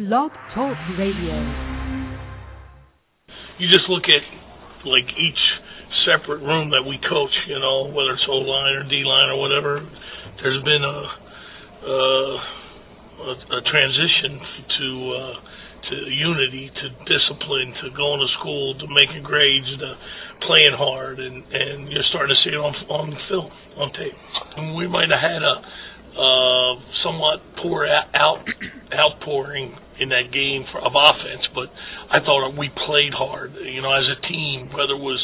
Blog Talk Radio. You just look at like each separate room that we coach, you know, whether it's O line or D line or whatever. There's been a a, a transition to uh, to unity, to discipline, to going to school, to making grades, to playing hard, and and you're starting to see it on on film, on tape. And we might have had a uh, somewhat poor out outpouring in that game for, of offense, but I thought we played hard. You know, as a team, whether it was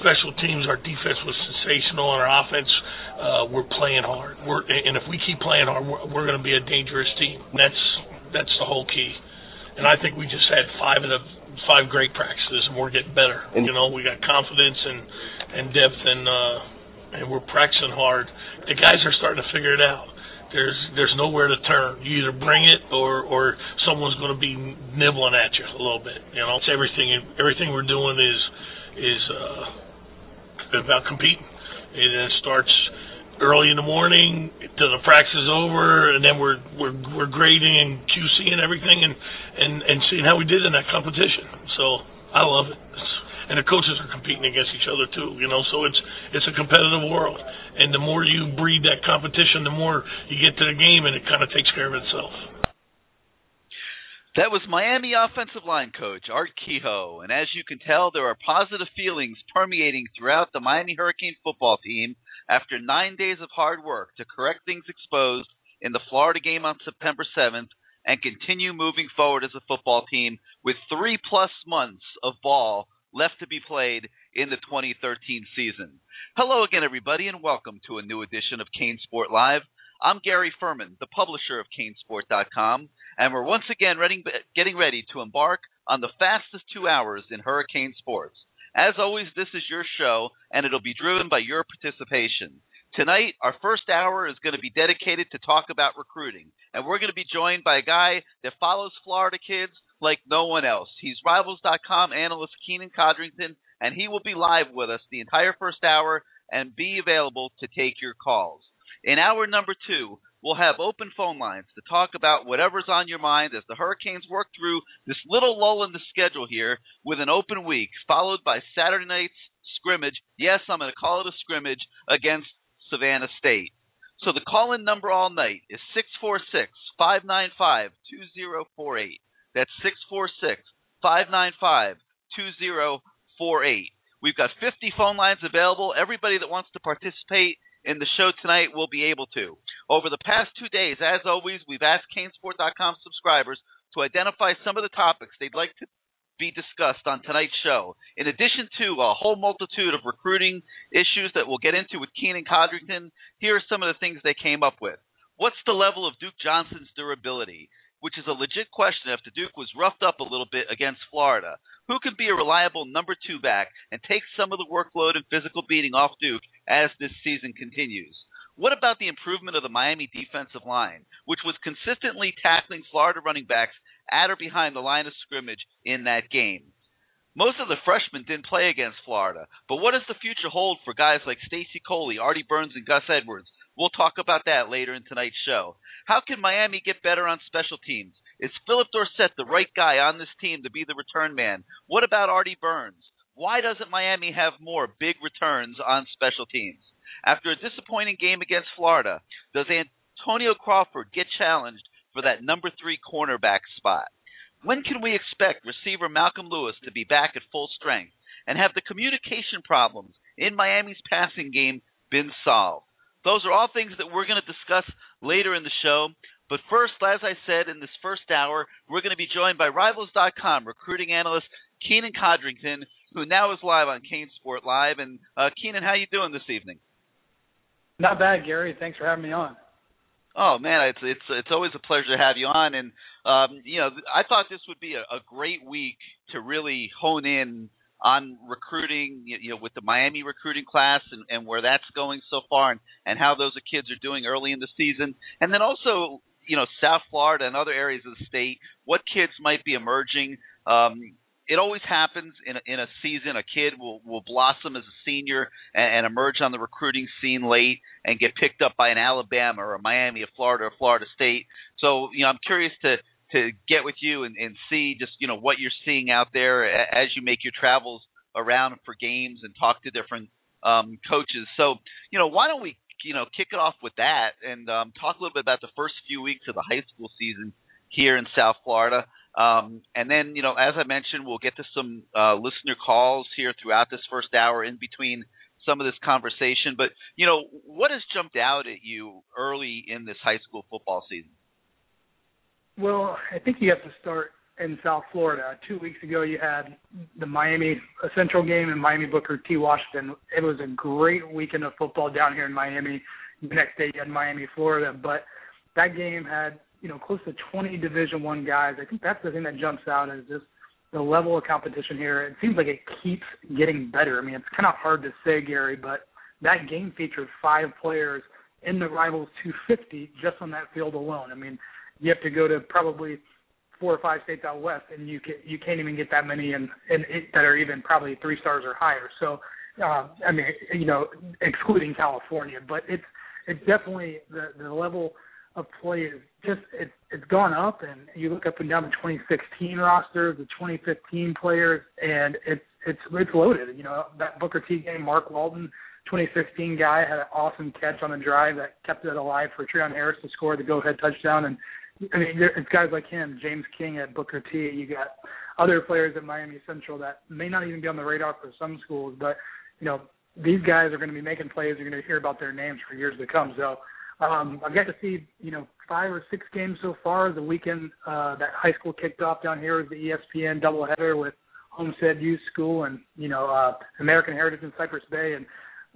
special teams, our defense was sensational, and our offense, uh, we're playing hard. We're, and if we keep playing hard, we're, we're going to be a dangerous team. That's that's the whole key. And I think we just had five of the five great practices, and we're getting better. And, you know, we got confidence and and depth, and uh, and we're practicing hard. The guys are starting to figure it out. There's there's nowhere to turn. You either bring it, or or someone's going to be nibbling at you a little bit. You know, it's everything. Everything we're doing is is uh, about competing. And it starts early in the morning till the practice is over, and then we're we're we're grading and QC and everything and and and seeing how we did in that competition. So I love it. It's, and the coaches are competing against each other too, you know. So it's it's a competitive world, and the more you breed that competition, the more you get to the game, and it kind of takes care of itself. That was Miami offensive line coach Art Kehoe, and as you can tell, there are positive feelings permeating throughout the Miami Hurricane football team after nine days of hard work to correct things exposed in the Florida game on September 7th and continue moving forward as a football team with three plus months of ball left to be played in the 2013 season. Hello again, everybody, and welcome to a new edition of CaneSport Live. I'm Gary Ferman, the publisher of CaneSport.com, and we're once again getting ready to embark on the fastest two hours in hurricane sports. As always, this is your show, and it'll be driven by your participation. Tonight, our first hour is going to be dedicated to talk about recruiting, and we're going to be joined by a guy that follows Florida kids like no one else. He's Rivals.com analyst Keenan Codrington, and he will be live with us the entire first hour and be available to take your calls. In hour number two, we'll have open phone lines to talk about whatever's on your mind as the Hurricanes work through this little lull in the schedule here with an open week, followed by Saturday night's scrimmage. Yes, I'm going to call it a scrimmage against Savannah State. So the call in number all night is 646 595 2048. That's 646 595 2048. We've got 50 phone lines available. Everybody that wants to participate in the show tonight will be able to. Over the past two days, as always, we've asked CaneSport.com subscribers to identify some of the topics they'd like to be discussed on tonight's show. In addition to a whole multitude of recruiting issues that we'll get into with Keenan Codrington, here are some of the things they came up with. What's the level of Duke Johnson's durability? Which is a legit question after Duke was roughed up a little bit against Florida. Who can be a reliable number two back and take some of the workload and physical beating off Duke as this season continues? What about the improvement of the Miami defensive line, which was consistently tackling Florida running backs at or behind the line of scrimmage in that game? Most of the freshmen didn't play against Florida, but what does the future hold for guys like Stacy Coley, Artie Burns, and Gus Edwards? We'll talk about that later in tonight's show. How can Miami get better on special teams? Is Philip Dorsett the right guy on this team to be the return man? What about Artie Burns? Why doesn't Miami have more big returns on special teams? After a disappointing game against Florida, does Antonio Crawford get challenged for that number three cornerback spot? When can we expect receiver Malcolm Lewis to be back at full strength? And have the communication problems in Miami's passing game been solved? Those are all things that we're going to discuss later in the show. But first, as I said in this first hour, we're going to be joined by Rivals.com recruiting analyst Keenan Codrington, who now is live on CaneSport Live. And uh, Keenan, how are you doing this evening? Not bad, Gary. Thanks for having me on. Oh man, it's it's it's always a pleasure to have you on, and um, you know I thought this would be a, a great week to really hone in on recruiting, you know, with the Miami recruiting class and, and where that's going so far, and, and how those kids are doing early in the season, and then also, you know, South Florida and other areas of the state, what kids might be emerging. Um, it always happens in a, in a season. A kid will will blossom as a senior and, and emerge on the recruiting scene late and get picked up by an Alabama or a Miami, a Florida, or Florida State. So you know, I'm curious to to get with you and, and see just you know what you're seeing out there as you make your travels around for games and talk to different um, coaches. So you know why don't we you know kick it off with that and um, talk a little bit about the first few weeks of the high school season here in South Florida. Um, and then, you know, as I mentioned, we'll get to some uh, listener calls here throughout this first hour in between some of this conversation. But, you know, what has jumped out at you early in this high school football season? Well, I think you have to start in South Florida. Two weeks ago, you had the Miami a Central game and Miami Booker T. Washington. It was a great weekend of football down here in Miami. The next day, you had Miami, Florida. But that game had you know close to 20 Division One guys. I think that's the thing that jumps out is just the level of competition here. It seems like it keeps getting better. I mean, it's kind of hard to say, Gary, but that game featured five players in the rivals 250 just on that field alone. I mean, you have to go to probably four or five states out west, and you can you can't even get that many in it, that are even probably three stars or higher. So, uh, I mean, you know, excluding California, but it's it's definitely the the level of play is just it, it's gone up, and you look up and down the 2016 roster, the 2015 players, and it's it's it's loaded. You know that Booker T game, Mark Walton, 2016 guy had an awesome catch on a drive that kept it alive for Treon Harris to score the go-ahead touchdown, and I mean it's guys like him, James King at Booker T. You got other players at Miami Central that may not even be on the radar for some schools, but you know these guys are going to be making plays. You're going to hear about their names for years to come. So um, I've got to see, you know, five or six games so far. The weekend uh, that high school kicked off down here was the ESPN doubleheader with Homestead Youth School and you know uh, American Heritage in Cypress Bay, and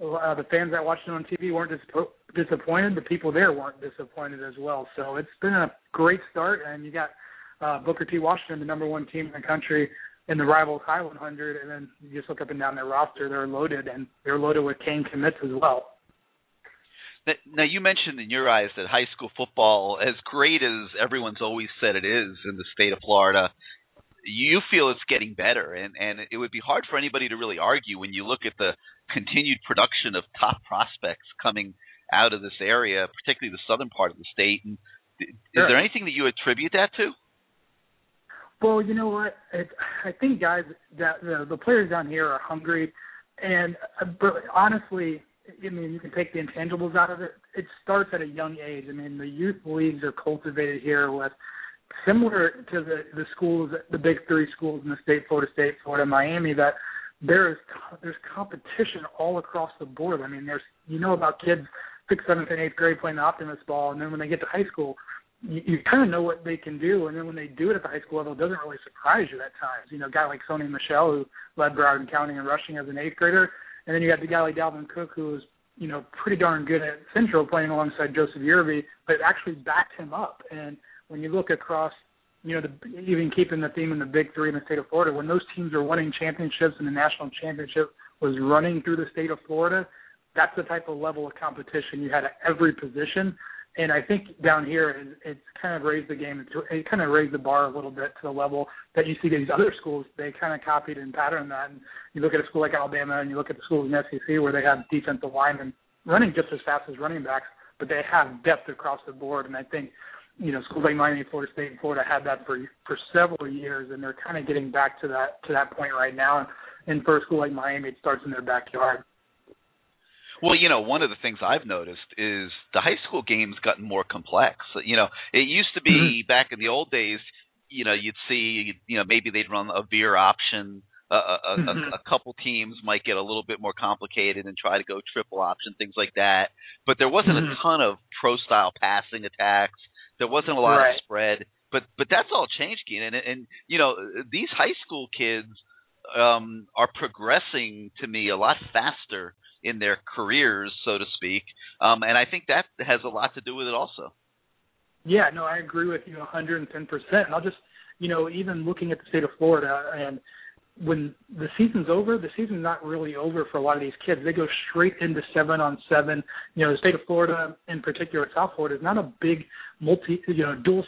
uh, the fans that watched it on TV weren't dis- disappointed. The people there weren't disappointed as well. So it's been a great start, and you got uh, Booker T. Washington, the number one team in the country, in the rivals High 100, and then you just look up and down their roster; they're loaded, and they're loaded with Cane commits as well. Now, you mentioned in your eyes that high school football, as great as everyone's always said it is in the state of Florida, you feel it's getting better, and and it would be hard for anybody to really argue when you look at the continued production of top prospects coming out of this area, particularly the southern part of the state. And is sure. there anything that you attribute that to? Well, you know what? It, I think guys that the, the players down here are hungry, and uh, but honestly, I mean, you can take the intangibles out of it. It starts at a young age. I mean, the youth leagues are cultivated here with similar to the the schools, the big three schools in the state, Florida State, Florida, Miami. That there is there's competition all across the board. I mean, there's you know about kids sixth, seventh, and eighth grade playing the Optimist ball, and then when they get to high school, you, you kind of know what they can do, and then when they do it at the high school level, it doesn't really surprise you at times. You know, a guy like Sony Michel who led Broward in rushing as an eighth grader and then you got the guy like Dalvin Cook, who was you know pretty darn good at Central, playing alongside Joseph Yearby, but actually backed him up. And when you look across, you know, the, even keeping the theme in the Big Three in the state of Florida, when those teams are winning championships and the national championship was running through the state of Florida, that's the type of level of competition you had at every position. And I think down here, it's kind of raised the game. It kind of raised the bar a little bit to the level that you see these other schools. They kind of copied and patterned that. And you look at a school like Alabama, and you look at the schools in the SEC where they have defensive linemen running just as fast as running backs, but they have depth across the board. And I think you know schools like Miami, Florida State, and Florida had that for for several years, and they're kind of getting back to that to that point right now. And, and for a school like Miami, it starts in their backyard. Well, you know, one of the things I've noticed is the high school game's gotten more complex. You know, it used to be mm-hmm. back in the old days, you know, you'd see, you know, maybe they'd run a veer option. a, a, mm-hmm. a, a couple teams might get a little bit more complicated and try to go triple option, things like that. But there wasn't mm-hmm. a ton of pro style passing attacks. There wasn't a lot right. of spread. But but that's all changed, Keenan. And, and you know, these high school kids um, are progressing to me a lot faster in their careers, so to speak. Um, and I think that has a lot to do with it also. Yeah, no, I agree with you 110%. And I'll just, you know, even looking at the state of Florida and when the season's over, the season's not really over for a lot of these kids. They go straight into seven on seven. You know, the state of Florida, in particular, South Florida, is not a big multi, you know, dual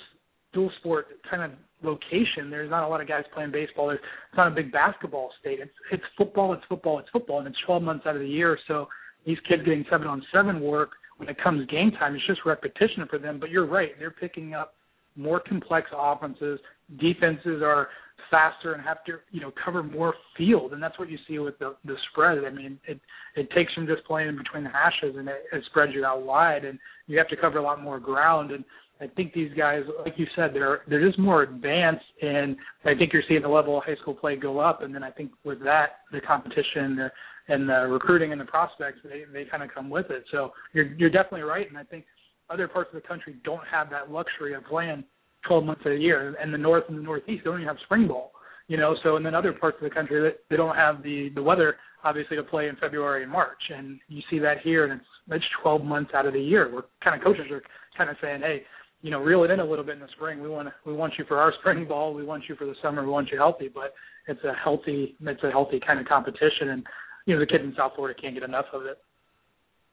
dual sport kind of location. There's not a lot of guys playing baseball. There's it's not a big basketball state. It's it's football. It's football. It's football, and it's 12 months out of the year. So these kids getting seven on seven work when it comes game time, it's just repetition for them. But you're right. They're picking up more complex offenses. Defenses are faster and have to you know cover more field, and that's what you see with the the spread. I mean, it it takes from just playing in between the hashes and it, it spreads you out wide, and you have to cover a lot more ground. And I think these guys, like you said, they're they're just more advanced, and I think you're seeing the level of high school play go up. And then I think with that, the competition the, and the recruiting and the prospects, they they kind of come with it. So you're you're definitely right, and I think other parts of the country don't have that luxury of playing 12 months of the year. And the North and the Northeast don't even have spring ball, you know. So and then other parts of the country that they don't have the the weather obviously to play in February and March. And you see that here, and it's it's 12 months out of the year. Where kind of coaches are kind of saying, hey, you know, reel it in a little bit in the spring. We want to, we want you for our spring ball. We want you for the summer. We want you healthy. But it's a healthy, it's a healthy kind of competition, and you know, the kids in South Florida can't get enough of it.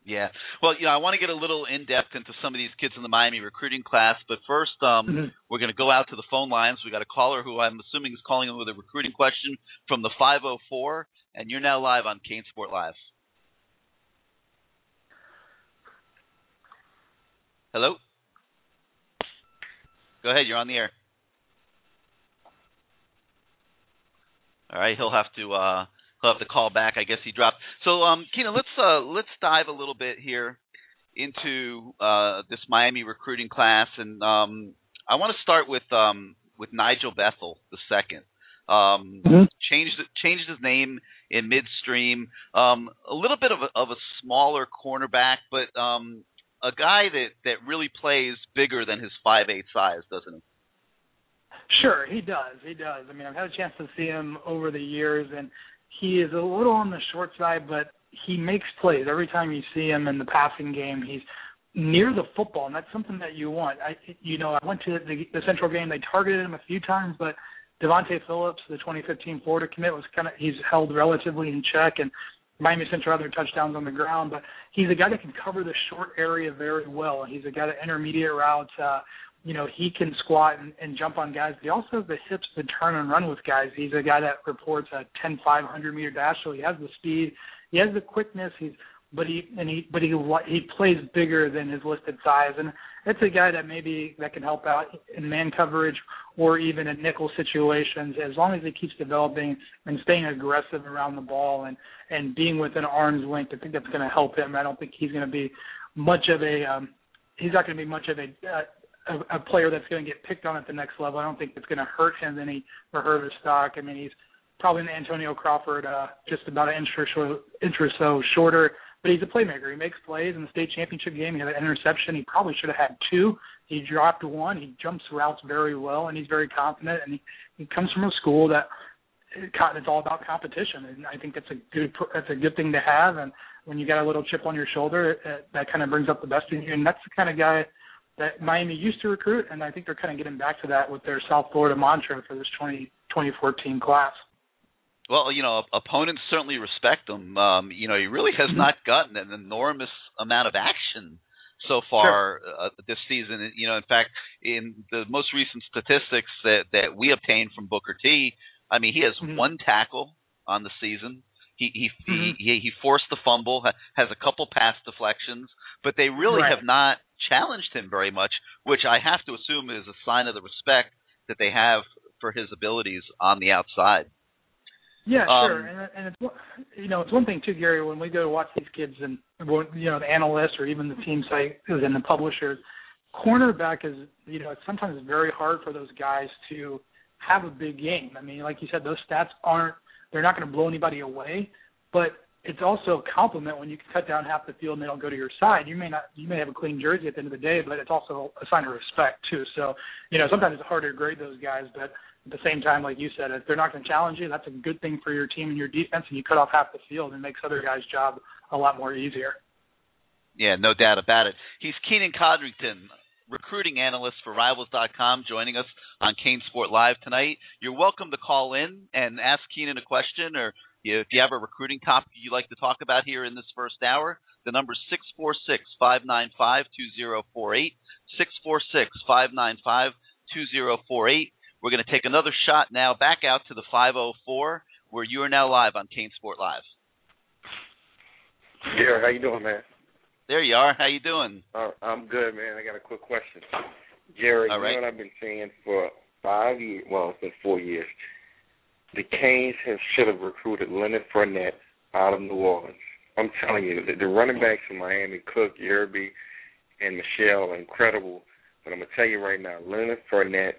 Yeah. Well, you know, I want to get a little in depth into some of these kids in the Miami recruiting class, but first, um, mm-hmm. we're going to go out to the phone lines. We got a caller who I'm assuming is calling in with a recruiting question from the 504, and you're now live on CaneSport Live. Hello. Go ahead. You're on the air. All right. He'll have to. Uh, he'll have to call back. I guess he dropped. So, um, Keenan, let's uh, let's dive a little bit here into uh, this Miami recruiting class, and um, I want to start with um, with Nigel Bethel the second. Um, mm-hmm. Changed changed his name in midstream. Um, a little bit of a, of a smaller cornerback, but um, a guy that that really plays bigger than his five eight size, doesn't he? Sure, he does. He does. I mean, I've had a chance to see him over the years, and he is a little on the short side, but he makes plays every time you see him in the passing game. He's near the football, and that's something that you want. I, you know, I went to the, the Central game. They targeted him a few times, but Devontae Phillips, the 2015 Florida commit, was kind of he's held relatively in check, and Miami Central other touchdowns on the ground. But he's a guy that can cover the short area very well. He's a guy that intermediate routes. Uh, you know, he can squat and, and jump on guys. But he also has the hips to turn and run with guys. He's a guy that reports a 10 500 meter dash, so he has the speed, he has the quickness. He's but he and he but he he plays bigger than his listed size, and it's a guy that maybe that can help out in man coverage or even in nickel situations as long as he keeps developing and staying aggressive around the ball and and being within arm's length. I think that's going to help him. I don't think he's going to be much of a um, he's not going to be much of a uh, a, player that's going to get picked on at the next level. I don't think it's going to hurt him any or hurt his stock. I mean, he's probably an Antonio Crawford, uh, just about an inch or, so, inch or so shorter, but he's a playmaker. He makes plays in the state championship game. He had an interception. He probably should have had two. He dropped one. He jumps routes very well, and he's very confident. And he, he comes from a school that it's all about competition, and I think that's a good that's a good thing to have. And when you got a little chip on your shoulder, it, that kind of brings up the best in you. And that's the kind of guy that Miami used to recruit, and I think they're kind of getting back to that with their South Florida mantra for this 20, 2014 class. Well, you know, opponents certainly respect him. Um, you know, he really has mm-hmm. not gotten an enormous amount of action so far sure. uh, this season. You know, in fact, in the most recent statistics that that we obtained from Booker T, I mean, he has mm-hmm. one tackle on the season. He he, mm-hmm. he he forced the fumble, has a couple pass deflections, but they really right. have not challenged him very much, which I have to assume is a sign of the respect that they have for his abilities on the outside. Yeah, um, sure, and, and it's you know it's one thing too, Gary. When we go to watch these kids and you know the analysts or even the team site and the publishers, cornerback is you know it's sometimes very hard for those guys to have a big game. I mean, like you said, those stats aren't they're not going to blow anybody away, but it's also a compliment when you can cut down half the field and they don't go to your side. You may not, you may have a clean jersey at the end of the day, but it's also a sign of respect too. So, you know, sometimes it's harder to grade those guys, but at the same time, like you said, if they're not going to challenge you, that's a good thing for your team and your defense, and you cut off half the field and makes other guys' job a lot more easier. Yeah, no doubt about it. He's Keenan Codrington, recruiting analyst for Rivals.com, joining us on CaneSport Live tonight. You're welcome to call in and ask Keenan a question or if you have a recruiting topic you'd like to talk about here in this first hour, the number is 646 595 2048. 646 595 2048. We're going to take another shot now back out to the 504, where you are now live on CaneSport Live. Yeah, how you doing, man? There you are. How you doing? Uh, I'm good, man. I got a quick question. Jerry, All you know what I've been saying for five years. Well, it's been four years. The Canes have should have recruited Leonard Fournette out of New Orleans. I'm telling you, the, the running backs in Miami, Cook, Yearby, and Michel, are incredible. But I'm gonna tell you right now, Leonard Fournette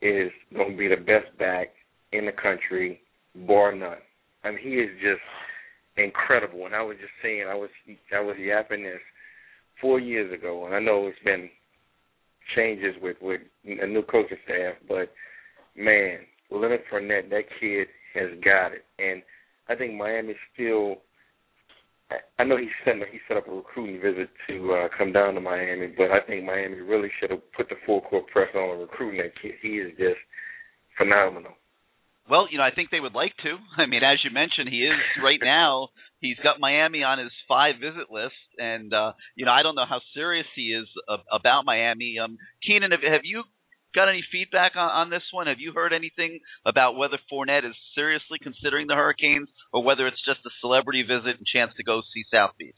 is gonna be the best back in the country, bar none. I mean, he is just incredible. And I was just saying, I was I was yapping this four years ago, and I know it's been changes with with a new coaching staff, but man, Leonard Fournette, that kid has got it, and I think Miami still. I- know he set he set up a recruiting visit to uh, come down to Miami, but I think Miami really should have put the full court press on recruiting that kid. He is just phenomenal. Well, you know, I think they would like to. I mean, as you mentioned, he is right now. He's got Miami on his five visit list, and uh, you know, I don't know how serious he is ab- about Miami. Um, Keenan, have, have you got any feedback on, on this one? Have you heard anything about whether Fournette is seriously considering the Hurricanes, or whether it's just a celebrity visit and chance to go see South Beach?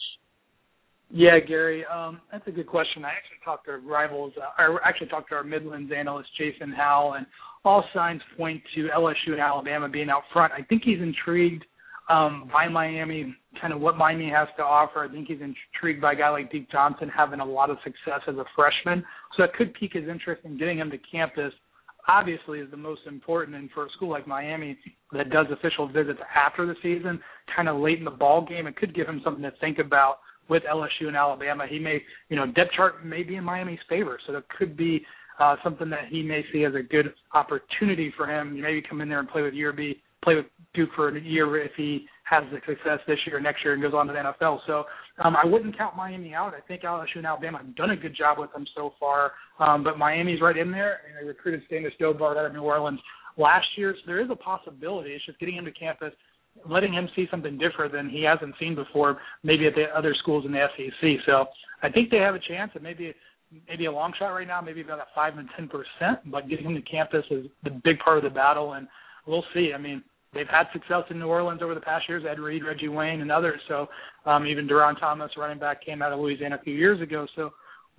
Yeah, Gary, um, that's a good question. I actually talked to our rivals. Uh, I actually talked to our Midlands analyst, Jason Howell, and all signs point to LSU and Alabama being out front. I think he's intrigued um, by Miami, kind of what Miami has to offer. I think he's intrigued by a guy like Deke Johnson having a lot of success as a freshman. So that could pique his interest in getting him to campus. Obviously, is the most important, and for a school like Miami that does official visits after the season, kind of late in the ball game, it could give him something to think about with LSU and Alabama. He may, you know, depth chart may be in Miami's favor, so there could be uh, something that he may see as a good opportunity for him. Maybe come in there and play with Yearby, play with Duke for a year if he has the success this year, or next year, and goes on to the NFL. So um, I wouldn't count Miami out. I think LSU and Alabama have done a good job with them so far, um, but Miami's right in there. And they recruited Standish Dobard out of New Orleans last year, so there is a possibility. It's just getting him to campus letting him see something different than he hasn't seen before, maybe at the other schools in the SEC. So I think they have a chance, and maybe maybe a long shot right now, maybe about a five and ten percent. But getting him to campus is the big part of the battle, and we'll see. I mean, they've had success in New Orleans over the past years. Ed Reed, Reggie Wayne, and others. So um, even Duron Thomas, running back, came out of Louisiana a few years ago. So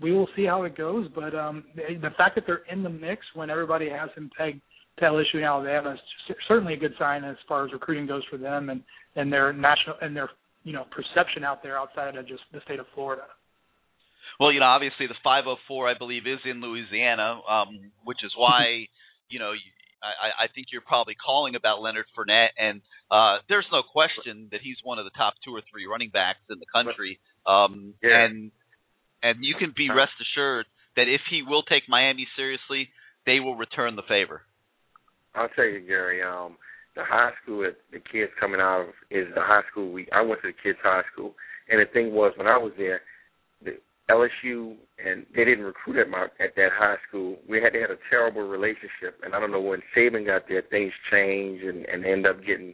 we will see how it goes. But um, the fact that they're in the mix when everybody has him pegged to LSU and Alabama is certainly a good sign as far as recruiting goes for them and and their national and their you know perception out there outside of just the state of Florida. Well, you know, obviously the 504, I believe, is in Louisiana, um, which is why, you know, I, I think you're probably calling about Leonard Fournette, and uh, there's no question that he's one of the top two or three running backs in the country. Um, Yeah. And and you can be rest assured that if he will take Miami seriously, they will return the favor. I'll tell you, Gary. Um, the high school that the kids coming out of is the high school we. I went to the kids' high school, and the thing was when I was there, the LSU and they didn't recruit at my at that high school. We had they had a terrible relationship, and I don't know when Saban got there, things changed and and end up getting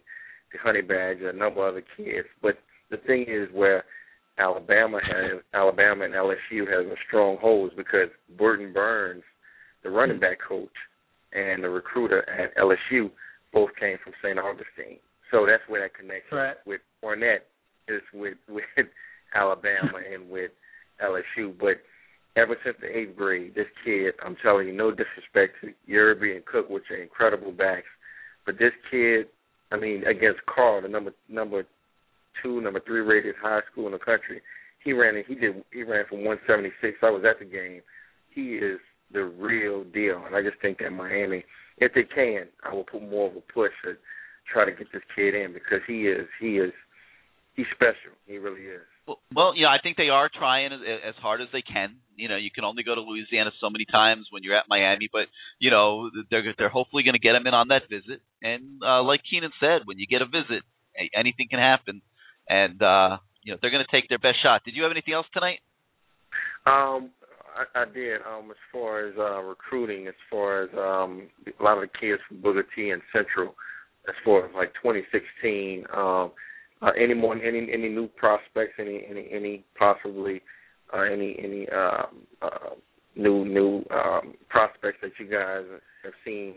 the Honey Badger, and a number of other kids. But the thing is where Alabama has Alabama and LSU has a strong hold is because Burton Burns, the running back coach, and the recruiter at LSU both came from St. Augustine. So that's where that connection Right. with Fournette is with with Alabama and with LSU. But ever since the eighth grade, this kid, I'm telling you, no disrespect to Yearby and Cook, which are incredible backs, but this kid, I mean, against Karr, the number number two, number three rated high school in the country, he ran he did he ran from 176. I was at the game. He is the real deal, and I just think that Miami, if they can, I will put more of a push to try to get this kid in because he is he is he's special. He really is. Well, you know, I think they are trying as, hard as they can. You know, you can only go to Louisiana so many times when you're at Miami, but you know, they're they're hopefully going to get him in on that visit. And uh, like Keenan said, when you get a visit, anything can happen. And uh, you know, they're going to take their best shot. Did you have anything else tonight? Um, I, I did. Um, as far as uh, recruiting, as far as um, a lot of the kids from Booker T and Central, as far as like 2016. Um, uh, any more, any any new prospects, any any any possibly uh, any any um, uh, new new um, prospects that you guys have seen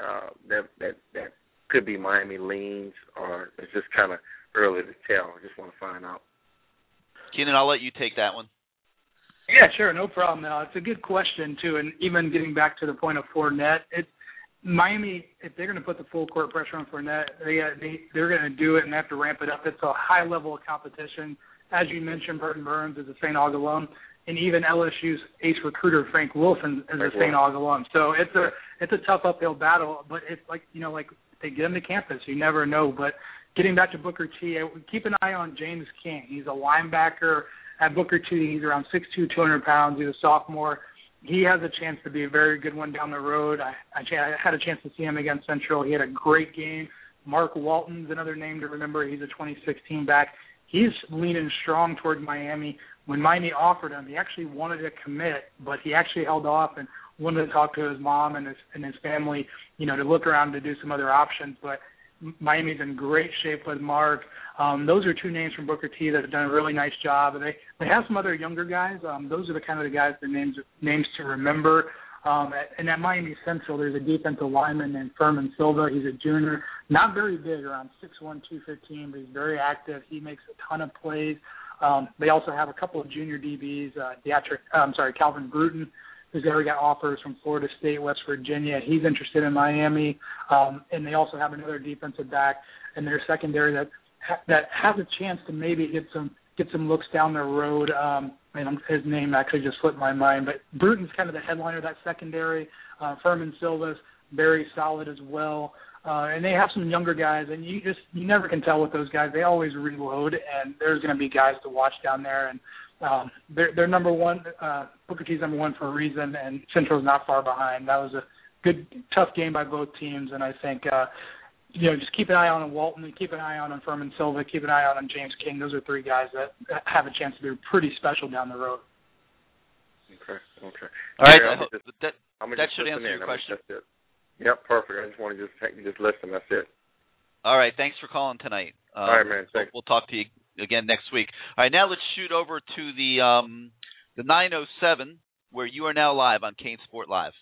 uh, that that that could be Miami leans, or it's just kind of early to tell. I just want to find out. Keenan, I'll let you take that one. Yeah, sure, no problem. Uh, it's a good question too, and even getting back to the point of Fournette, it's Miami. If they're going to put the full court pressure on Fournette, they, uh, they they're going to do it and they have to ramp it up. It's a high level of competition. As you mentioned, Burton Burns is a St. Aug alum, and even LSU's ace recruiter Frank Wilson is a St. Aug alum. So it's a it's a tough uphill battle, but it's like you know like they get him to campus, you never know. But getting back to Booker T, uh, keep an eye on James King. He's a linebacker at Booker T. He's around six two, two hundred pounds. He's a sophomore. He has a chance to be a very good one down the road. I, I had a chance to see him against Central. He had a great game. Mark Walton's another name to remember. He's a 2016 back. He's leaning strong toward Miami. When Miami offered him, he actually wanted to commit, but he actually held off and wanted to talk to his mom and his and his family, you know, to look around to do some other options. But Miami's in great shape with Mark. Um, those are two names from Booker T that have done a really nice job. And they they have some other younger guys. Um, those are the kind of the guys the names names to remember. Um, and at Miami Central, there's a defensive lineman named Furman Silva. He's a junior, not very big, around six one, two fifteen, but he's very active. He makes a ton of plays. Um, they also have a couple of junior DBs. Uh, Deatric, I'm sorry, Calvin Brewton who's already got offers from Florida State, West Virginia. He's interested in Miami, um, and they also have another defensive back in their secondary that that has a chance to maybe get some get some looks down the road. Um, and his name actually just slipped my mind, but Brewton's kind of the headliner of that secondary. Uh, Furman Silva's very solid as well. Uh, and they have some younger guys, and you just you never can tell with those guys. They always reload, and there's going to be guys to watch down there. And um, they're they're number one. Uh, Booker T's number one for a reason, and Central's not far behind. That was a good, tough game by both teams, and I think uh, you know just keep an eye on Walton, keep an eye on Furman Silva, keep an eye on James King. Those are three guys that have a chance to be pretty special down the road. Okay. Okay. All right. Yeah, I just, that I'm that should answer your in. question. That's it. Yep, perfect. I just want to just just listen. That's it. All right. Thanks for calling tonight. Um, All right, man. we'll- Thanks. We'll talk to you again next week. All right. Now let's shoot over to the um, the 907 where you are now live on CaneSport Live.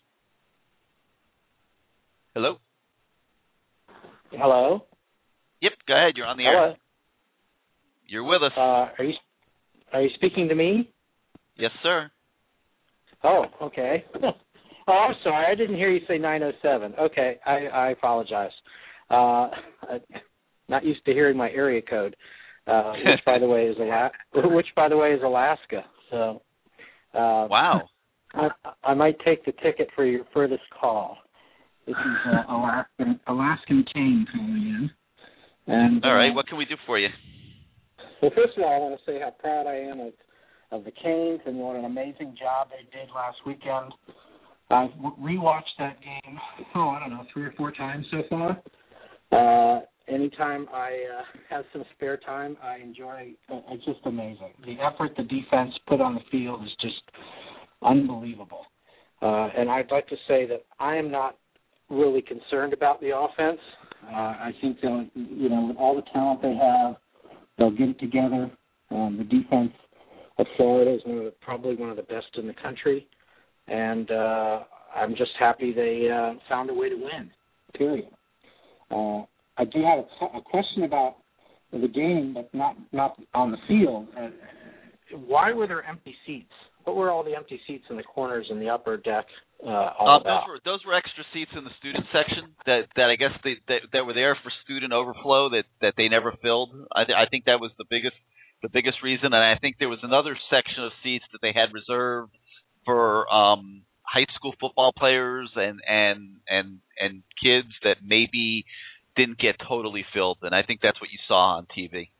Hello. Hello. Yep. Go ahead. You're on the air. You're with us. Uh, are you are you speaking to me? yes, sir. Oh, okay. oh, I'm sorry. I didn't hear you say 907. Okay, I, I apologize. Uh, I'm not used to hearing my area code, uh, which by the way is Ala- which by the way is Alaska. So, uh, Wow. I, I might take the ticket for your furthest call. This is uh, Alaskan Alaskan Cane calling in. And All right. uh, What can we do for you? Well, first of all, I want to say how proud I am of of the Canes and what an amazing job they did last weekend. I've w- rewatched that game. Oh, I don't know, three or four times so far. Uh, anytime I uh, have some spare time, I enjoy. It's just amazing. The effort the defense put on the field is just unbelievable. Uh, and I'd like to say that I am not really concerned about the offense. Uh, I think they'll, you know, with all the talent they have, they'll get it together. Um, the defense of Florida is one of the, probably one of the best in the country, and uh, I'm just happy they uh, found a way to win. Period. Uh, I do have a, a question about the game, but not not on the field. Uh, why were there empty seats? What were all the empty seats in the corners in the upper deck uh, all Um, those about? were those were extra seats in the student section that that I guess they that, that were there for student overflow that that they never filled. I th- I think that was the biggest the biggest reason, and I think there was another section of seats that they had reserved for um high school football players and and and and kids that maybe didn't get totally filled, and I think that's what you saw on TV.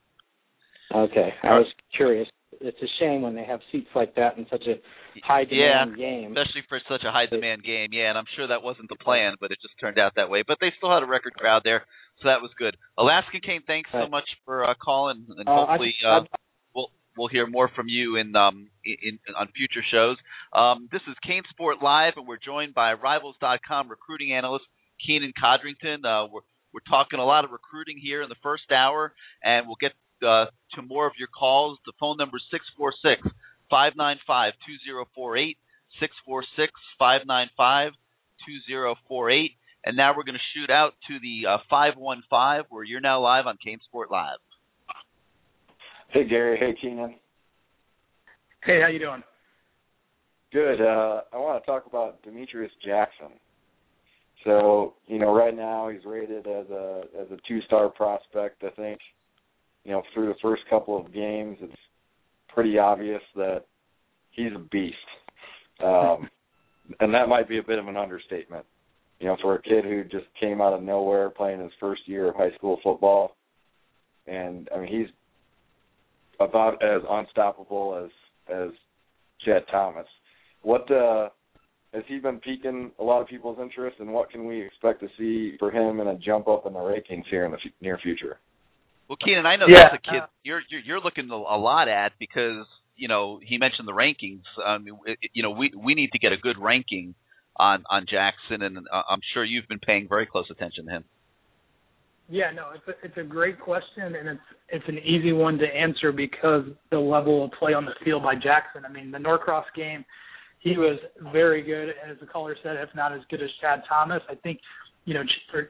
Okay, I was curious. It's a shame when they have seats like that in such a high demand game. especially for such a high demand game. Yeah, and I'm sure that wasn't the plan, but it just turned out that way. But they still had a record crowd there, so that was good. Alaska Cane, thanks so much for uh, calling, and Uh, hopefully uh, we'll we'll hear more from you in um in, in on future shows. Um, this is CaneSport Live, and we're joined by Rivals.com recruiting analyst Keenan Codrington. Uh, we're we're talking a lot of recruiting here in the first hour, and we'll get uh, to more of your calls. The phone number is six four six five nine five two zero four eight. 646 595 2048. And now we're going to shoot out to the uh, 515 where you're now live on CaneSport Live. Hey Gary, hey Keenan. Hey, how you doing? Good. Uh, I want to talk about Demetrius Jackson. So, you know, right now he's rated as a as a two star prospect. I think, you know, through the first couple of games, it's pretty obvious that he's a beast. Um, and that might be a bit of an understatement. You know, for a kid who just came out of nowhere playing his first year of high school football, and I mean he's about as unstoppable as as Chad Thomas. What uh, has he been piquing a lot of people's interest, and what can we expect to see for him in a jump up in the rankings here in the f- near future? Well, Keenan, I know Yeah, that's a kid you're, you're you're looking a lot at because you know he mentioned the rankings. Um, it, you know, we we need to get a good ranking on on Jackson, and uh, I'm sure you've been paying very close attention to him. Yeah, no, it's a, it's a great question, and it's it's an easy one to answer because the level of play on the field by Jackson. I mean, the Norcross game, he was very good, as the caller said, if not as good as Chad Thomas. I think, you know,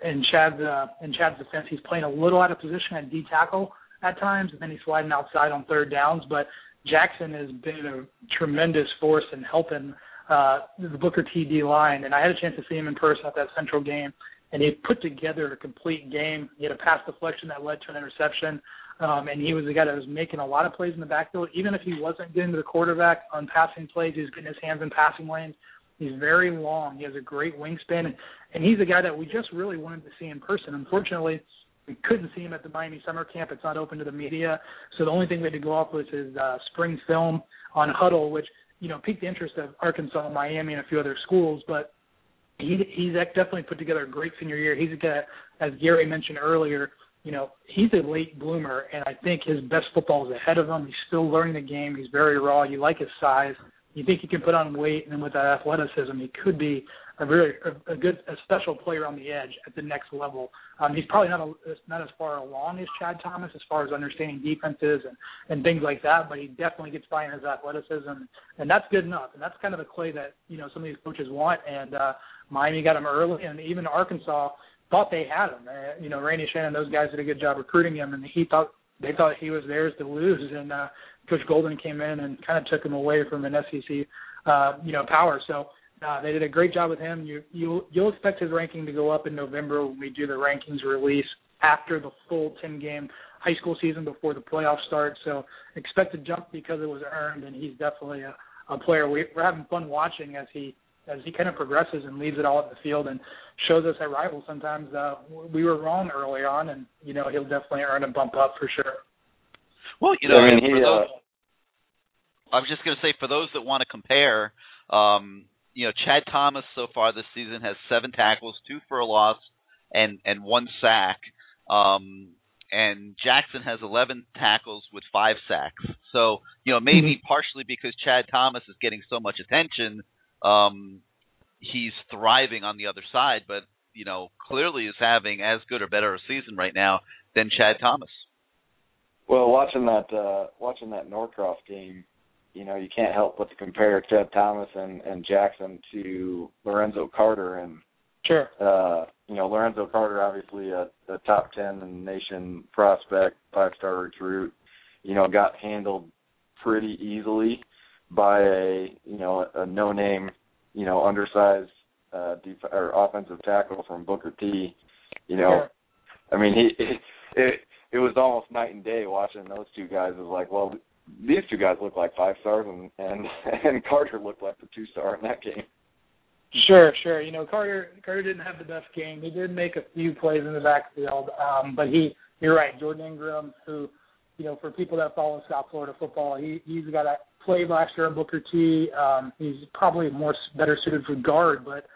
in Chad's uh, in Chad's defense, he's playing a little out of position at D tackle at times, and then he's sliding outside on third downs. But Jackson has been a tremendous force in helping uh, the Booker T D line, and I had a chance to see him in person at that Central game and he put together a complete game. He had a pass deflection that led to an interception, um, and he was the guy that was making a lot of plays in the backfield. Even if he wasn't getting to the quarterback on passing plays, he was getting his hands in passing lanes. He's very long. He has a great wingspan, and, he's a guy that we just really wanted to see in person. Unfortunately, we couldn't see him at the Miami summer camp. It's not open to the media, so the only thing we had to go off with is uh, spring film on Hudl, which you know piqued the interest of Arkansas, Miami, and a few other schools, but he he's definitely put together a great senior year. He's a guy, as Gary mentioned earlier, you know, he's a late bloomer, and I think his best football is ahead of him. He's still learning the game. He's very raw. You like his size. You think he can put on weight, and then with that athleticism, he could be a very a, a good, a special player on the edge at the next level. Um, he's probably not a, not as far along as Chad Thomas as far as understanding defenses and and things like that, but he definitely gets by in his athleticism, and that's good enough. And that's kind of the clay that you know some of these coaches want. And uh, Miami got him early, and even Arkansas thought they had him. Uh, you know, Randy Shannon, those guys did a good job recruiting him, and he thought they thought he was theirs to lose. And uh, Coach Golden came in and kind of took him away from an SEC, uh, you know, power. So uh, they did a great job with him. You you'll you'll expect his ranking to go up in November when we do the rankings release after the full 10 game high school season before the playoffs start. So expect to jump because it was earned, and he's definitely a, a player we, we're having fun watching as he as he kind of progresses and leaves it all at the field and shows us at rivals sometimes uh, we were wrong early on, and you know he'll definitely earn a bump up for sure. Well, you know, I mean, for he, those, uh, I was just going to say for those that want to compare, um, you know, Chad Thomas so far this season has seven tackles, two for a loss, and and one sack. Um, and Jackson has 11 tackles with five sacks. So, you know, maybe partially because Chad Thomas is getting so much attention, um, he's thriving on the other side, but, you know, clearly is having as good or better a season right now than Chad Thomas. Well, watching that uh watching that Norcross game, you know, you can't help but to compare Chad Thomas and and Jackson to Lorenzo Carter and Sure. uh you know, Lorenzo Carter obviously a, a top 10 in the nation prospect, five-star recruit, you know, got handled pretty easily by a, you know, a no-name, you know, undersized uh def- or offensive tackle from Booker T. You know, Sure. I mean, he it, it it was almost night and day watching those two guys. It was like, well, these two guys look like five stars, and and and Carter looked like the two star in that game. Sure, sure. You know, Carter Carter didn't have the best game. He did make a few plays in the backfield, um, but he you're right, Jordan Ingram, who, you know, for people that follow South Florida football, he he's got that played last year at Booker T. Um, he's probably more better suited for guard, but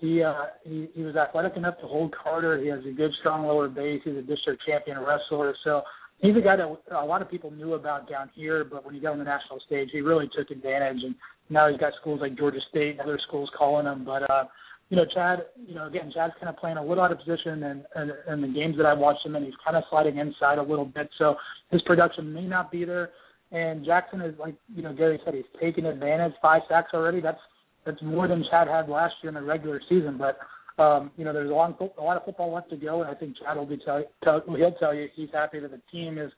he uh he, he was athletic enough to hold Carter. He has a good strong lower base. He's a district champion wrestler. So he's a guy that a lot of people knew about down here, but when he got on the national stage, he really took advantage. And now he's got schools like Georgia State and other schools calling him. But uh, you know, Chad, you know, again, Chad's kind of playing a little out of position, and and, and the games that I watched him, and he's kind of sliding inside a little bit. So his production may not be there. And Jackson is like you know Gary said, he's taken advantage. Five sacks already. That's that's more than Chad had last year in the regular season. But um, you know, there's a long, a lot of football left to go, and I think Chad will be tell, tell he'll tell you he's happy that the team is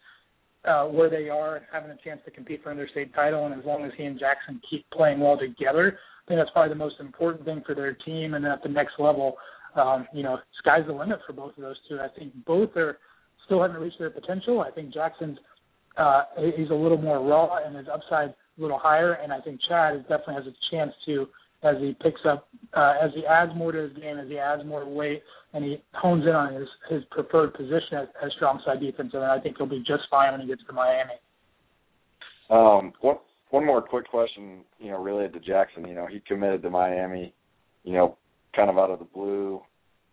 uh, where they are and having a chance to compete for another state title. And as long as he and Jackson keep playing well together, I think that's probably the most important thing for their team. And then at the next level, um, you know, sky's the limit for both of those two. I think both are still haven't reached their potential. I think Jackson's uh, he's a little more raw and his upside a little higher, and I think Chad definitely has a chance to as he picks up uh, as he adds more to his game, as he adds more weight, and he hones in on his his preferred position as, as strong side defense, and I think he'll be just fine when he gets to Miami. Um, one one more quick question, you know, related to Jackson. You know, he committed to Miami, you know, kind of out of the blue,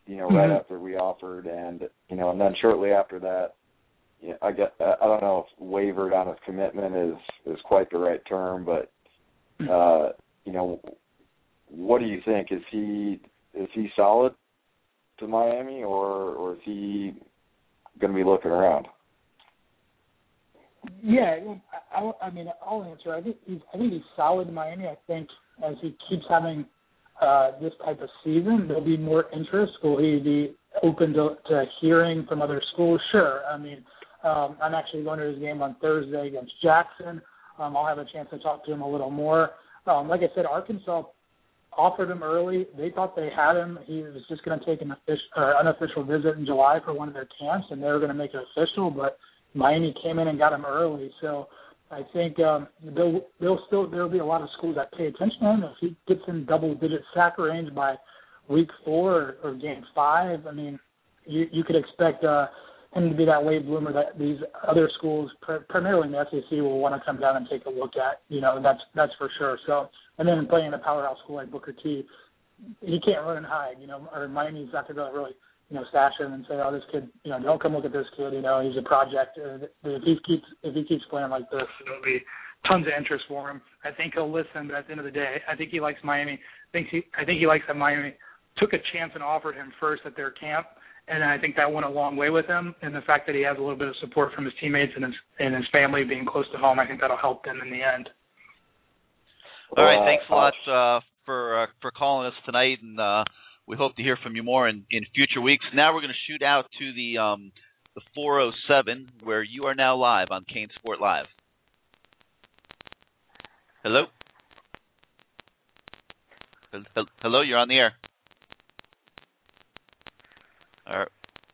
you know, mm-hmm. right after we offered, and you know, and then shortly after that, you know, I get I don't know if wavered on his commitment is is quite the right term, but mm-hmm. uh, you know, what do you think? Is he is he solid to Miami, or or is he going to be looking around? Yeah, I, I mean, I'll answer. I think he's I think he's solid in Miami. I think as he keeps having uh, this type of season, there'll be more interest. Will he be open to, to hearing from other schools? Sure. I mean, um, I'm actually going to his game on Thursday against Jackson. Um, I'll have a chance to talk to him a little more. Um, like I said, Arkansas offered him early. They thought they had him. He was just going to take an official, uh, unofficial visit in July for one of their camps, and they were going to make it official. But Miami came in and got him early. So I think um, there'll, there'll still there'll be a lot of schools that pay attention to him. If he gets in double-digit sack range by week four or, or game five, I mean, you, you could expect uh, him to be that wave bloomer that these other schools, primarily in the SEC, will want to come down and take a look at. You know, that's that's for sure. So and then playing a powerhouse school like Booker T, he can't run and hide. You know, or Miami's not going to really you know stash him and say, oh, this kid, you know, don't come look at this kid. You know, he's a project. Uh, if he keeps if he keeps playing like this, there'll be tons of interest for him. I think he'll listen, but at the end of the day, I think he likes Miami. I think he I think he likes that Miami took a chance and offered him first at their camp. And I think that went a long way with him, and the fact that he has a little bit of support from his teammates and his and his family being close to home, I think that'll help them in the end. All right, thanks a lot uh, for uh, for calling us tonight, and uh, we hope to hear from you more in, in future weeks. Now we're going to shoot out to the um, the 407, where you are now live on CaneSport Live. Hello. Hello, you're on the air. All right,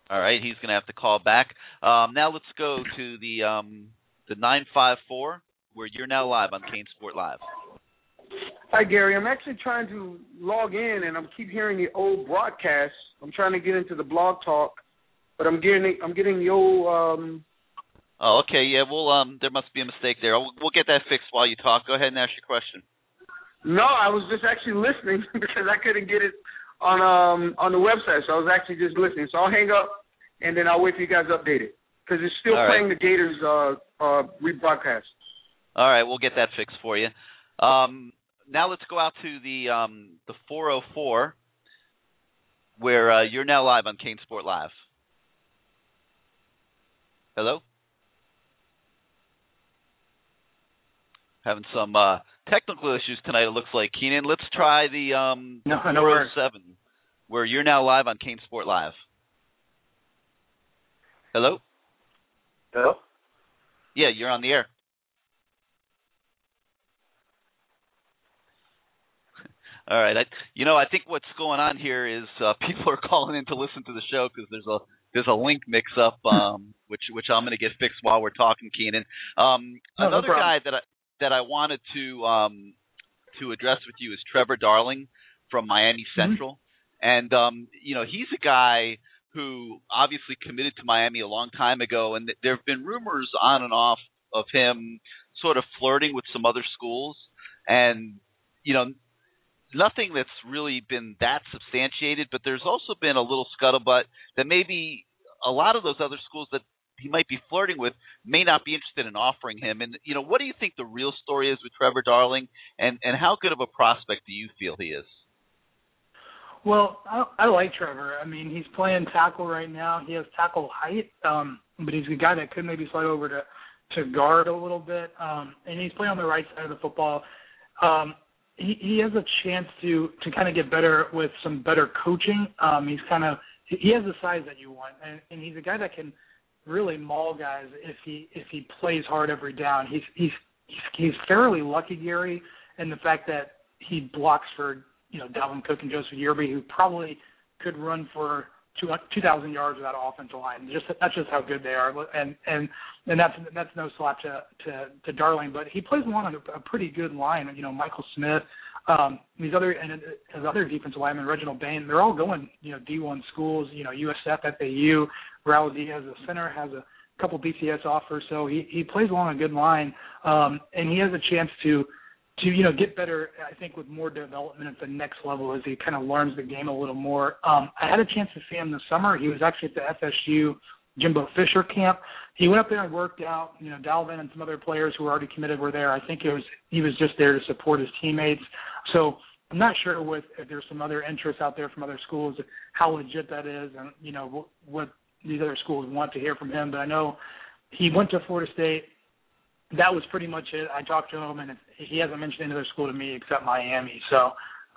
all right he's going to have to call back. Um, now let's go to the um, the 954, where you're now live on Kane Sport Live. Hi Gary, I'm actually trying to log in and I'm keep hearing the old broadcast. I'm trying to get into the blog talk, but I'm getting I'm getting the old um Oh, okay. Yeah, well um there must be a mistake there. We'll, we'll get that fixed while you talk. Go ahead and ask your question. No, I was just actually listening because I couldn't get it on um on the website. So I was actually just listening. So I'll hang up and then I'll wait for you guys to update it because it's still All playing right. the Gators uh uh rebroadcast. All right, we'll get that fixed for you. Um now let's go out to the um, the 404, where uh, you're now live on CaneSport Live. Hello. Having some uh, technical issues tonight. It looks like Keenan. Let's try the um, no, 407, no where you're now live on CaneSport Live. Hello. Hello. Yeah, you're on the air. All right. I, you know, I think what's going on here is uh, people are calling in to listen to the show because there's a there's a link mix up, um, which which I'm going to get fixed while we're talking, Keenan. Um, no, another no guy that I that I wanted to um, to address with you is Trevor Darling from Miami mm-hmm. Central, mm-hmm. and um, you know he's a guy who obviously committed to Miami a long time ago, and th- there have been rumors on and off of him sort of flirting with some other schools, and you know nothing that's really been that substantiated, but there's also been a little scuttlebutt that maybe a lot of those other schools that he might be flirting with may not be interested in offering him. And you know, what do you think the real story is with Trevor Darling, and and how good of a prospect do you feel he is? Well, I, I like Trevor. I mean, he's playing tackle right now. He has tackle height, um, but he's a guy that could maybe slide over to to guard a little bit, um, and he's playing on the right side of the football. Um, he, he has a chance to to kind of get better with some better coaching. Um, he's kind of he has the size that you want, and, and he's a guy that can really maul guys if he if he plays hard every down. He's he's he's, fairly lucky, Gary, in the fact that he blocks for you know Dalvin Cook and Joseph Yearby, who probably could run for two two thousand yards without offensive line. Just that's just how good they are, and and and that's that's no slap to to, to Darling, but he plays along a, a pretty good line. You know, Michael Smith, um, these other and his other defensive linemen, Reginald Bain, they're all going you know D1 schools. You know, USF, FAU. Raul Diaz, the center, has a couple BCS offers, so he he plays along a good line, um, and he has a chance to to you know get better. I think with more development at the next level as he kind of learns the game a little more. Um, I had a chance to see him this summer. He was actually at the FSU Jimbo Fisher camp. He went up there and worked out. You know, Dalvin and some other players who were already committed were there. I think it was he was just there to support his teammates. So I'm not sure with if there's some other interests out there from other schools how legit that is, and you know what, what these other schools want to hear from him. But I know he went to Florida State that was pretty much it. I talked to him, and he hasn't mentioned any other school to me except Miami. So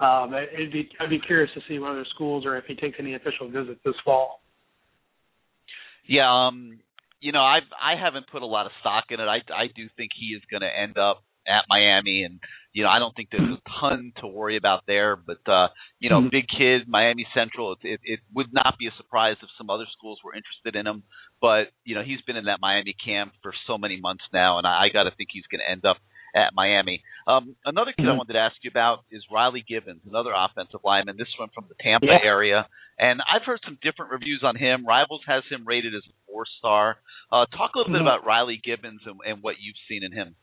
um, it'd be I'd be curious to see what other schools or if he takes any official visits this fall. Yeah, um, you know, I've I haven't put a lot of stock in it. I I do think he is going to end up at Miami, and you know, I don't think there's a ton to worry about there. But uh, you know, mm-hmm. big kid, Miami Central. It, it it would not be a surprise if some other schools were interested in him. But you know, he's been in that Miami camp for so many months now, and I, I got to think he's going to end up at Miami. Um, another kid mm-hmm. I wanted to ask you about is Riley Gibbons, another offensive lineman. This one from the Tampa yeah. area, and I've heard some different reviews on him. Rivals has him rated as a four star. Uh, talk a little mm-hmm. bit about Riley Gibbons and, and what you've seen in him.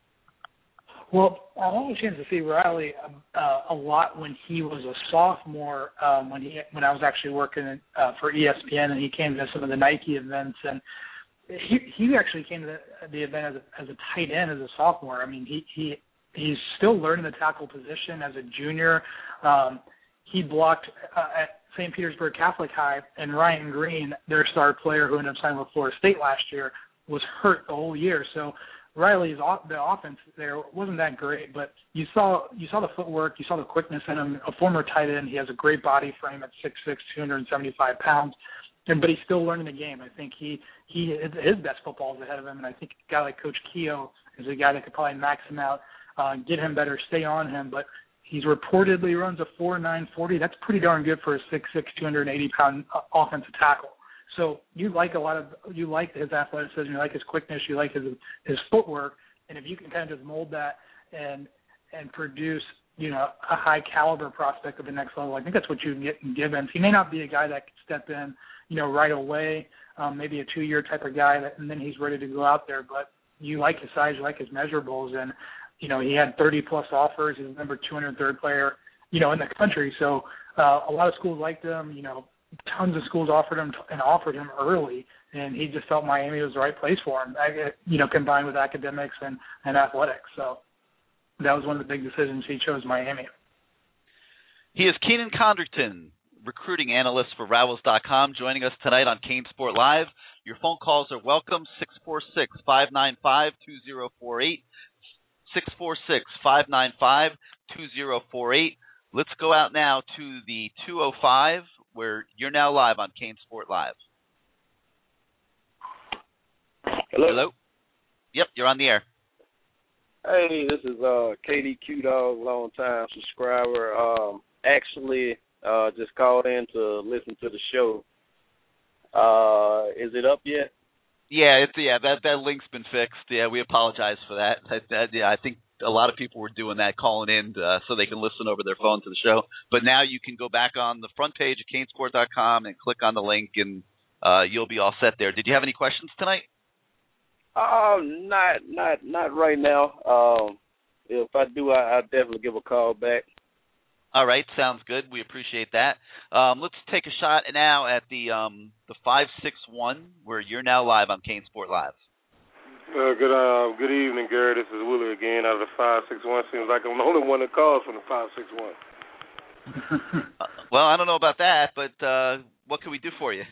Well, I had a chance to see Riley uh, a lot when he was a sophomore. Um, when he when I was actually working uh, for ESPN, and he came to some of the Nike events, and he he actually came to the, the event as a, as a tight end as a sophomore. I mean, he he he's still learning the tackle position as a junior. Um, he blocked uh, at St. Petersburg Catholic High, and Ryan Green, their star player who ended up signing with Florida State last year, was hurt the whole year. So Riley's the offense there wasn't that great, but you saw you saw the footwork, you saw the quickness in him. A former tight end, he has a great body frame at six six, two hundred and seventy five pounds, and but he's still learning the game. I think he he his best football is ahead of him, and I think a guy like Coach Kehoe is a guy that could probably max him out, uh, get him better, stay on him. But he's reportedly runs a four nine forty. That's pretty darn good for a six six, two hundred and eighty pound uh, offensive tackle. So you like a lot of you like his athleticism, you like his quickness, you like his his footwork, and if you can kind of just mold that and and produce you know a high caliber prospect of the next level, I think that's what you get in Gibbons. He may not be a guy that can step in you know right away, um, maybe a two year type of guy, that, and then he's ready to go out there. But you like his size, you like his measurables, and you know he had 30 plus offers. He's number 203rd player you know in the country. So uh, a lot of schools liked him. You know tons of schools offered him and offered him early, and he just felt Miami was the right place for him. You know, combined with academics and and athletics. So that was one of the big decisions he chose Miami. He is Keenan Condrington, recruiting analyst for Rivals.com, joining us tonight on CaneSport Live. Your phone calls are welcome, 646-595-2048, 646-595-2048. Let's go out now to the 205 where you're now live on CaneSport Live. Hello. Hello. Yep, you're on the air. Hey, this is uh KD Dog, long time subscriber. Um actually uh just called in to listen to the show. Uh is it up yet? Yeah, it's yeah, that that link's been fixed. Yeah, we apologize for that. that, that yeah, I think a lot of people were doing that, calling in uh, so they can listen over their phone to the show. But now you can go back on the front page of canesport.com and click on the link, and uh, you'll be all set there. Did you have any questions tonight? Um, not not not right now. Um, if I do, I, I'll definitely give a call back. All right, sounds good. We appreciate that. Um, let's take a shot now at the um, the five six one, where you're now live on CaneSport Live. Uh, good uh, good evening, Gary. This is Willie again out of the five six one. Seems like I'm the only one that calls from the five six one. well, I don't know about that, but uh, what can we do for you?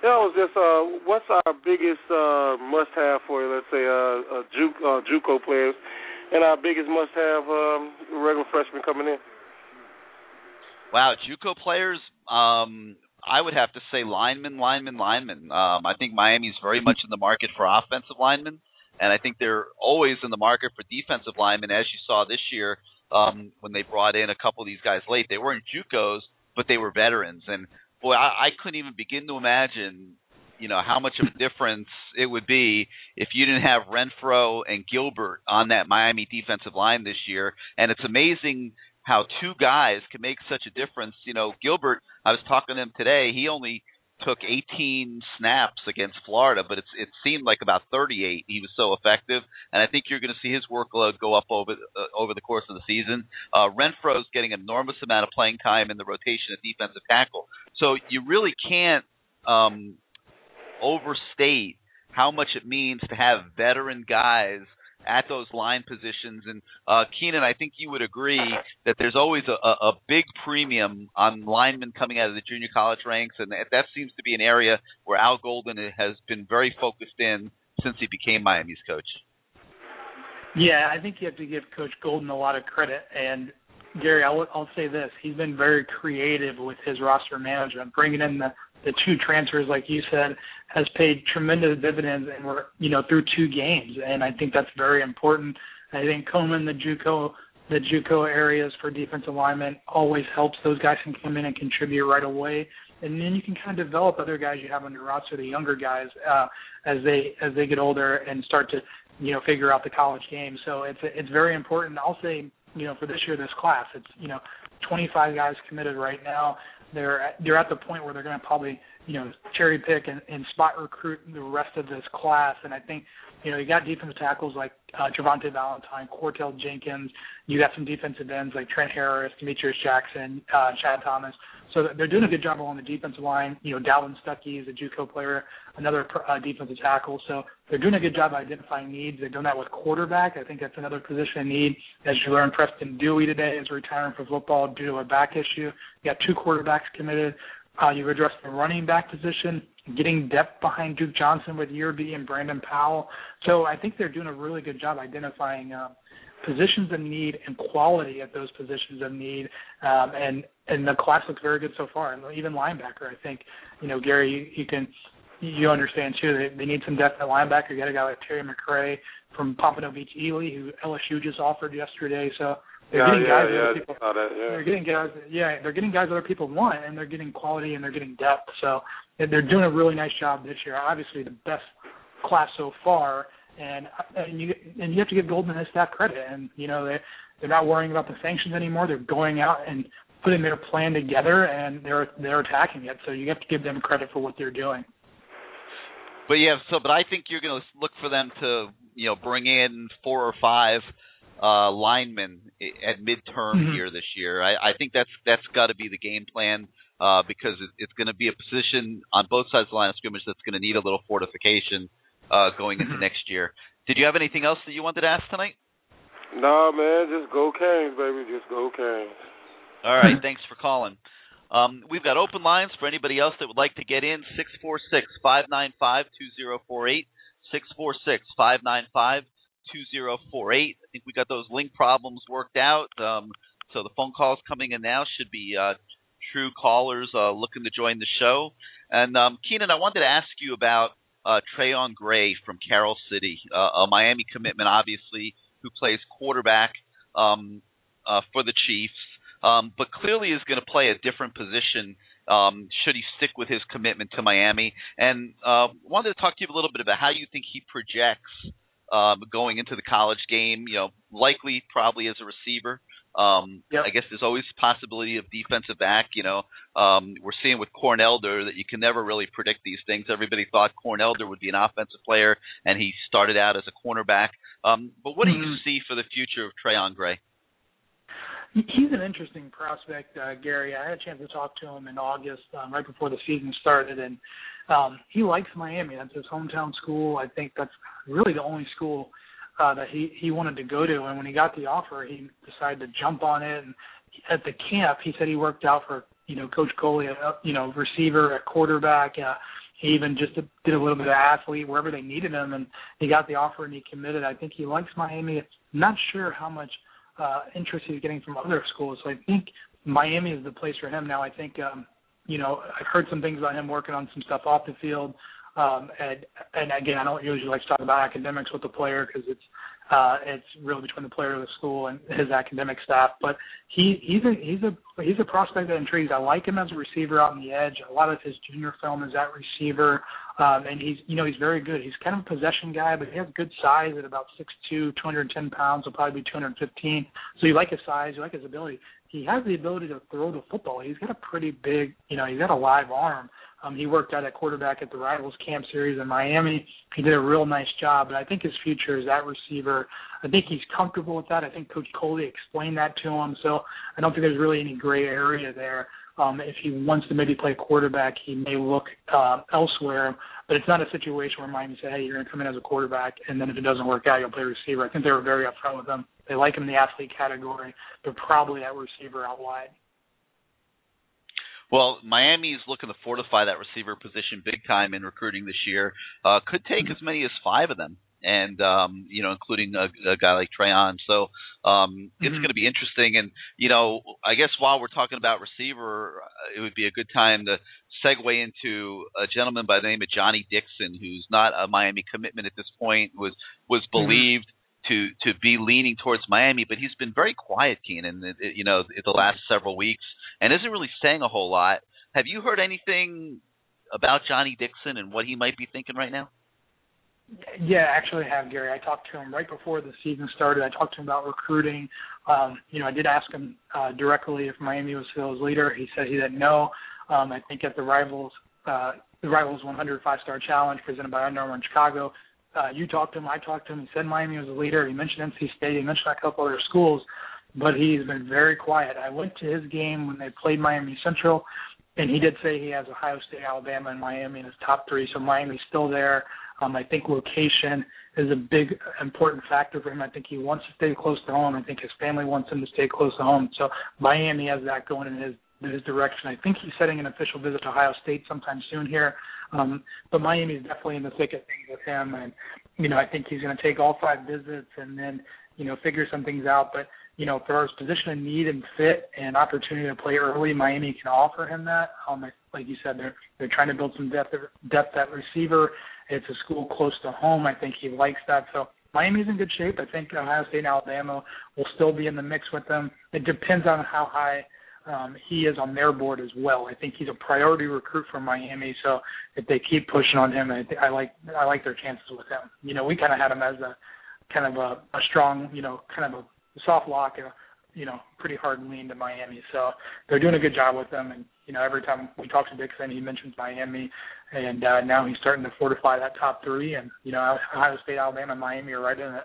Yeah, it was just uh, what's our biggest uh, must-have for let's say uh, uh, Juke, uh, JUCO players, and our biggest must-have um, regular freshmen coming in. Wow, JUCO players. Um, I would have to say lineman, lineman, lineman. Um, I think Miami's very much in the market for offensive linemen, and I think they're always in the market for defensive linemen. As you saw this year, um, when they brought in a couple of these guys late, they weren't JUCOs, but they were veterans. And boy, I, I couldn't even begin to imagine, you know, how much of a difference it would be if you didn't have Renfro and Gilbert on that Miami defensive line this year. And it's amazing how two guys can make such a difference. You know, Gilbert, I was talking to him today. He only took 18 snaps against Florida, but it's it seemed like about 38. He was so effective, and I think you're going to see his workload go up over uh, over the course of the season. Uh, Renfro's getting an enormous amount of playing time in the rotation at defensive tackle, so you really can't um, overstate how much it means to have veteran guys at those line positions. And uh, Keenan, I think you would agree that there's always a, a big premium on linemen coming out of the junior college ranks, and that, that seems to be an area where Al Golden has been very focused in since he became Miami's coach. Yeah, I think you have to give Coach Golden a lot of credit. And Gary, I'll, I'll say this: he's been very creative with his roster management, bringing in the the two transfers, like you said, has paid tremendous dividends, and we're you know through two games, and I think that's very important. I think Coleman, the JUCO, the JUCO areas for defensive alignment always helps those guys can come in and contribute right away, and then you can kind of develop other guys you have on your roster, the younger guys, uh, as they as they get older and start to you know figure out the college game. So it's it's very important. I'll say you know for this year, this class, it's you know 25 guys committed right now they're at, they're at the point where they're going to probably you know cherry pick and, and spot recruit the rest of this class. And I think you know you got defensive tackles like uh, Javante Valentine, Cortel Jenkins. You got some defensive ends like Trent Harris, Demetrius Jackson, uh, Chad Thomas. So they're doing a good job along the defensive line. You know, Dalvin Stuckey is a JUCO player, another uh, defensive tackle. So they're doing a good job identifying needs. They've done that with quarterback. I think that's another position in need. As you learned, Preston Dewey today is retiring from football due to a back issue. You got two quarterbacks committed. Uh, you've addressed the running back position, getting depth behind Duke Johnson with Yearby and Brandon Powell. So I think they're doing a really good job identifying uh, positions of need and quality at those positions of need. Um, and and the class looks very good so far. And even linebacker, I think, you know, Gary, you, you can you understand too. They, they need some depth at linebacker. You got a guy like Terry McRae from Pompano Beach, Ely, who LSU just offered yesterday. So they're yeah, getting yeah, guys yeah, that people, that, yeah. they're getting guys. Yeah, they're getting guys other people want, and they're getting quality and they're getting depth. So they're doing a really nice job this year. Obviously, the best class so far and and you and you have to give Golden his staff credit. And you know they they're not worrying about the sanctions anymore. They're going out and putting their plan together, and they're they're attacking it. So you have to give them credit for what they're doing. But yeah, so but I think you're going to look for them to you know bring in four or five uh linemen at midterm Mhm. here this year. I, I think that's that's got to be the game plan uh because it, it's going to be a position on both sides of the line of scrimmage that's going to need a little fortification uh going into next year. Did you have anything else that you wanted to ask tonight? Nah, man, just go Canes, baby. Just go Canes. All right, thanks for calling. Um, we've got open lines for anybody else that would like to get in. Six four six five nine five two zero four eight. Six four six five nine five two zero four eight. I think we got those link problems worked out. Um, so the phone calls coming in now should be uh, true callers uh, looking to join the show. And um, Keenan, I wanted to ask you about uh, Trayone Gray from Carol City, uh, a Miami commitment, obviously, who plays quarterback um, uh, for the Chiefs um, but clearly is going to play a different position um, should he stick with his commitment to Miami. And uh, wanted to talk to you a little bit about how you think he projects um, going into the college game. You know, likely probably as a receiver. Um, Yep. I guess there's always possibility of defensive back. You know, um, we're seeing with Corn Elder that you can never really predict these things. Everybody thought Corn Elder would be an offensive player, and he started out as a cornerback. Um, but what do you Mhm. see for the future of Trayone Gray? He's an interesting prospect, uh, Gary. I had a chance to talk to him in August, um, right before the season started, and um, he likes Miami. That's his hometown school. I think that's really the only school uh, that he he wanted to go to. And when he got the offer, he decided to jump on it. And at the camp, he said he worked out for you know Coach Coley, uh, you know receiver, at quarterback. Uh, he even just did a little bit of athlete wherever they needed him, and he got the offer and he committed. I think he likes Miami. Not sure how much uh, interest he's getting from other schools. So I think Miami is the place for him now. I think um, you know, I've heard some things about him working on some stuff off the field. Um, and and again, I don't usually like to talk about academics with the player because it's uh, it's really between the player of the school and his academic staff. But he he's a he's a he's a prospect that intrigues. I like him as a receiver out on the edge. A lot of his junior film is at receiver, um, and he's you know he's very good. He's kind of a possession guy, but he has good size at about six two, two hundred ten pounds. He'll probably be 215. So you like his size, you like his ability. He has the ability to throw the football. He's got a pretty big, you know, he's got a live arm. Um, he worked out at quarterback at the Rivals Camp Series in Miami. He did a real nice job, but I think his future is that receiver. I think he's comfortable with that. I think Coach Coley explained that to him, so I don't think there's really any gray area there. Um, if he wants to maybe play quarterback, he may look uh, elsewhere. But it's not a situation where Miami say, "Hey, you're going to come in as a quarterback, and then if it doesn't work out, you'll play receiver." I think they were very upfront with him. They like him in the athlete category, but probably at receiver out wide. Well, Miami is looking to fortify that receiver position big time in recruiting this year. Uh, could take as many as five of them, and um, you know, including a, a guy like Trayone. So um, it's mm-hmm. going to be interesting. And you know, I guess while we're talking about receiver, uh, it would be a good time to segue into a gentleman by the name of Johnny Dixon, who's not a Miami commitment at this point. was was mm-hmm. believed. Mm-hmm to to be leaning towards Miami, but he's been very quiet, Keenan. You know, the last several weeks, and isn't really saying a whole lot. Have you heard anything about Johnny Dixon and what he might be thinking right now? Yeah, actually, I have Gary. I talked to him right before the season started. I talked to him about recruiting. Um, you know, I did ask him uh, directly if Miami was his leader. He said he didn't know. Um, I think at the rivals, uh, the rivals 100 five-star challenge presented by Under Armour in Chicago, uh, you talked to him, I talked to him. He said Miami was a leader. He mentioned NC State. He mentioned a couple other schools, but he's been very quiet. I went to his game when they played Miami Central, and he did say he has Ohio State, Alabama, and Miami in his top three. So Miami's still there. Um, I think location is a big important factor for him. I think he wants to stay close to home. I think his family wants him to stay close to home. So Miami has that going in his in his direction. I think he's setting an official visit to Ohio State sometime soon here. Um, but Miami is definitely in the thick of things with him, and you know I think he's going to take all five visits and then you know figure some things out. But you know for his position of need and fit and opportunity to play early, Miami can offer him that. Um, like you said, they're they're trying to build some depth depth at receiver. It's a school close to home. I think he likes that. So Miami's in good shape. I think Ohio State and Alabama will still be in the mix with them. It depends on how high um, he is on their board as well. I think he's a priority recruit for Miami. So if they keep pushing on him, I, th- I like I like their chances with him. You know, we kind of had him as a kind of a, a strong, you know, kind of a soft lock, a, you know, pretty hard lean to Miami. So they're doing a good job with him. And you know, every time we talk to Dixon, he mentions Miami, and uh, now he's starting to fortify that top three. And you know, Ohio State, Alabama, Miami are right in it.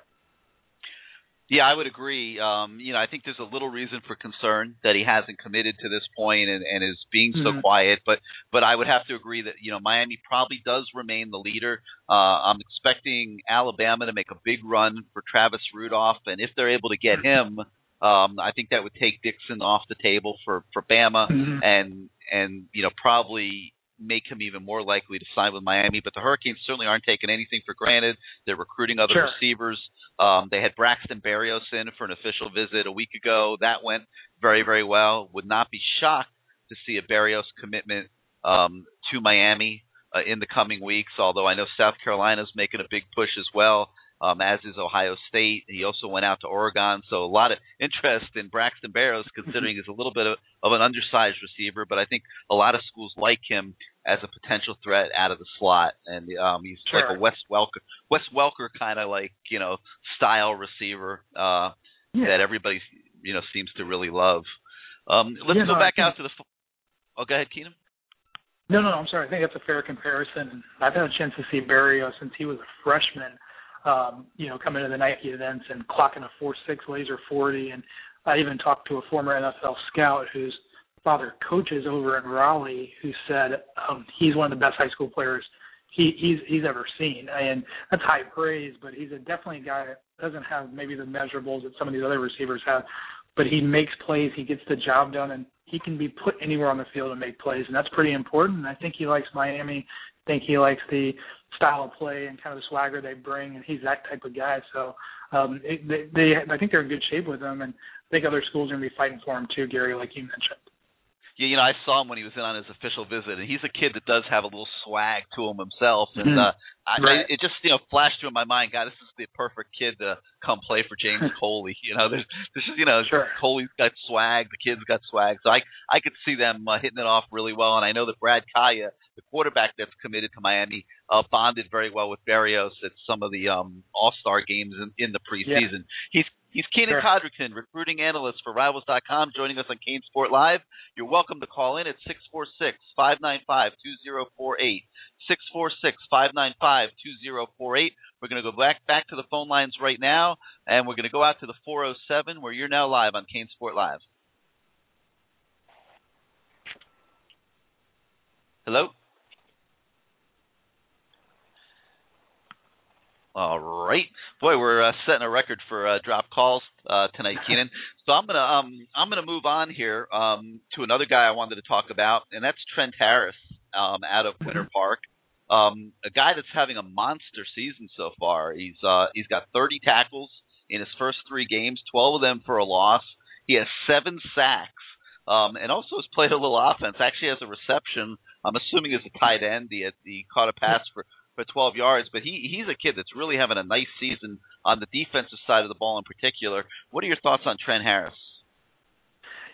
Yeah, I would agree. Um, you know, I think there's a little reason for concern that he hasn't committed to this point and, and is being so mm-hmm. quiet. But but I would have to agree that you know Miami probably does remain the leader. Uh, I'm expecting Alabama to make a big run for Travis Rudolph, and if they're able to get him, um, I think that would take Dixon off the table for for Bama, mm-hmm. and and you know probably make him even more likely to sign with Miami. But the Hurricanes certainly aren't taking anything for granted. They're recruiting other sure. receivers. Um, they had Braxton Berrios in for an official visit a week ago. That went very, very well. Would not be shocked to see a Berrios commitment um, to Miami uh, in the coming weeks. Although I know South Carolina's making a big push as well um, as is Ohio State. He also went out to Oregon, so a lot of interest in Braxton Berrios, considering he's a little bit of, of an undersized receiver, but I think a lot of schools like him as a potential threat out of the slot, and um, he's sure. like a Wes Welker, Wes Welker kind of like you know style receiver uh, yeah. that everybody you know seems to really love. Um, let's yeah, go no, back out to the. Oh, go ahead, Keenan. No, no, I'm sorry. I think that's a fair comparison. I've had a chance to see Berrios since he was a freshman um, you know, coming to the Nike events and clocking a four six laser forty. And I even talked to a former NFL scout whose father coaches over in Raleigh, who said um, he's one of the best high school players he he's he's ever seen. And that's high praise, but he's a definitely a guy that doesn't have maybe the measurables that some of these other receivers have. But he makes plays, he gets the job done, and he can be put anywhere on the field and make plays, and that's pretty important. And I think he likes Miami. I think he likes the style of play and kind of the swagger they bring, and he's that type of guy. So um, it, they, they, I think they're in good shape with him, and I think other schools are going to be fighting for him too, Gary, like you mentioned. Yeah, you know, I saw him when he was in on his official visit, and he's a kid that does have a little swag to him himself. And Mhm. uh, I, Right. it just you know flashed through my mind. God, this is the perfect kid to come play for James Coley. You know, there's this is you know Sure. Coley's got swag, the kid's got swag, so I I could see them uh, hitting it off really well. And I know that Brad Kaaya, the quarterback that's committed to Miami, uh, bonded very well with Berrios at some of the um All Star games in, in the preseason. He's He's Keenan Sure. Codrington, recruiting analyst for Rivals.com, joining us on CaneSport Live. You're welcome to call in at 646-595-2048. 646-595-2048. We're going to go back back to the phone lines right now, and we're going to go out to the 407 where you're now live on CaneSport Live. Hello? All right, boy, we're uh, setting a record for uh, drop calls uh, tonight, Keenan. so I'm gonna um, I'm gonna move on here um, to another guy I wanted to talk about, and that's Trent Harris um, out of Winter Park. Um, a guy that's having a monster season so far. He's uh, he's got 30 tackles in his first three games, 12 of them for a loss. He has seven sacks, um, and also has played a little offense. Actually, has a reception. I'm assuming as a tight end. He had, he caught a pass for for 12 yards, but he he's a kid that's really having a nice season on the defensive side of the ball in particular. What are your thoughts on Trent Harris?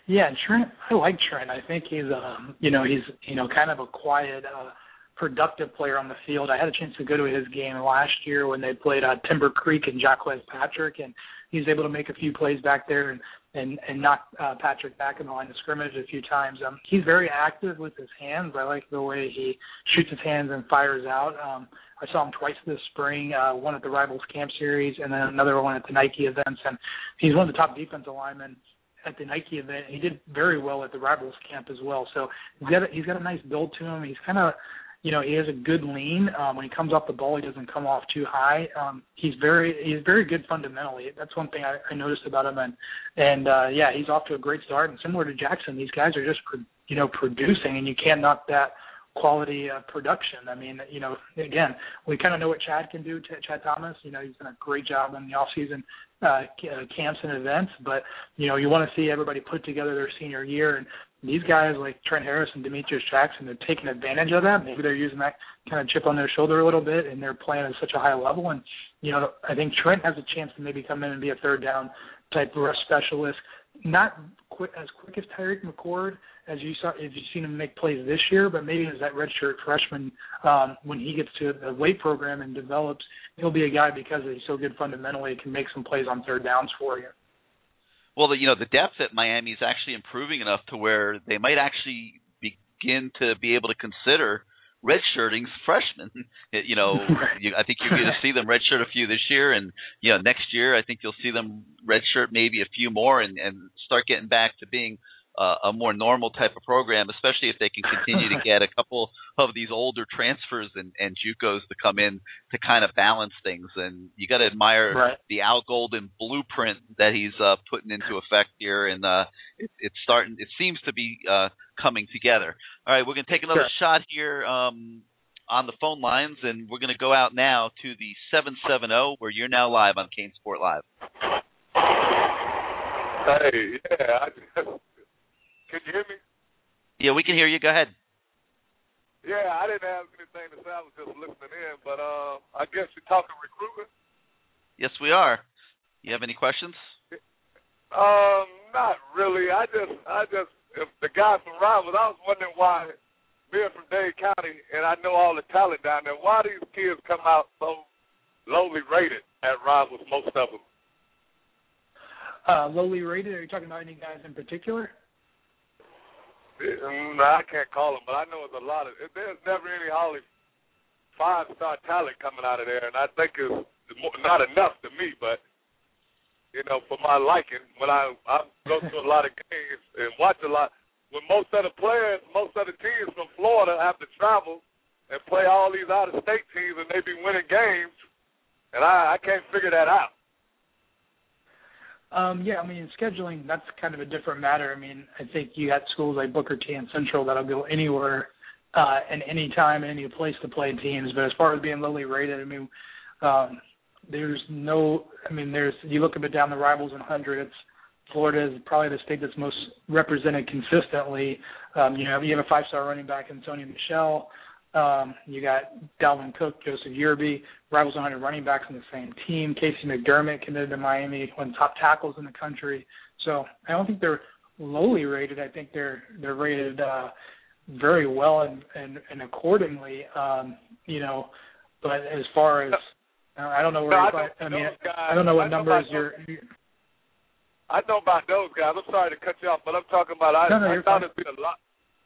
Yeah, Trent. I like Trent. I think he's, um, you know, he's, you know, kind of a quiet, uh, productive player on the field. I had a chance to go to his game last year when they played uh, Timber Creek and Jacques Patrick, and he was able to make a few plays back there and and and knock uh, Patrick back in the line of scrimmage a few times. Um, he's very active with his hands. I like the way he shoots his hands and fires out. Um, I saw him twice this spring, uh, one at the Rivals Camp Series and then another one at the Nike events. And he's one of the top defensive linemen at the Nike event. He did very well at the Rivals Camp as well. So he's got a, he's got a nice build to him. He's kind of you know, he has a good lean. Um, when he comes off the ball, he doesn't come off too high. Um, he's very he's very good fundamentally. That's one thing I, I noticed about him. And and uh, yeah, he's off to a great start. And similar to Jackson, these guys are just you know producing, and you can't knock that quality uh, production. I mean, you know, again, we kind of know what Chad can do. Ch- Chad Thomas, you know, he's done a great job in the off season uh, uh, camps and events. But you know, you want to see everybody put together their senior year, and these guys like Trent Harris and Demetrius Jackson, they're taking advantage of that. Maybe they're using that kind of chip on their shoulder a little bit, and they're playing at such a high level. And you know, I think Trent has a chance to maybe come in and be a third down type rush specialist. Not quick, as quick as Tyriq McCord as you saw if you've seen him make plays this year, but maybe as that redshirt freshman, um, when he gets to the weight program and develops, he'll be a guy because he's so good fundamentally, can make some plays on third downs for you. Well, the, you know, the depth at Miami is actually improving enough to where they might actually begin to be able to consider redshirting freshmen. you know, you, I think you're going to see them redshirt a few this year, and you know, next year I think you'll see them redshirt maybe a few more, and and start getting back to being a more normal type of program, especially if they can continue to get a couple of these older transfers and, and JUCOs to come in to kind of balance things. And you got to admire right. the Al Golden blueprint that he's uh, putting into effect here, and uh, it, it's starting. It seems to be uh, coming together. All right, we're going to take another sure. shot here. Um, on the phone lines, and we're going to go out now to the 770, where you're now live on CaneSport Live. Hey, yeah, I just, can you hear me? Yeah, we can hear you. Go ahead. Yeah, I didn't have anything to say. I was just listening in, but uh, I guess you're talking recruitment. Yes, we are. You have any questions? Um, not really. I just, I just, if the guy from Rivals, I was wondering why, being from Dade County, and I know all the talent down there, why these kids come out so lowly rated at Rivals, most of them. Uh, lowly rated? Are you talking about any guys in particular? Mm, I can't call them, but I know it's a lot of. There's never any Holly five star talent coming out of there, and I think it's not enough to me. But you know, for my liking, when I I go to a lot of games and watch a lot, when most of the players, most of the teams from Florida have to travel and play all these out of state teams, and they be winning games, and I I can't figure that out. Um, yeah, I mean, scheduling, that's kind of a different matter. I mean, I think you got schools like Booker T and Central that'll go anywhere uh, and any time any place to play teams. But as far as being lowly rated, I mean, um, there's no, I mean, there's, you look a bit down the rivals in 100, it's Florida is probably the state that's most represented consistently. Um, you know, you have a five-star running back in Sony Michel. Um, you got Dalvin Cook, Joseph Yearby, rivals 100 running backs on the same team. KC McDermott committed to Miami, one of the top tackles in the country. So I don't think they're lowly rated. I think they're they're rated uh, very well and and, and accordingly. Um, you know, but as far as I don't know where no, I, I mean guys, I don't know what I know numbers you're. I know about those guys. I'm sorry to cut you off, but I'm talking about I, no, no, I thought it'd be a lot.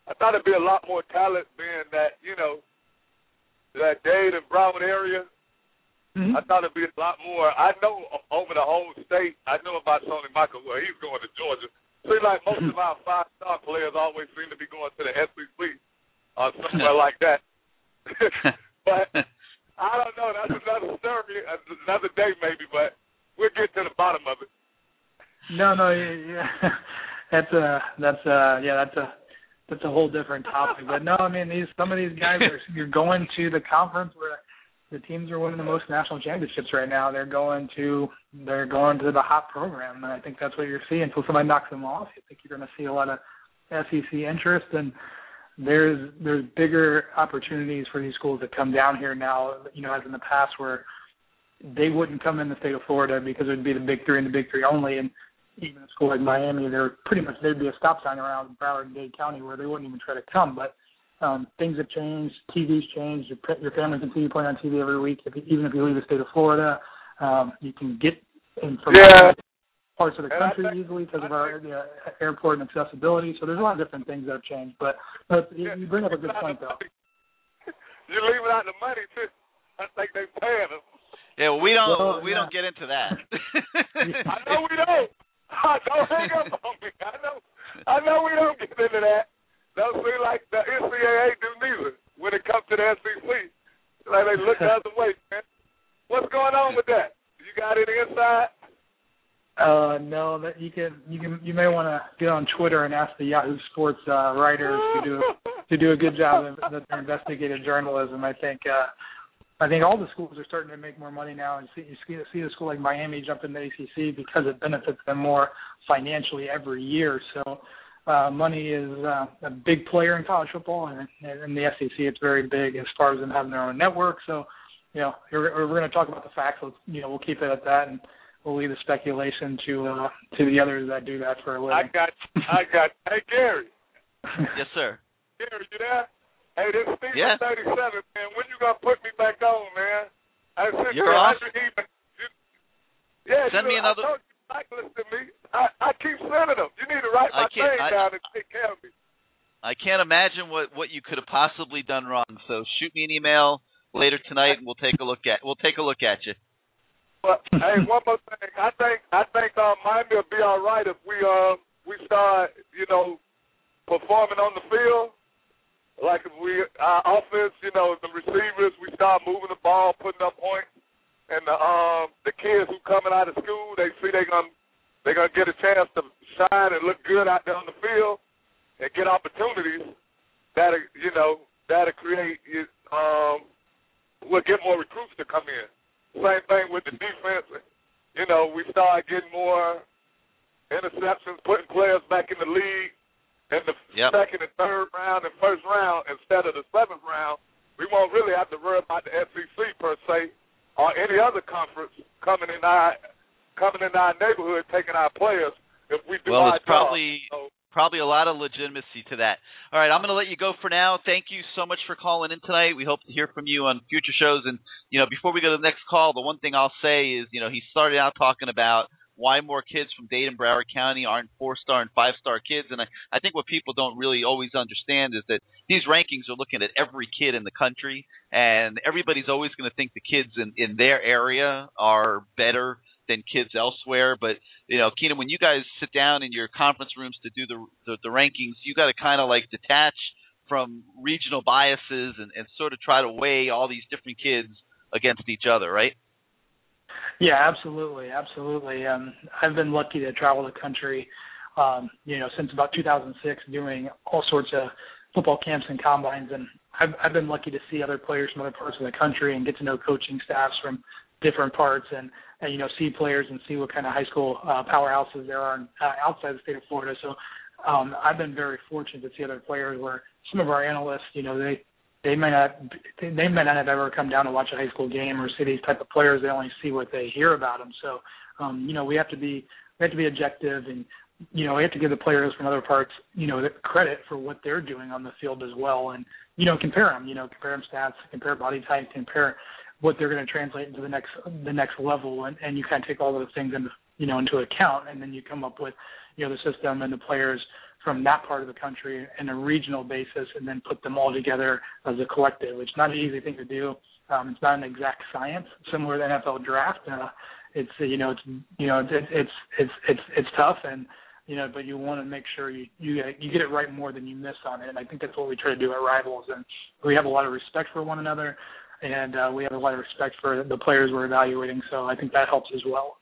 I thought it'd be a lot more talent being that you know that Dade and Broward area. Mm-hmm. I thought it'd be a lot more. I know over the whole state. I know about Tony Michael. Well, he's going to Georgia. Seems like most mm-hmm. of our five star players always seem to be going to the SEC or somewhere like that. but I don't know. That's another story, another day maybe. But we'll get to the bottom of it. No, no, yeah, that's a that's a yeah that's a that's a whole different topic. But no, I mean these some of these guys are you're going to the conference where the teams are winning the most national championships right now. They're going to they're going to the hot program, and I think that's what you're seeing. Until somebody knocks them off, I think you're going to see a lot of SEC interest, and there's there's bigger opportunities for these schools to come down here now. You know, as in the past where they wouldn't come in the state of Florida because it would be the big three and the big three only, and even a school like Miami, they're pretty much there'd be a stop sign around Broward and Dade County where they wouldn't even try to come. But um, things have changed. TV's changed. Your, your family can see you playing on TV every week. If you, even if you leave the state of Florida, um, you can get in from yeah. parts of the country think, easily because of our uh, airport and accessibility. So there's a lot of different things that have changed. But, but yeah, you bring up a good point though. You're leaving out the money too. I think they're paying them. Yeah, well, we don't well, we yeah. don't get into that. I know we don't. don't hang up on me. I know. I know we don't get into that. Don't seem like the NCAA do neither when it comes to the SEC. Like they look the other way, man. What's going on with that? You got any insight? Uh, no, that you can you can you may want to get on Twitter and ask the Yahoo Sports uh, writers to do to do a good job of their investigative journalism. I think uh, I think all the schools are starting to make more money now, and see see, see a school like Miami jump in the ACC because it benefits them more financially every year. So uh, money is uh, a big player in college football, and in the SEC, it's very big as far as them having their own network. So, you know, we're, we're going to talk about the facts. Let's, you know, we'll keep it at that, and we'll leave the speculation to uh, to the others that do that for a living. I got, I got. Hey, Gary. yes, sir. Gary, you there? Hey, this is Steve Yeah. 37, man. When you gonna put me back on, man? I said, You're man, off. I you, yeah, Send you me know, another- I told you, like, listen to me. I, I keep sending them. You need to write my can't- name I- down and take care of me. I can't imagine what what you could have possibly done wrong. So shoot me an email later tonight, and we'll take a look at we'll take a look at you. But hey, one more thing. I think I think um, Miami will be all right if we um we start you know performing on the field. Like if we our offense, you know, the receivers, we start moving the ball, putting up points, and the um the kids who coming out of school, they see they gonna they gonna get a chance to shine and look good out there on the field and get opportunities. That you know that'll create um we'll get more recruits to come in. Same thing with the defense. You know, we start getting more interceptions, putting players back in the league in the Yep. second and third round and first round instead of the seventh round. We won't really have to worry about the SEC per se or any other conference coming in our coming in our neighborhood taking our players if we do Well, our probably job. So, probably a lot of legitimacy to that. All right, I'm going to let you go for now. Thank you so much for calling in tonight. We hope to hear from you on future shows. And you know, before we go to the next call, the one thing I'll say is, you know, he started out talking about why more kids from Dayton Broward County aren't four star and five star kids. And I, I think what people don't really always understand is that these rankings are looking at every kid in the country, and everybody's always going to think the kids in in their area are better than kids elsewhere. But you know, Keenan, when you guys sit down in your conference rooms to do the the, the rankings, you got to kind of like detach from regional biases and, and sort of try to weigh all these different kids against each other, right? Yeah, absolutely, absolutely. Um, I've been lucky to travel the country, um, you know, since about 2006, doing all sorts of football camps and combines, and I've I've been lucky to see other players from other parts of the country and get to know coaching staffs from different parts and, and you know see players and see what kind of high school uh, powerhouses there are uh, outside the state of Florida. So um, I've been very fortunate to see other players where some of our analysts, you know, they they may not they may not have ever come down to watch a high school game or see these type of players. They only see what they hear about them. So um, you know we have to be we have to be objective and you know we have to give the players from other parts you know the credit for what they're doing on the field as well and you know compare them you know compare them stats compare body type compare what they're going to translate into the next the next level and, and you kind of take all those things into you know into account and then you come up with you know the system and the players from that part of the country in a regional basis and then put them all together as a collective. It's not an easy thing to do. Um, it's not an exact science, similar to the NFL draft. Uh, it's you know it's you know it's it's it's it's it's tough and you know but you want to make sure you you you get it right more than you miss on it and I think that's what we try to do at Rivals and we have a lot of respect for one another and uh, we have a lot of respect for the players we're evaluating so I think that helps as well.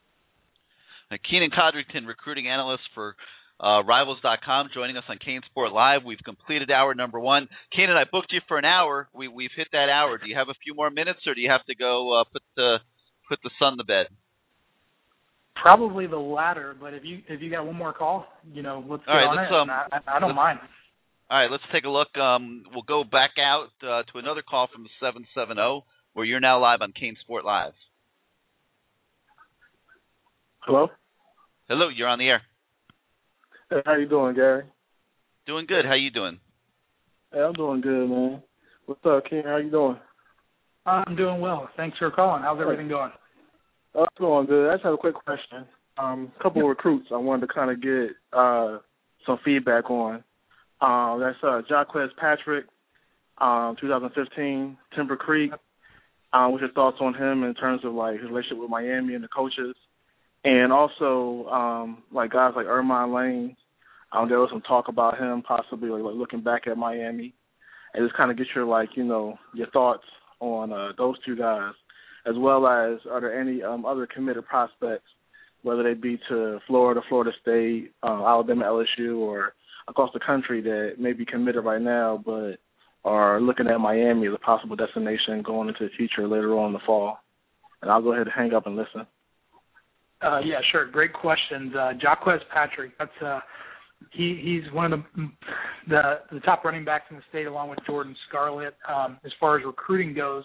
Now, Keenan Codrington, recruiting analyst for uh, Rivals.com, joining us on CaneSport Live. We've completed hour number one. Keenan, I booked you for an hour. We, we've hit that hour. Do you have a few more minutes, or do you have to go uh, put the put the son to bed? Probably the latter, but if you if you got one more call, you know, let's get All right, on let's, it. um, I, I don't mind. All right, let's take a look. Um, we'll go back out uh, to another call from the 770, where you're now live on CaneSport Live. Hello. Hello, you're on the air. Hey, how you doing, Gary? Doing good. How you doing? Hey, I'm doing good, man. What's up, Ken? How you doing? I'm doing well. Thanks for calling. How's everything going? Oh, it's going good. I just have a quick question. Um, a couple of recruits I wanted to kind of get uh, some feedback on. Um, that's uh, Jaquez Patrick, um, 2015, Timber Creek. Um, what's your thoughts on him in terms of like his relationship with Miami and the coaches? And also, um, like guys like Ermon Lane, um, there was some talk about him possibly like, looking back at Miami, and just kind of get your like you know your thoughts on uh, those two guys, as well as are there any um, other committed prospects, whether they be to Florida, Florida State, uh, Alabama, LSU, or across the country that may be committed right now, but are looking at Miami as a possible destination going into the future later on in the fall. And I'll go ahead and hang up and listen. Uh, yeah, sure. Great questions. Uh, Jaquez Patrick, that's uh, he he's one of the the the top running backs in the state, along with Jordan Scarlett. Um, as far as recruiting goes,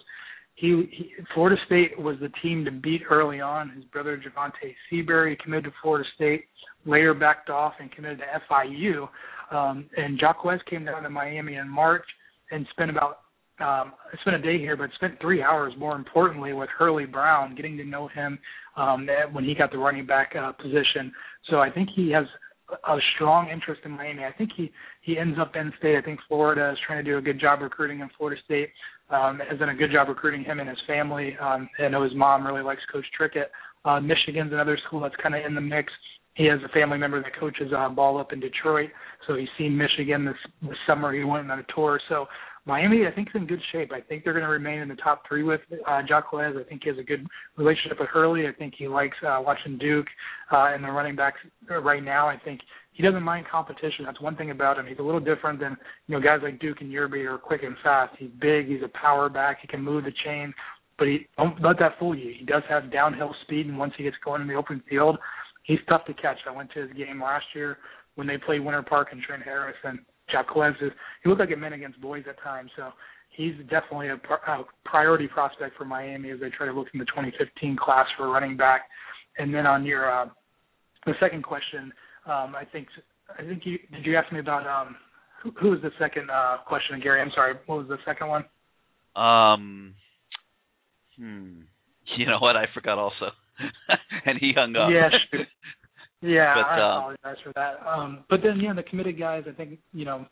he, he Florida State was the team to beat early on. His brother Javante Seabury committed to Florida State, later backed off and committed to FIU. Um, and Jaquez came down to Miami in March and spent about um, spent a day here, but spent three hours more importantly with Hurlie Brown, getting to know him um, when he got the running back uh, position. So I think he has a strong interest in Miami. I think he he ends up in state. I think Florida is trying to do a good job recruiting him. Florida State um, has done a good job recruiting him and his family. Um, I know his mom really likes Coach Trickett. Uh, Michigan's another school that's kind of in the mix. He has a family member that coaches uh, ball up in Detroit, so he's seen Michigan this, this summer. He went on a tour, so Miami, I think, is in good shape. I think they're going to remain in the top three with uh, Jaquez. I think he has a good relationship with Hurlie. I think he likes uh, watching Duke uh, and the running backs right now. I think he doesn't mind competition. That's one thing about him. He's a little different than you know guys like Duke and Yearby are quick and fast. He's big. He's a power back. He can move the chain. But he don't let that fool you. He does have downhill speed, and once he gets going in the open field, he's tough to catch. I went to his game last year when they played Winter Park and Trent Harris, and Jaquez is he looked like a man against boys at times. So he's definitely a, a priority prospect for Miami as they try to look in the 2015 class for running back. And then on your uh, the second question, um, I think I think you did you ask me about um, who, who was the second uh, question, Gary? I'm sorry. What was the second one? Um, hmm. You know what? I forgot also, and he hung up. Yeah, sure. Yeah, But, I um, apologize for that. Um, but then, yeah, the committed guys, I think, you know,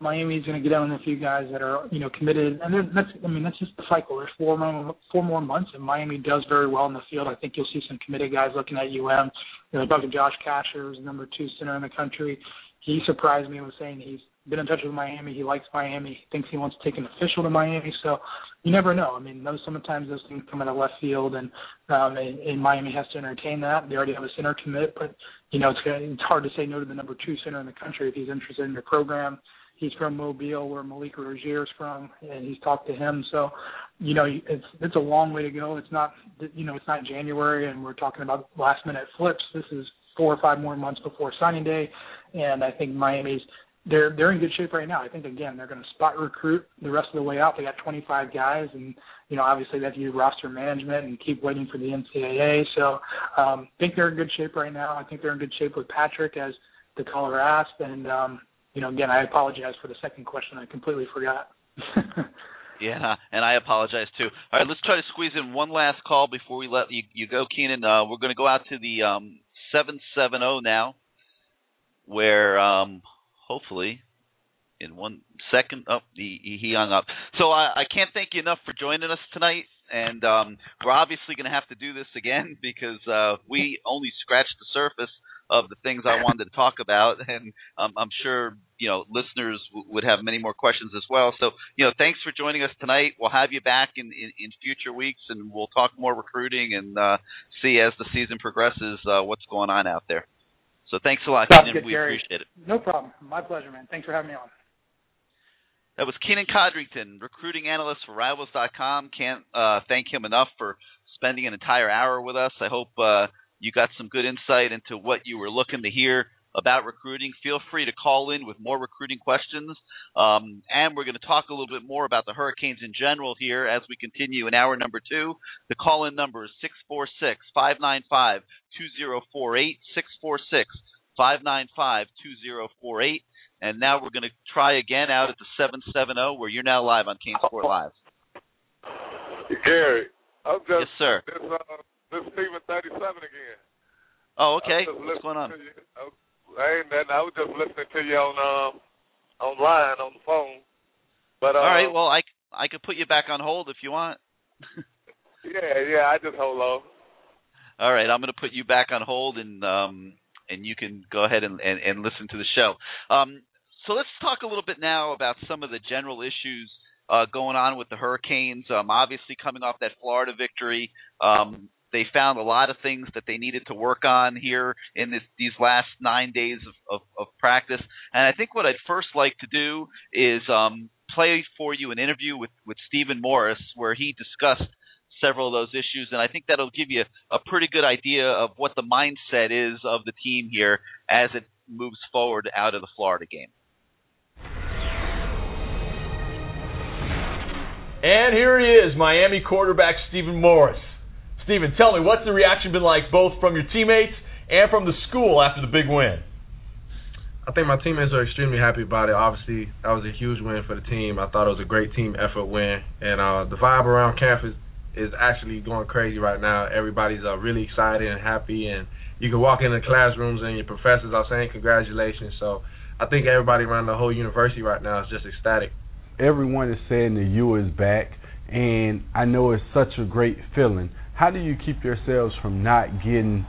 Miami's going to get on a few guys that are, you know, committed, and then that's, I mean, that's just the cycle. There's four more, four more months, and Miami does very well in the field. I think you'll see some committed guys looking at UM. You know, talking Josh Casher, the number two center in the country. He surprised me with saying he's been in touch with Miami. He likes Miami. He thinks he wants to take an official to Miami. So you never know. I mean, those sometimes those things come out of left field, and um, and, and Miami has to entertain that. They already have a center commit, but you know it's it's hard to say no to the number two center in the country if he's interested in your program. He's from Mobile, where Malik Rosier is from, and he's talked to him. So, you know, it's it's a long way to go. It's not, you know, it's not January, and we're talking about last minute flips. This is four or five more months before signing day, and I think Miami's they're they're in good shape right now. I think again they're going to spot recruit the rest of the way out. They got 25 guys, and you know obviously they have to do roster management and keep waiting for the NCAA. So um, I think they're in good shape right now. I think they're in good shape with Patrick as the caller asked, and um, you know again I apologize for the second question. I completely forgot. Yeah, and I apologize too. All right, let's try to squeeze in one last call before we let you, you go, Keenan. Uh, we're going to go out to the um, seven seven zero now, where um, hopefully in one second. Oh, he, he hung up. So I, I can't thank you enough for joining us tonight. And um, we're obviously going to have to do this again because uh, we only scratched the surface of the things I wanted to talk about, and um, I'm sure you know listeners w- would have many more questions as well. So you know, thanks for joining us tonight. We'll have you back in in, in future weeks, and we'll talk more recruiting and uh, see as the season progresses uh, what's going on out there. So thanks a lot, Keenan. We Gary. appreciate it. No problem. My pleasure, man. Thanks for having me on. That was Keenan Codrington, recruiting analyst for Rivals.com. Can't uh, thank him enough for spending an entire hour with us. I hope uh, you got some good insight into what you were looking to hear about recruiting. Feel free to call in with more recruiting questions. Um, and we're going to talk a little bit more about the Hurricanes in general here as we continue in hour number two. The call in number is 646 595 2048. 646 595 2048. And now we're going to try again out at the 770 where you're now live on CaneSport Live. Gary, I'm just Yes, sir. this uh this is Steven thirty seven again. Oh, okay. I was just What's going on? I, was- ain't nothing. I was just listening to you on um online on the phone. But uh, All right. Well, I, I could put you back on hold if you want. yeah, yeah. I just hold on. All right, I'm going to put you back on hold, and um, and you can go ahead and, and, and listen to the show. Um, so let's talk a little bit now about some of the general issues uh, going on with the Hurricanes. Um, obviously, coming off that Florida victory, um, they found a lot of things that they needed to work on here in this, these last nine days of, of, of practice. And I think what I'd first like to do is um, play for you an interview with with Stephen Morris, where he discussed several of those issues, and I think that'll give you a pretty good idea of what the mindset is of the team here as it moves forward out of the Florida game. And here he is, Miami quarterback Stephen Morris. Stephen, tell me, what's the reaction been like both from your teammates and from the school after the big win? I think my teammates are extremely happy about it. Obviously, that was a huge win for the team. I thought it was a great team effort win, and uh, the vibe around campus is actually going crazy right now. Everybody's uh, really excited and happy, and you can walk into classrooms and your professors are saying congratulations. So I think everybody around the whole university right now is just ecstatic. Everyone is saying the U is back, and I know it's such a great feeling. How do you keep yourselves from not getting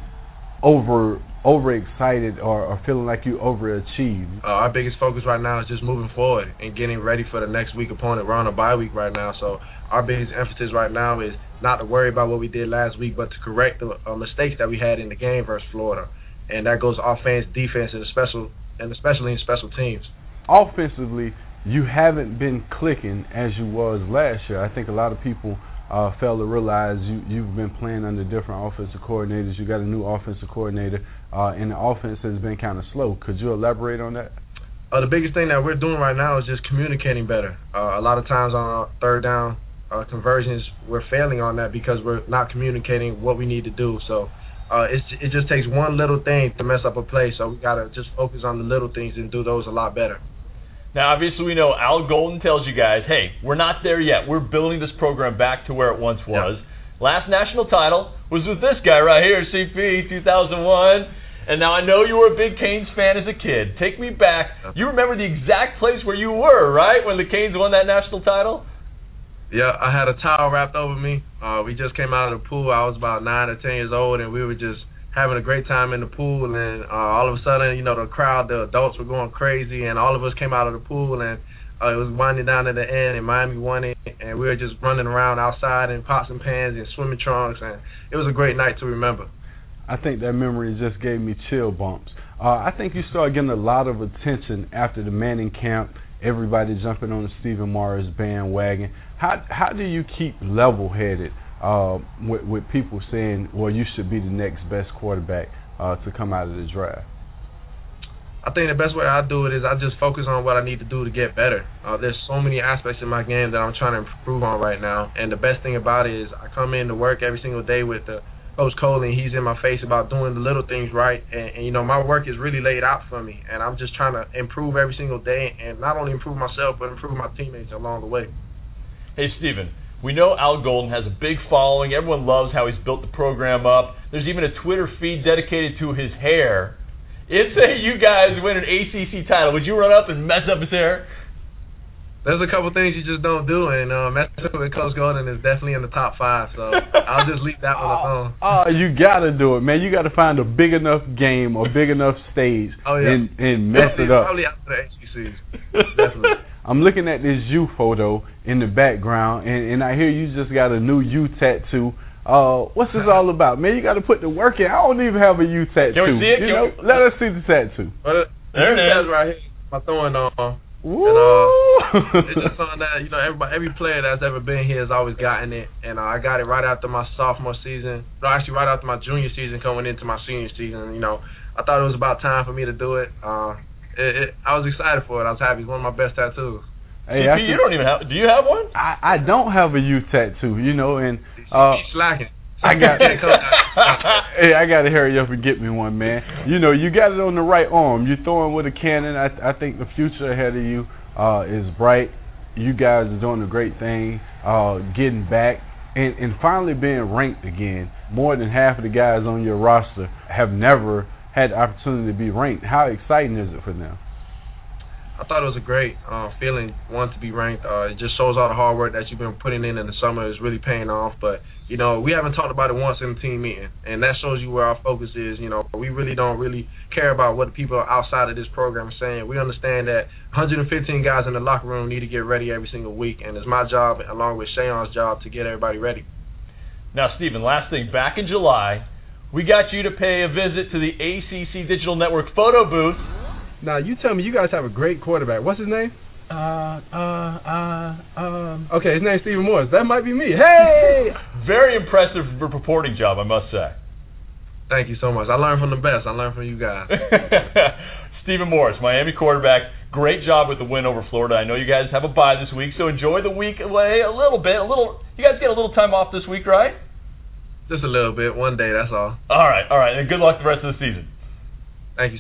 over overexcited or, or feeling like you overachieved? Uh, our biggest focus right now is just moving forward and getting ready for the next week opponent. We're on a bye week right now, so our biggest emphasis right now is not to worry about what we did last week, but to correct the uh, mistakes that we had in the game versus Florida, and that goes offense, defense, and special, and especially in special teams. Offensively, you haven't been clicking as you was last year. I think a lot of people uh, fail to realize you you've been playing under different offensive coordinators. You got a new offensive coordinator, uh, and the offense has been kind of slow. Could you elaborate on that? Uh, the biggest thing that we're doing right now is just communicating better. Uh, a lot of times on our third down uh, conversions, we're failing on that because we're not communicating what we need to do. So uh, it's, it just takes one little thing to mess up a play. So we gotta just focus on the little things and do those a lot better. Now, obviously, we know Al Golden tells you guys, hey, we're not there yet. We're building this program back to where it once was. Last national title was with this guy right here, CP, 2001. And now I know you were a big Canes fan as a kid. Take me back. You remember the exact place where you were, right, when the Canes won that national title? Yeah, I had a towel wrapped over me. Uh, we just came out of the pool. I was about nine or ten years old, and we were just having a great time in the pool. And uh, all of a sudden, you know, the crowd, the adults were going crazy, and all of us came out of the pool, and uh, it was winding down at the end, and Miami won it, and we were just running around outside in pots and pans and swimming trunks, and it was a great night to remember. I think that memory just gave me chill bumps. Uh, I think you started getting a lot of attention after the Manning camp everybody jumping on the Stephen Morris bandwagon. How how do you keep level headed uh, with, with people saying, well, you should be the next best quarterback uh, to come out of the draft? I think the best way I do it is I just focus on what I need to do to get better. Uh, there's so many aspects in my game that I'm trying to improve on right now, and the best thing about it is I come in to work every single day with the Coach Cole, and he's in my face about doing the little things right. And, and you know, my work is really laid out for me, and I'm just trying to improve every single day, and not only improve myself, but improve my teammates along the way. Hey, Stephen. We know Al Golden has a big following. Everyone loves how he's built the program up. There's even a Twitter feed dedicated to his hair. If say you guys win an ACC title, would you run up and mess up his hair? There's a couple things you just don't do, and uh, messing with Coach Golden is definitely in the top five. So I'll just leave that one alone. Oh, you gotta do it, man. You gotta find a big enough game or big enough stage oh, yeah. and and mess definitely, it up. Probably after the ACC. definitely. I'm looking at this U photo in the background, and, and I hear you just got a new U tattoo. Uh, what's this all about, man? You got to put the work in. I don't even have a U tattoo. Can we see it? You Can know, we- let us see the tattoo. But it, There it is. right here. My throwing on. Woo! And, uh, it's just something that you know everybody, every player that's ever been here has always gotten it, and uh, I got it right after my sophomore season. No, actually, right after my junior season, coming into my senior season. You know, I thought it was about time for me to do it. Uh, it, it I was excited for it. I was happy. It's one of my best tattoos. Hey, CP, I you don't even have. Do you have one? I, I don't have a U tattoo, you know, and uh, He's slacking. I got hey, I got to hurry up and get me one, man. You know, you got it on the right arm. You're throwing with a cannon. I, I think the future ahead of you uh, is bright. You guys are doing a great thing, uh, getting back and, and finally being ranked again. More than half of the guys on your roster have never had the opportunity to be ranked. How exciting is it for them? I thought it was a great uh, feeling, one to be ranked. Uh, it just shows all the hard work that you've been putting in in the summer is really paying off. But you know, we haven't talked about it once in the team meeting, and that shows you where our focus is. You know, we really don't really care about what the people outside of this program are saying. We understand that 115 guys in the locker room need to get ready every single week, and it's my job, along with Shayon's job, to get everybody ready. Now, Stephen, last thing. Back in July, we got you to pay a visit to the ACC Digital Network photo booth. Now you tell me you guys have a great quarterback. What's his name? Uh, uh, uh, um. Okay, his name's Stephen Morris. That might be me. Hey. Very impressive reporting job, I must say. Thank you so much. I learned from the best. I learned from you guys. Stephen Morris, Miami quarterback. Great job with the win over Florida. I know you guys have a bye this week, so enjoy the week away a little bit. A little. You guys get a little time off this week, right? Just a little bit, one day. That's all. All right, all right, and good luck the rest of the season. Thank you.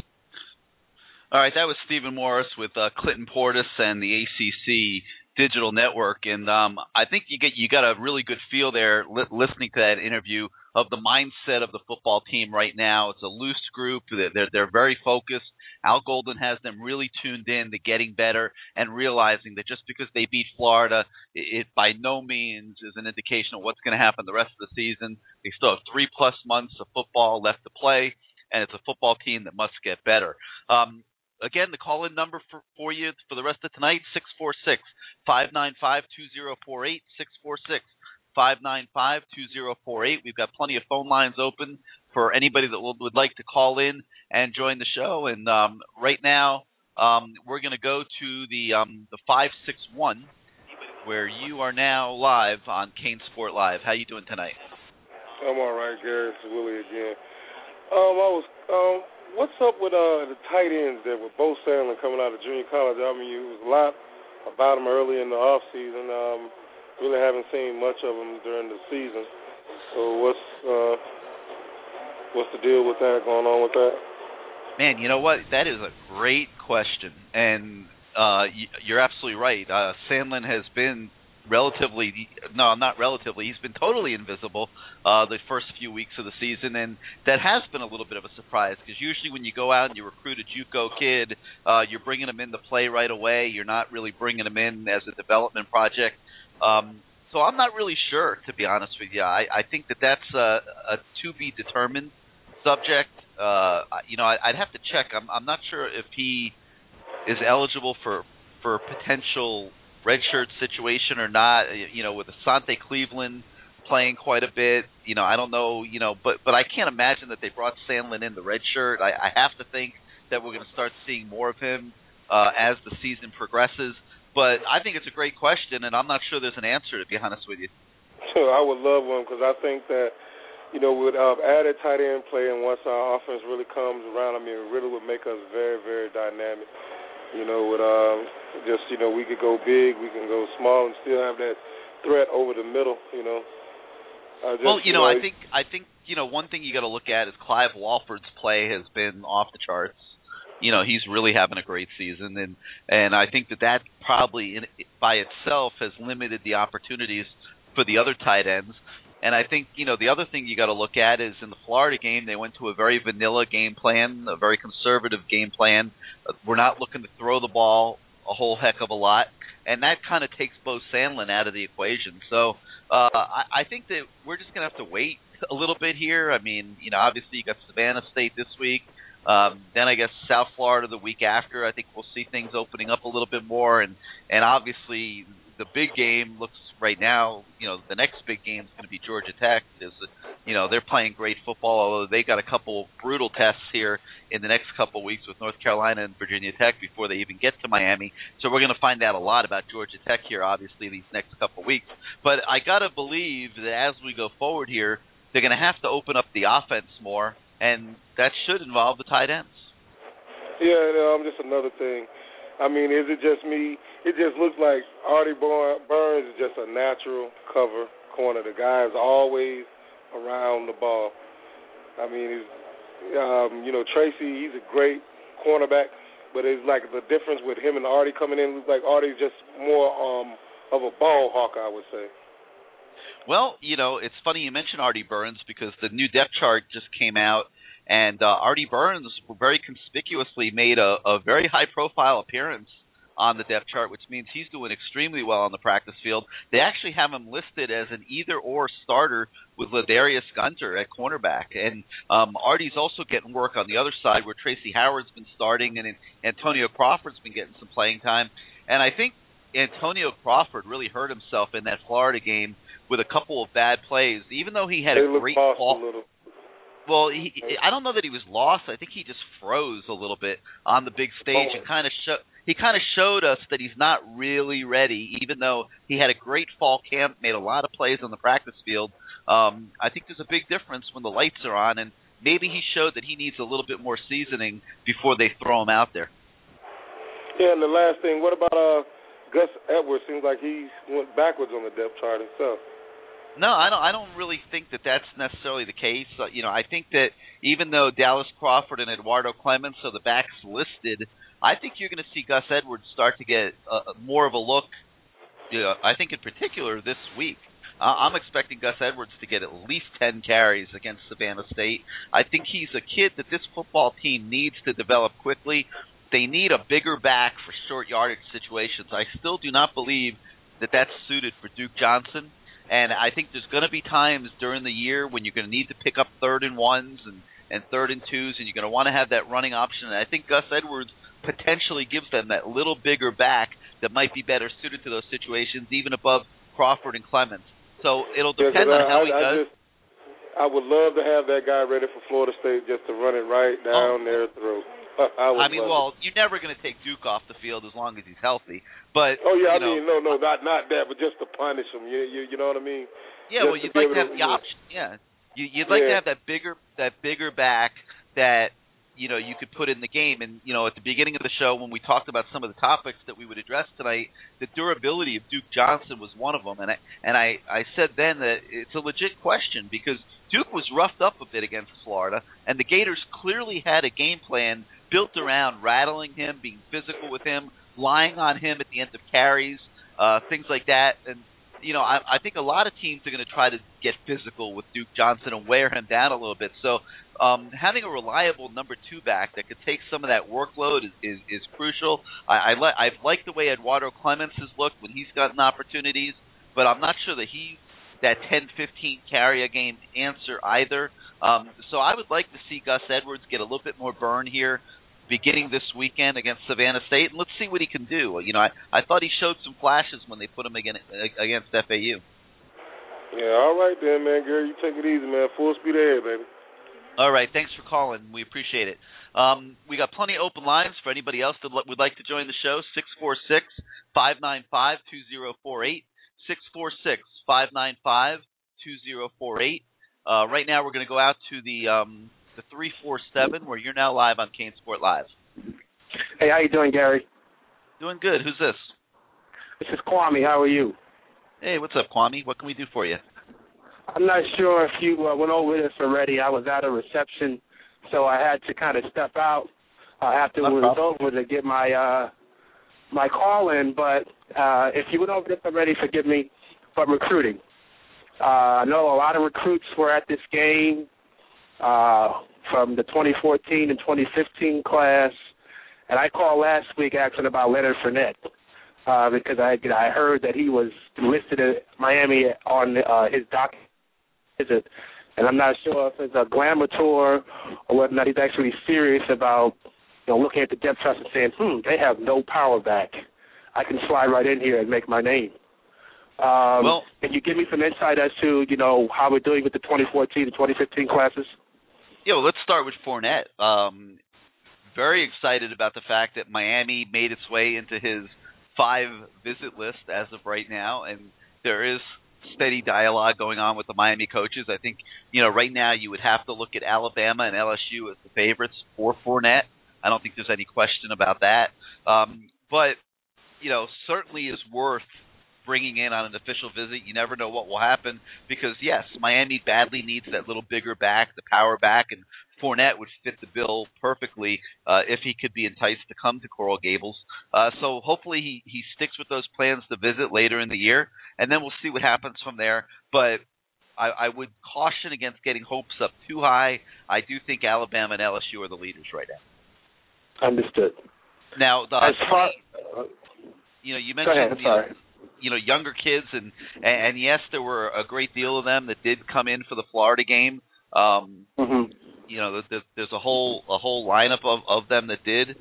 All right, that was Stephen Morris with uh, Clinton Portis and the ACC Digital Network, and um, I think you get you got a really good feel there li- listening to that interview of the mindset of the football team right now. It's a loose group; they're they're, they're very focused. Al Golden has them really tuned in to getting better and realizing that just because they beat Florida, it, by no means is an indication of what's going to happen the rest of the season. They still have three plus months of football left to play, and it's a football team that must get better. Um, again, the call in number for, for you for the rest of tonight, 646 595 2048. 646 595 2048. We've got plenty of phone lines open for anybody that would, would like to call in and join the show. And um, right now, um, we're going to go to the um, the 561 where you are now live on Kane Sport Live. How you doing tonight? I'm all right, Gary. It's Willie again. Um, I was um, what's up with uh the tight ends there with Beau Sandland coming out of junior college? I mean, you was a lot about him early in the off season. Um, really haven't seen much of him during the season. So what's uh what's the deal with that going on with that? Man, you know what? That is a great question, and uh, you're absolutely right. Uh, Sandland has been relatively, no, not relatively. He's been totally invisible uh, the first few weeks of the season, and that has been a little bit of a surprise because usually when you go out and you recruit a JUCO kid, uh, you're bringing him into play right away. You're not really bringing him in as a development project. Um, so I'm not really sure, to be honest with you. I, I think that that's a, a to be determined subject. Uh, you know, I, I'd have to check. I'm, I'm not sure if he is eligible for for potential redshirt situation or not. You know, with Asante Cleveland playing quite a bit. You know, I don't know. You know, but but I can't imagine that they brought Sandland in the redshirt. I, I have to think that we're going to start seeing more of him uh, as the season progresses. But I think it's a great question, and I'm not sure there's an answer to be honest with you. So I would love one because I think that you know, with uh, added tight end play and once our offense really comes around, I mean, it really would make us very, very dynamic. You know, with um, just you know, we could go big, we can go small, and still have that threat over the middle. You know. Just, well, you know, know, I think I think you know one thing you got to look at is Clive Walford's play has been off the charts. You know, he's really having a great season, and and I think that that probably in, by itself has limited the opportunities for the other tight ends. And I think you know the other thing you got to look at is in the Florida game they went to a very vanilla game plan, a very conservative game plan. We're not looking to throw the ball a whole heck of a lot, and that kind of takes Beau Sandland out of the equation. So uh, I, I think that we're just gonna have to wait a little bit here. I mean, you know, obviously you got Savannah State this week. Um, then I guess South Florida the week after. I think we'll see things opening up a little bit more, and and obviously the big game looks right now. You know, the next big game is going to be Georgia Tech. Is you know they're playing great football, although they got a couple brutal tests here in the next couple of weeks with North Carolina and Virginia Tech before they even get to Miami. So we're going to find out a lot about Georgia Tech here, obviously these next couple of weeks. But I got to believe that as we go forward here, they're going to have to open up the offense more, and that should involve the tight ends. Yeah, um, just another thing. I mean, is it just me? It just looks like Artie Burns is just a natural cover corner. The guy is always around the ball. I mean, um, you know, Tracy, he's a great cornerback, but it's like the difference with him and Artie coming in looks like Artie's just more um, of a ball hawk, I would say. Well, you know, it's funny you mentioned Artie Burns because the new depth chart just came out and uh, Artie Burns very conspicuously made a, a very high profile appearance on the depth chart, which means he's doing extremely well on the practice field. They actually have him listed as an either or starter with Ladarius Gunter at cornerback. And um, Artie's also getting work on the other side where Tracy Howard's been starting and Antonio Crawford's been getting some playing time. And I think Antonio Crawford really hurt himself in that Florida game with a couple of bad plays, even though he had they a great ball. Well, he, I don't know that he was lost. I think he just froze a little bit on the big stage and kind of show, he kind of showed us that he's not really ready, even though he had a great fall camp, made a lot of plays on the practice field. Um, I think there's a big difference when the lights are on, and maybe he showed that he needs a little bit more seasoning before they throw him out there. Yeah, and the last thing, what about uh, Gus Edwards? Seems like he went backwards on the depth chart himself. No, I don't. I don't really think that that's necessarily the case. Uh, you know, I think that even though Dallas Crawford and Eduardo Clements are the backs listed, I think you're going to see Gus Edwards start to get uh, more of a look. You know, I think in particular this week. Uh, I'm expecting Gus Edwards to get at least 10 carries against Savannah State. I think he's a kid that this football team needs to develop quickly. They need a bigger back for short yardage situations. I still do not believe that that's suited for Duke Johnson. And I think there's going to be times during the year when you're going to need to pick up third and ones and, and third and twos, and you're going to want to have that running option. And I think Gus Edwards potentially gives them that little bigger back that might be better suited to those situations, even above Crawford and Clements. So it'll depend yeah, on how I, he I does. Just, I would love to have that guy ready for Florida State just to run it right oh. down oh. their throat. I, I mean, well, you're never going to take Duke off the field as long as he's healthy. But oh yeah, I know, mean, no, no, not not that, but just to punish him. You you, you know what I mean? Yeah, just well, you'd like to have the option. Yeah, you, you'd like yeah. to have that bigger that bigger back that you know you could put in the game. And you know, at the beginning of the show when we talked about some of the topics that we would address tonight, the durability of Duke Johnson was one of them. And I and I I said then that it's a legit question because Duke was roughed up a bit against Florida, and the Gators clearly had a game plan built around rattling him, being physical with him, lying on him at the end of carries, uh, things like that. And you know, I, I think a lot of teams are going to try to get physical with Duke Johnson and wear him down a little bit. So um, having a reliable number two back that could take some of that workload is is, is crucial. I, I li- I've liked the way Eduardo Clements has looked when he's gotten opportunities, but I'm not sure that he that 10-15 carry a game answer either. Um, so I would like to see Gus Edwards get a little bit more burn here beginning this weekend against Savannah State, and let's see what he can do. You know, I, I thought he showed some flashes when they put him against, against FAU. Yeah, all right then, man, Girl, You take it easy, man. Full speed ahead, baby. All right, thanks for calling. We appreciate it. Um, we got plenty of open lines for anybody else that would like to join the show. Six four six five nine five two zero four eight. Six four six five nine five two zero four eight. Uh, right now, we're going to go out to the um, the three four seven, where you're now live on CaneSport Live. Hey, how you doing, Gary? Doing good. Who's this? This is Kwame. How are you? Hey, what's up, Kwame? What can we do for you? I'm not sure if you uh, went over this already. I was at a reception, so I had to kind of step out uh, after it was over to get my uh, my call in. But uh, if you went over this already, forgive me. But recruiting, uh, I know a lot of recruits were at this game uh, from the 2014 and 2015 class, and I called last week asking about Leonard Fournette. Uh, because I I heard that he was listed at Miami on uh, his doc visit, and I'm not sure if it's a glamour tour or whether or not he's actually serious about you know looking at the depth chart and saying, hmm, they have no power back. I can slide right in here and make my name. Um, well, can you give me some insight as to you know how we're doing with the 2014 and 2015 classes? Yeah, well, let's start with Fournette. Um, very excited about the fact that Miami made its way into his five visit list as of right now, and there is steady dialogue going on with the Miami coaches. I think you know right now you would have to look at Alabama and LSU as the favorites for Fournette. I don't think there's any question about that. Um, but you know certainly is worth bringing in on an official visit. You never know what will happen because yes, Miami badly needs that little bigger back, the power back, and Fournette would fit the bill perfectly uh, if he could be enticed to come to Coral Gables. Uh, so hopefully he, he sticks with those plans to visit later in the year, and then we'll see what happens from there. But I, I would caution against getting hopes up too high. I do think Alabama and LSU are the leaders right now. Understood. Now, the, as far, you know, you go ahead. mentioned you know. You know younger kids, and and yes, there were a great deal of them that did come in for the Florida game. Um, mm-hmm. You know, there- there's a whole a whole lineup of of them that did,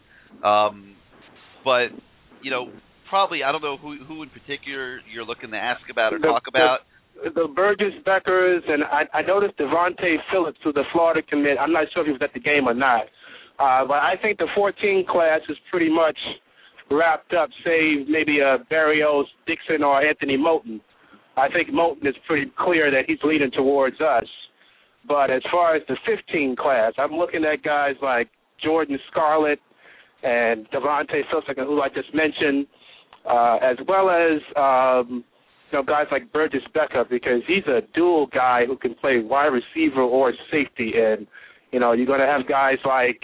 um, but you know, probably I don't know who who in particular you're looking to ask about or The- talk about. the, the Burgess Beckers, and I, I noticed Devontae Phillips, who's the Florida commit. I'm not sure if he was at the game or not, uh, but I think the 14 class is pretty much wrapped up, save maybe uh, Berrios, Dixon, or Anthony Moten. I think Moten is pretty clear that he's leaning towards us. But as far as the 15 class, I'm looking at guys like Jordan Scarlett and Devontae like who I just mentioned, uh, as well as um, you know guys like Burgess Becker because he's a dual guy who can play wide receiver or safety, and you know you're going to have guys like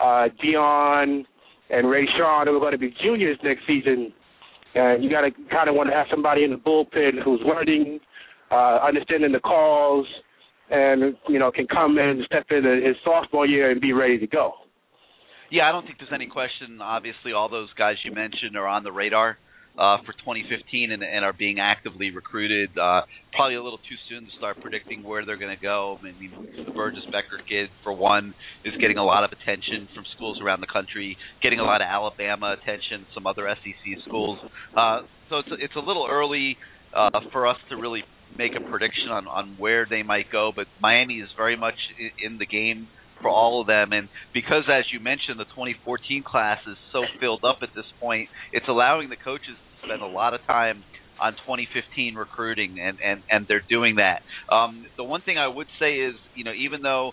uh, Deon and Ray Sean who are going to be juniors next season, and you got to kind of want to have somebody in the bullpen who's learning, uh, understanding the calls, and you know can come and step in his sophomore year and be ready to go. Yeah, I don't think there's any question. Obviously, all those guys you mentioned are on the radar for 2015 and, and are being actively recruited. Uh, probably a little too soon to start predicting where they're going to go. I mean, the Burgess Becker kid, for one, is getting a lot of attention from schools around the country, getting a lot of Alabama attention, some other SEC schools. Uh, so it's it's a little early uh, for us to really make a prediction on on where they might go. But Miami is very much i- in the game for all of them. And because, as you mentioned, the 2014 class is so filled up at this point, it's allowing the coaches to spend a lot of time on 2015 recruiting, and and and they're doing that. Um, the one thing I would say is, you know, even though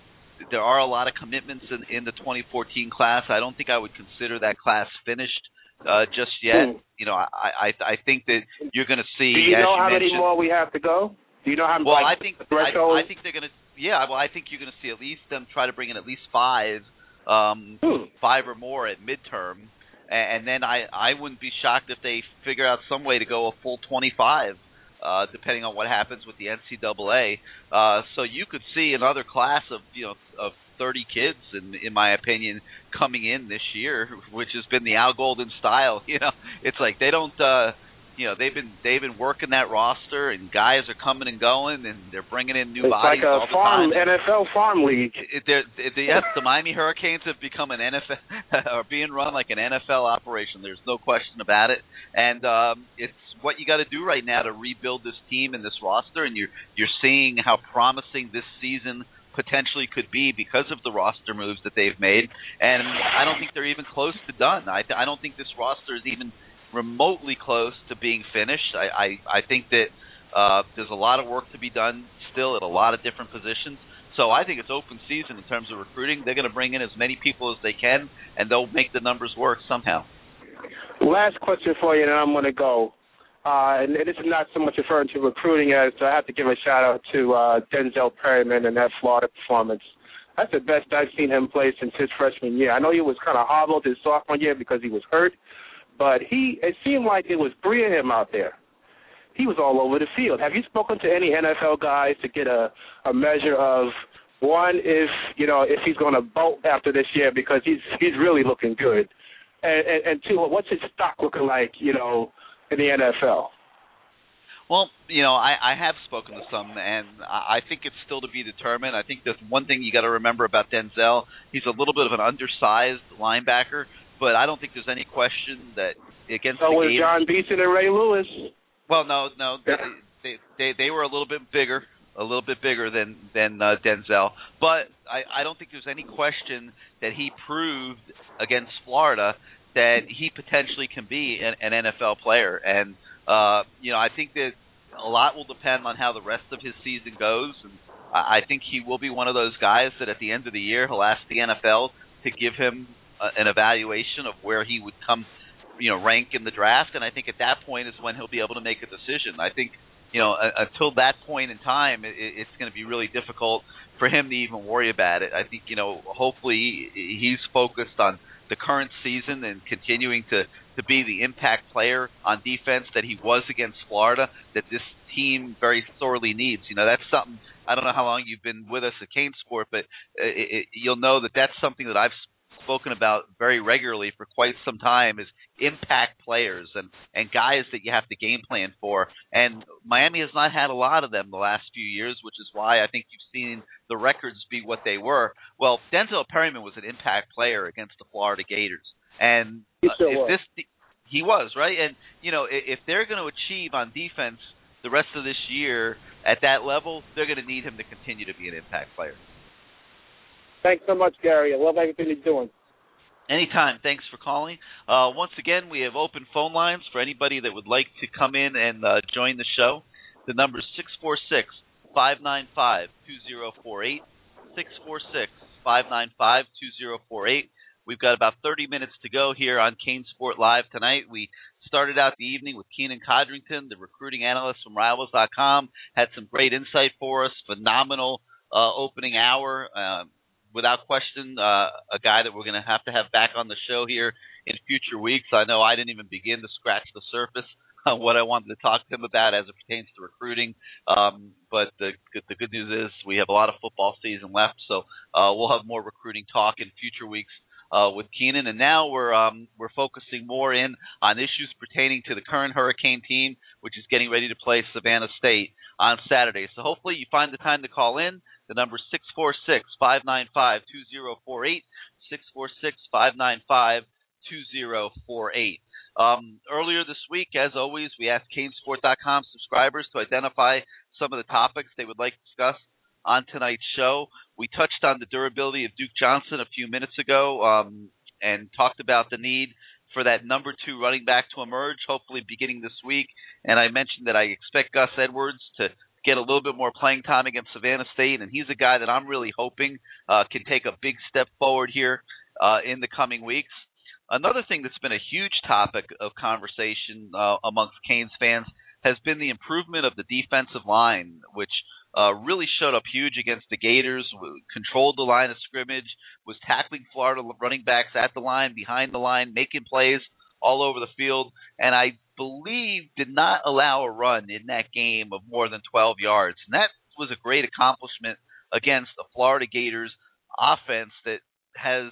there are a lot of commitments in, in the 2014 class, I don't think I would consider that class finished. Uh, just yet, Hmm. you know, I, I I think that you're going to see. Do you know you how many more we have to go? Do you know how well, like, I think? I, I think they're gonna. Yeah, well, I think you're gonna see at least them try to bring in at least five, um, five or more at midterm, and, and then I I wouldn't be shocked if they figure out some way to go a full 25, uh, depending on what happens with the NCAA. Uh, so you could see another class of you know of 30 kids, in in my opinion, coming in this year, which has been the Al Golden style. You know, it's like they don't. uh you know they've been they've been working that roster and guys are coming and going and they're bringing in new it's bodies like a all the farm time. NFL farm league. It, they're, yes, the Miami Hurricanes have become an NFL are being run like an NFL operation. There's no question about it, and um, it's what you got to do right now to rebuild this team and this roster. And you're you're seeing how promising this season potentially could be because of the roster moves that they've made. And I don't think they're even close to done. I th- I don't think this roster is even remotely close to being finished. I I, I think that uh, there's a lot of work to be done still at a lot of different positions. So I think it's open season in terms of recruiting. They're going to bring in as many people as they can, and they'll make the numbers work somehow. Last question for you, and I'm going to go. Uh, and this is not so much referring to recruiting as I have to give a shout out to uh, Denzel Perryman and that Florida performance. That's the best I've seen him play since his freshman year. I know he was kind of hobbled his sophomore year because he was hurt, but he it seemed like it was three of him out there. He was all over the field. Have you spoken to any NFL guys to get a a measure of one if you know if he's going to bolt after this year because he's he's really looking good, and, and and two, what's his stock looking like? You know in the NFL? Well, you know, I, I have spoken to some, and I think it's still to be determined. I think there's one thing you got to remember about Denzel. He's a little bit of an undersized linebacker, but I don't think there's any question that against so the was Jon Beason and Ray Lewis. Well, no, no, they, they they they were a little bit bigger, a little bit bigger than than uh, Denzel, but I I don't think there's any question that he proved against Florida that he potentially can be an, an NFL player. And uh, you know, I think that a lot will depend on how the rest of his season goes. And I think he will be one of those guys that at the end of the year he'll ask the NFL to give him an evaluation of where he would come, you know, rank in the draft. And I think at that point is when he'll be able to make a decision. I think you know, uh, until that point in time, it, it's going to be really difficult for him to even worry about it. I think, you know, hopefully he's focused on the current season and continuing to to be the impact player on defense that he was against Florida that this team very sorely needs. You know, that's something I don't know how long you've been with us at Kane Sport, but it, it, you'll know that that's something that I've spoken about very regularly for quite some time is impact players and and guys that you have to game plan for. And Miami has not had a lot of them the last few years, which is why I think you've seen the records be what they were. Well, Denzel Perryman was an impact player against the Florida Gators, and He uh, sure if was. this he was right, and you know if they're going to achieve on defense the rest of this year at that level, they're going to need him to continue to be an impact player. Thanks so much, Gary. I love everything you're doing. Anytime. Thanks for calling. Uh, once again, we have open phone lines for anybody that would like to come in and uh, join the show. The number is 646 595 2048. 646 595 2048. We've got about 30 minutes to go here on CaneSport Live tonight. We started out the evening with Keenan Codrington, the recruiting analyst from Rivals.com. Had some great insight for us. Phenomenal uh, opening hour. Um, without question, uh, a guy that we're going to have to have back on the show here in future weeks. I know I didn't even begin to scratch the surface on what I wanted to talk to him about as it pertains to recruiting. Um, but the the good news is we have a lot of football season left, so uh, we'll have more recruiting talk in future weeks. Uh, with Keenan, and now we're um, we're focusing more in on issues pertaining to the current Hurricane team, which is getting ready to play Savannah State on Saturday. So hopefully you find the time to call in. The number is 646-595-2048, 646-595-2048. Um, earlier this week, as always, we asked CaneSport.com subscribers to identify some of the topics they would like to discuss on tonight's show. We touched on the durability of Duke Johnson a few minutes ago um, and talked about the need for that number two running back to emerge, hopefully beginning this week. And I mentioned that I expect Gus Edwards to get a little bit more playing time against Savannah State, and he's a guy that I'm really hoping uh, can take a big step forward here uh, in the coming weeks. Another thing that's been a huge topic of conversation uh, amongst Canes fans has been the improvement of the defensive line, which uh, really showed up huge against the Gators, controlled the line of scrimmage, was tackling Florida running backs at the line, behind the line, making plays all over the field, and I believe did not allow a run in that game of more than 12 yards. And that was a great accomplishment against the Florida Gators offense that has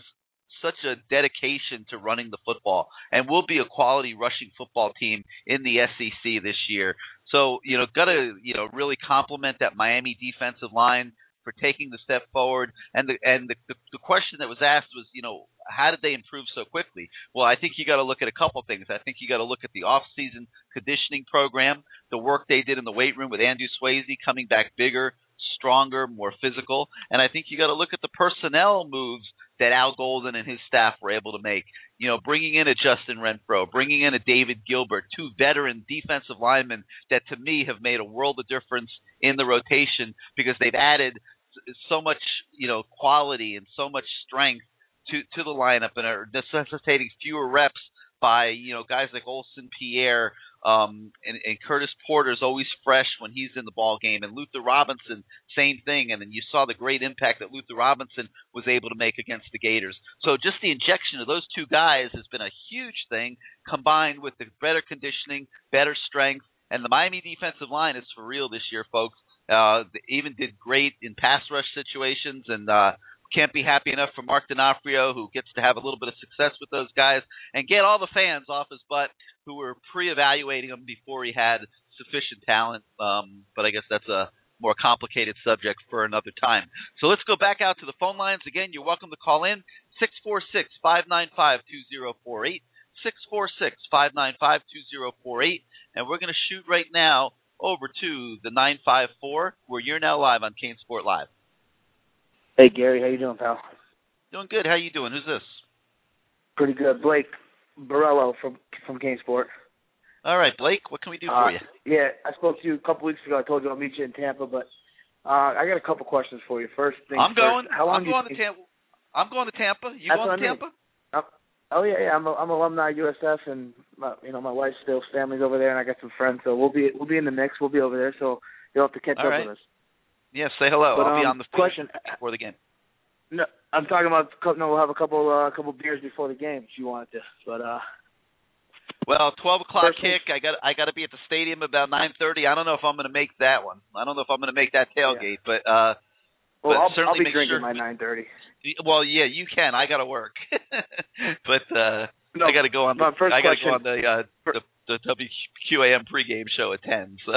such a dedication to running the football and will be a quality rushing football team in the SEC this year. So, you know, got to, you know, really compliment that Miami defensive line for taking the step forward. And the and the, the, the question that was asked was, you know, how did they improve so quickly? Well, I think you got to look at a couple things. I think you got to look at the off-season conditioning program, the work they did in the weight room with Andrew Swayze coming back bigger, stronger, more physical. And I think you got to look at the personnel moves that Al Golden and his staff were able to make. You know, bringing in a Justin Renfrow, bringing in a David Gilbert, two veteran defensive linemen that to me have made a world of difference in the rotation because they've added so much, you know, quality and so much strength to to the lineup and are necessitating fewer reps by you know guys like Olsen Pierre um, and, and Curtis Porter is always fresh when he's in the ball game, and Luther Robinson, same thing. And then you saw the great impact that Luther Robinson was able to make against the Gators. So just the injection of those two guys has been a huge thing, combined with the better conditioning, better strength, and the Miami defensive line is for real this year, folks. Uh, they even did great in pass rush situations, and uh, can't be happy enough for Mark D'Onofrio, who gets to have a little bit of success with those guys and get all the fans off his butt who were pre-evaluating him before he had sufficient talent. Um, but I guess that's a more complicated subject for another time. So let's go back out to the phone lines again. You're welcome to call in six four six five nine five two zero four eight six four six five nine five two zero four eight, and we're going to shoot right now over to the nine five four where you're now live on CaneSport Live. Hey Gary, how you doing, pal? Doing good. How you doing? Who's this? Pretty good. Blake Borello from from CaneSport. All right, Blake. What can we do uh, for you? Yeah, I spoke to you a couple weeks ago. I told you I'll meet you in Tampa, but uh, I got a couple questions for you. First thing I'm going. First, how long I'm going to Tampa. I'm going to Tampa. You That's going to I mean. Tampa? Uh, oh yeah, yeah. I'm a, I'm alumni USF, and my, you know my wife's still family's over there, and I got some friends, so we'll be we'll be in the mix. We'll be over there, so you'll have to catch All up right. with us. Yeah, say hello. But, I'll be um, on the question. before the game. No, I'm talking about no. We'll have a couple uh, couple beers before the game if you wanted to, but uh. Well, twelve o'clock kick. I got I got to be at the stadium about nine thirty. I don't know if I'm going to make that one. I don't know if I'm going to make that tailgate, but uh, Well, but I'll, certainly I'll be make drinking sure. my 9:30. Well, yeah, you can. I got to work, but uh, No, I got to go on. The, first I got to go on the, uh, the the WQAM pregame show at ten. So,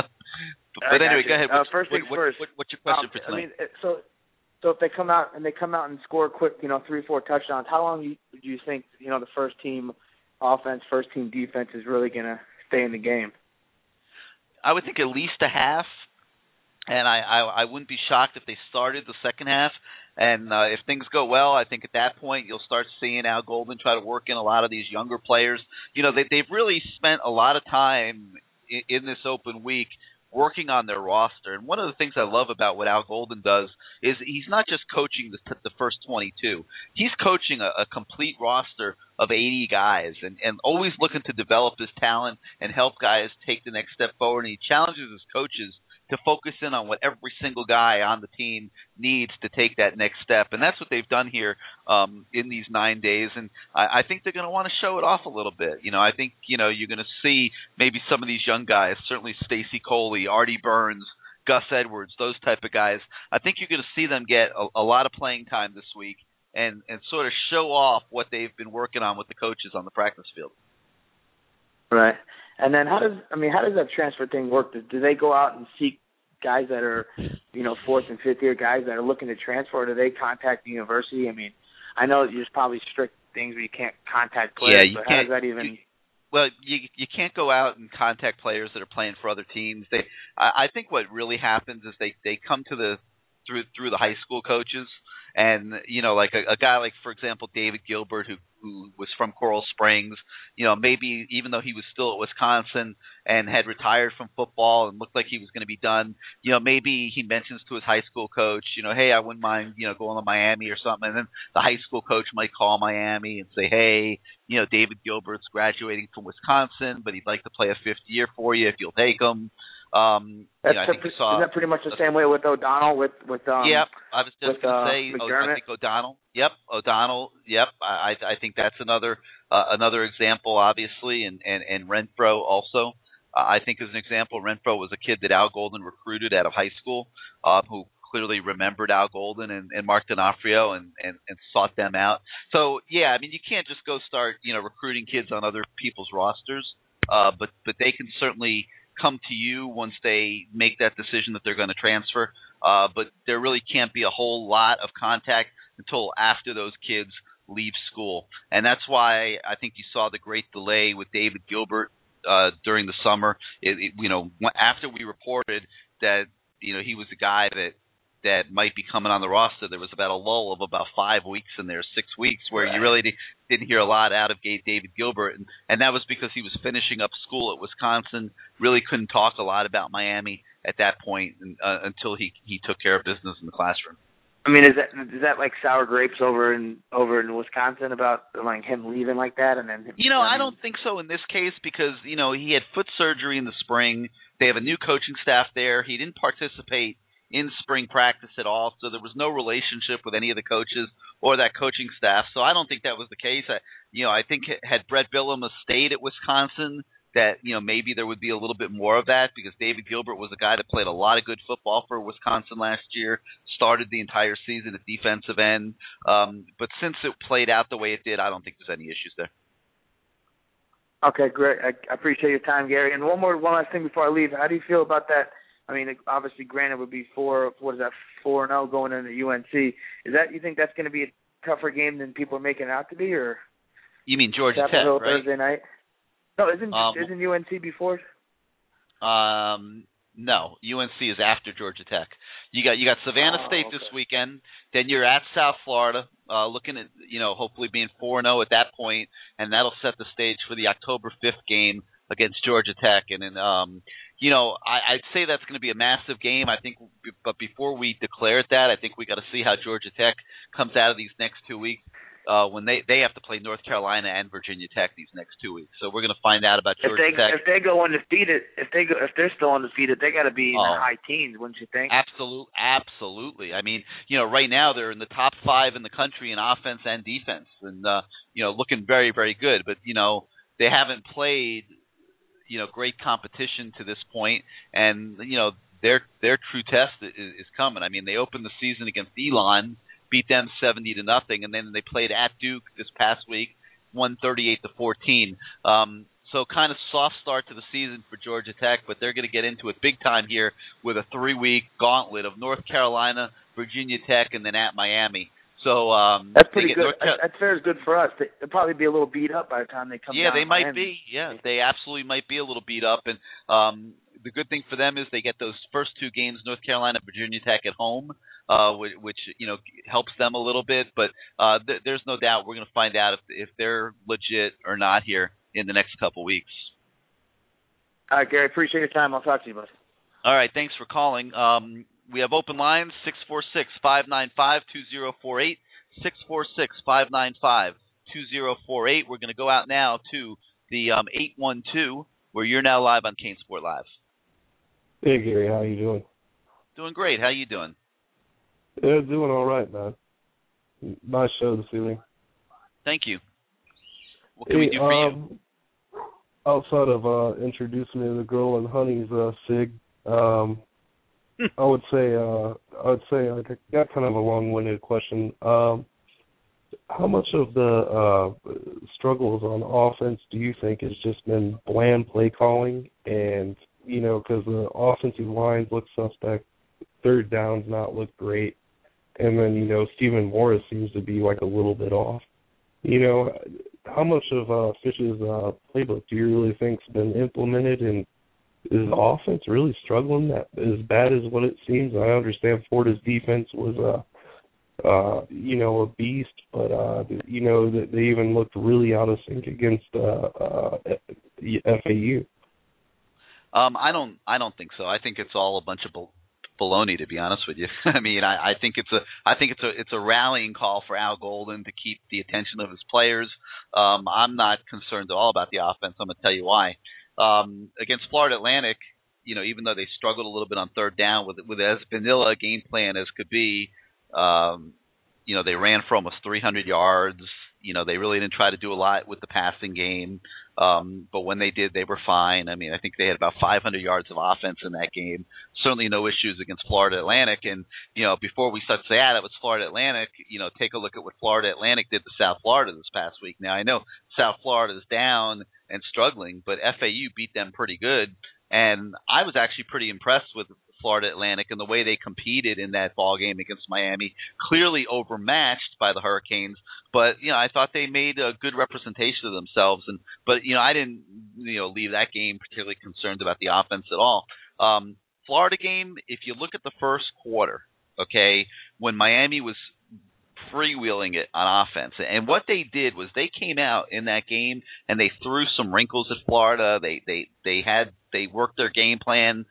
but anyway, you. go ahead. Uh, What's, first what, what, first. What, what's your question Um, for I mean, so so if they come out and they come out and score quick, you know, three four touchdowns, how long do you, do you think you know the first team offense, first team defense is really going to stay in the game? I would think at least a half, and I, I I wouldn't be shocked if they started the second half. And uh, if things go well, I think at that point you'll start seeing Al Golden try to work in a lot of these younger players. You know, they, they've really spent a lot of time in, in this open week working on their roster. And one of the things I love about what Al Golden does is he's not just coaching the, the first 22. He's coaching a, a complete roster of 80 guys and, and always looking to develop his talent and help guys take the next step forward. And he challenges his coaches to focus in on what every single guy on the team needs to take that next step. And that's what they've done here um, in these nine days. And I, I think they're going to want to show it off a little bit. You know, I think, you know, you're going to see maybe some of these young guys, certainly Stacy Coley, Artie Burns, Gus Edwards, those type of guys. I think you're going to see them get a, a lot of playing time this week and, and sort of show off what they've been working on with the coaches on the practice field. Right. And then how does I mean how does that transfer thing work? Do, do they go out and seek guys that are, you know, fourth and fifth year guys that are looking to transfer, or do they contact the university? I mean, I know there's probably strict things where you can't contact players, Yeah, you but can't- does that even? Well, you you can't go out and contact players that are playing for other teams. They, I, I think what really happens is they they come to the through through the high school coaches, and you know, like a, a guy like for example David Gilbert who who was from Coral Springs, you know, maybe even though he was still at Wisconsin and had retired from football and looked like he was going to be done, you know, maybe he mentions to his high school coach, you know, hey, I wouldn't mind, you know, going to Miami or something, and then the high school coach might call Miami and say, hey, you know, David Gilbert's graduating from Wisconsin, but he'd like to play a fifth year for you if you'll take him. Um, That's you know, I the- think you saw. isn't that pretty much the same way with O'Donnell with with um yep, I was just with, to uh, say. Oh, I think O'Donnell. Yep, O'Donnell. Yep, I I think that's another uh, another example, obviously, and and and Renfrow also. Uh, I think as an example, Renfrow was a kid that Al Golden recruited out of high school, uh, who clearly remembered Al Golden and, and Mark D'Onofrio and, and and sought them out. So yeah, I mean you can't just go start you know recruiting kids on other people's rosters, uh, but but they can certainly come to you once they make that decision that they're going to transfer. Uh, but there really can't be a whole lot of contact until after those kids leave school, and that's why I think you saw the great delay with David Gilbert uh, during the summer. It, it, you know, after we reported that you know he was the guy that that might be coming on the roster. There was about a lull of about five weeks in there, six weeks, where right. you really didn't hear a lot out of David Gilbert, and, and that was because he was finishing up school at Wisconsin. Really couldn't talk a lot about Miami at that point uh, until he he took care of business in the classroom. I mean, is that is that like sour grapes over in over in Wisconsin about like him leaving like that and then? Him, you know, I, mean, I don't think so in this case because you know he had foot surgery in the spring. They have a new coaching staff there. He didn't participate in spring practice at all, so there was no relationship with any of the coaches or that coaching staff. So I don't think that was the case. I, you know, I think had Bret Bielema stayed at Wisconsin, that you know maybe there would be a little bit more of that because David Gilbert was a guy that played a lot of good football for Wisconsin last year, started the entire season at defensive end. Um, but since it played out the way it did, I don't think there's any issues there. Okay, great. I appreciate your time, Gary. And one more, one last thing before I leave. How do you feel about that? I mean, obviously, granted, would be four. What is that? Four and zero oh going into UNC. Is that you think that's going to be a tougher game than people are making it out to be, or? You mean Georgia Tech, right? Thursday night. No, isn't um, isn't UNC before? Um, no, UNC is after Georgia Tech. You got you got Savannah oh, State okay. this weekend. Then you're at South Florida, uh, looking at you know hopefully being four and zero at that point, and that'll set the stage for the October fifth game against Georgia Tech. And then um, you know I, I'd say that's going to be a massive game. I think, but before we declare it that, I think we got to see how Georgia Tech comes out of these next two weeks uh, when they they have to play North Carolina and Virginia Tech these next two weeks. So we're going to find out about Georgia if they, Tech. If they go undefeated, if they go if they're still undefeated, they got to be in oh. the high teens, wouldn't you think? Absolute, absolutely. I mean, you know, right now they're in the top five in the country in offense and defense, and uh, you know, looking very very good. But you know, they haven't played you know great competition to this point, and you know their their true test is, is coming. I mean, they opened the season against Elon beat them 70 to nothing, and then they played at Duke this past week, won 38 to 14. Um, so kind of soft start to the season for Georgia Tech, but they're going to get into it big time here with a three-week gauntlet of North Carolina, Virginia Tech, and then at Miami. So um, that's pretty good. North that's fair is good for us. They, will probably be a little beat up by the time they come. Yeah, they might be. Yeah, they absolutely might be a little beat up, and um, the good thing for them is they get those first two games, North Carolina, Virginia Tech at home, uh, which, which you know helps them a little bit. But uh, th- there's no doubt we're going to find out if if they're legit or not here in the next couple weeks. All right, Gary, appreciate your time. I'll talk to you, bud. All right, thanks for calling. Um, we have open lines six four six five nine five two zero four eight six four six five nine five two zero four eight. We're going to go out now to the um, eight one two where you're now live on CaneSport Live. Hey Gary, how you doing? Doing great. How you doing? Yeah, doing all right, man. Nice show this evening. Thank you. What can hey, we do for um, you? Outside of uh introducing me to the girl and honey's uh sig, um I would say uh I would say like got kind of a long winded question. Um how much of the uh struggles on offense do you think has just been bland play calling and you know, because the offensive lines look suspect, third downs not look great, and then you know Stephen Morris seems to be like a little bit off. You know, how much of uh, Fisch's uh, playbook do you really think's been implemented, and is the offense really struggling that as bad as what it seems? I understand Florida's defense was uh uh, you know, a beast, but uh, you know that they even looked really out of sync against uh, uh, FAU. Um, I don't. I don't think so. I think it's all a bunch of bal- baloney, to be honest with you. I mean, I, I think it's a. I think it's a. It's a rallying call for Al Golden to keep the attention of his players. Um, I'm not concerned at all about the offense. I'm going to tell you why. Um, against Florida Atlantic, you know, even though they struggled a little bit on third down with with as vanilla a game plan as could be, um, you know, they ran for almost 300 yards. You know, they really didn't try to do a lot with the passing game. Um, but when they did, they were fine. I mean, I think they had about 500 yards of offense in that game. Certainly no issues against Florida Atlantic. And, you know, before we start to say, ah, that was Florida Atlantic, you know, take a look at what Florida Atlantic did to South Florida this past week. Now, I know South Florida is down and struggling, but FAU beat them pretty good. And I was actually pretty impressed with Florida Atlantic and the way they competed in that ball game against Miami. Clearly overmatched by the Hurricanes, but you know I thought they made a good representation of themselves. And but you know I didn't you know leave that game particularly concerned about the offense at all. Um, Florida game, if you look at the first quarter, okay, when Miami was freewheeling it on offense. And what they did was they came out in that game and they threw some wrinkles at Florida. They they they had they worked their game plan,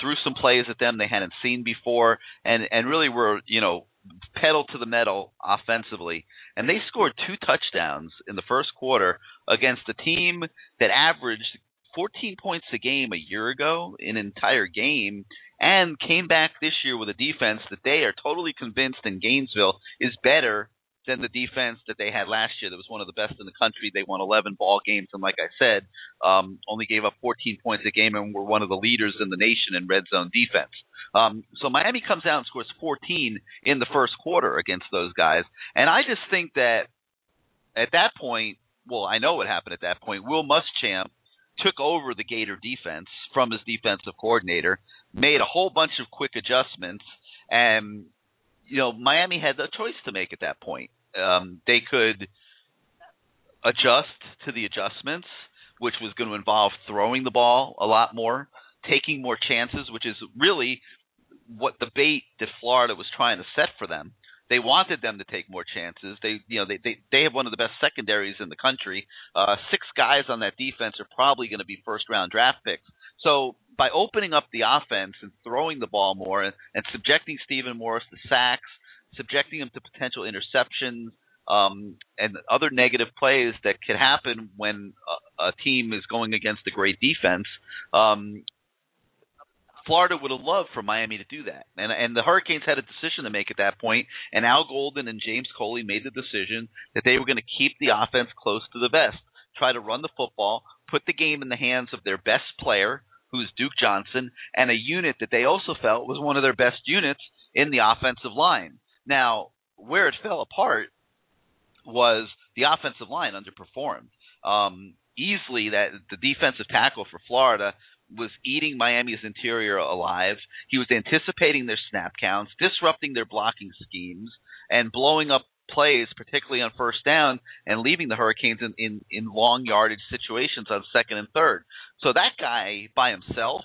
threw some plays at them they hadn't seen before, and and really were you know pedal to the metal offensively. And they scored two touchdowns in the first quarter against a team that averaged 14 points a game a year ago, an entire game, and came back this year with a defense that they are totally convinced in Gainesville is better than the defense that they had last year. That was one of the best in the country. They won 11 ball games, and like I said, um, only gave up 14 points a game, and were one of the leaders in the nation in red zone defense. Um, so Miami comes out and scores 14 in the first quarter against those guys, and I just think that at that point, well, I know what happened at that point. Will Muschamp took over the Gator defense from his defensive coordinator, made a whole bunch of quick adjustments, and you know Miami had a choice to make at that point. Um, they could adjust to the adjustments, which was going to involve throwing the ball a lot more, taking more chances, which is really what the bait that Florida was trying to set for them. They wanted them to take more chances. They, you know, they they they have one of the best secondaries in the country. Uh, six guys on that defense are probably going to be first round draft picks. So by opening up the offense and throwing the ball more and, and subjecting Stephen Morris to sacks, subjecting him to potential interceptions, um, and other negative plays that could happen when a, a team is going against a great defense. Um, Florida would have loved for Miami to do that, and and the Hurricanes had a decision to make at that point, and Al Golden and James Coley made the decision that they were going to keep the offense close to the vest, try to run the football, put the game in the hands of their best player, who's Duke Johnson, and a unit that they also felt was one of their best units in the offensive line. Now, where it fell apart was the offensive line underperformed. Um, Easley, that the defensive tackle for Florida was eating Miami's interior alive. He was anticipating their snap counts, disrupting their blocking schemes, and blowing up plays, particularly on first down, and leaving the Hurricanes in, in, in long yardage situations on second and third. So that guy by himself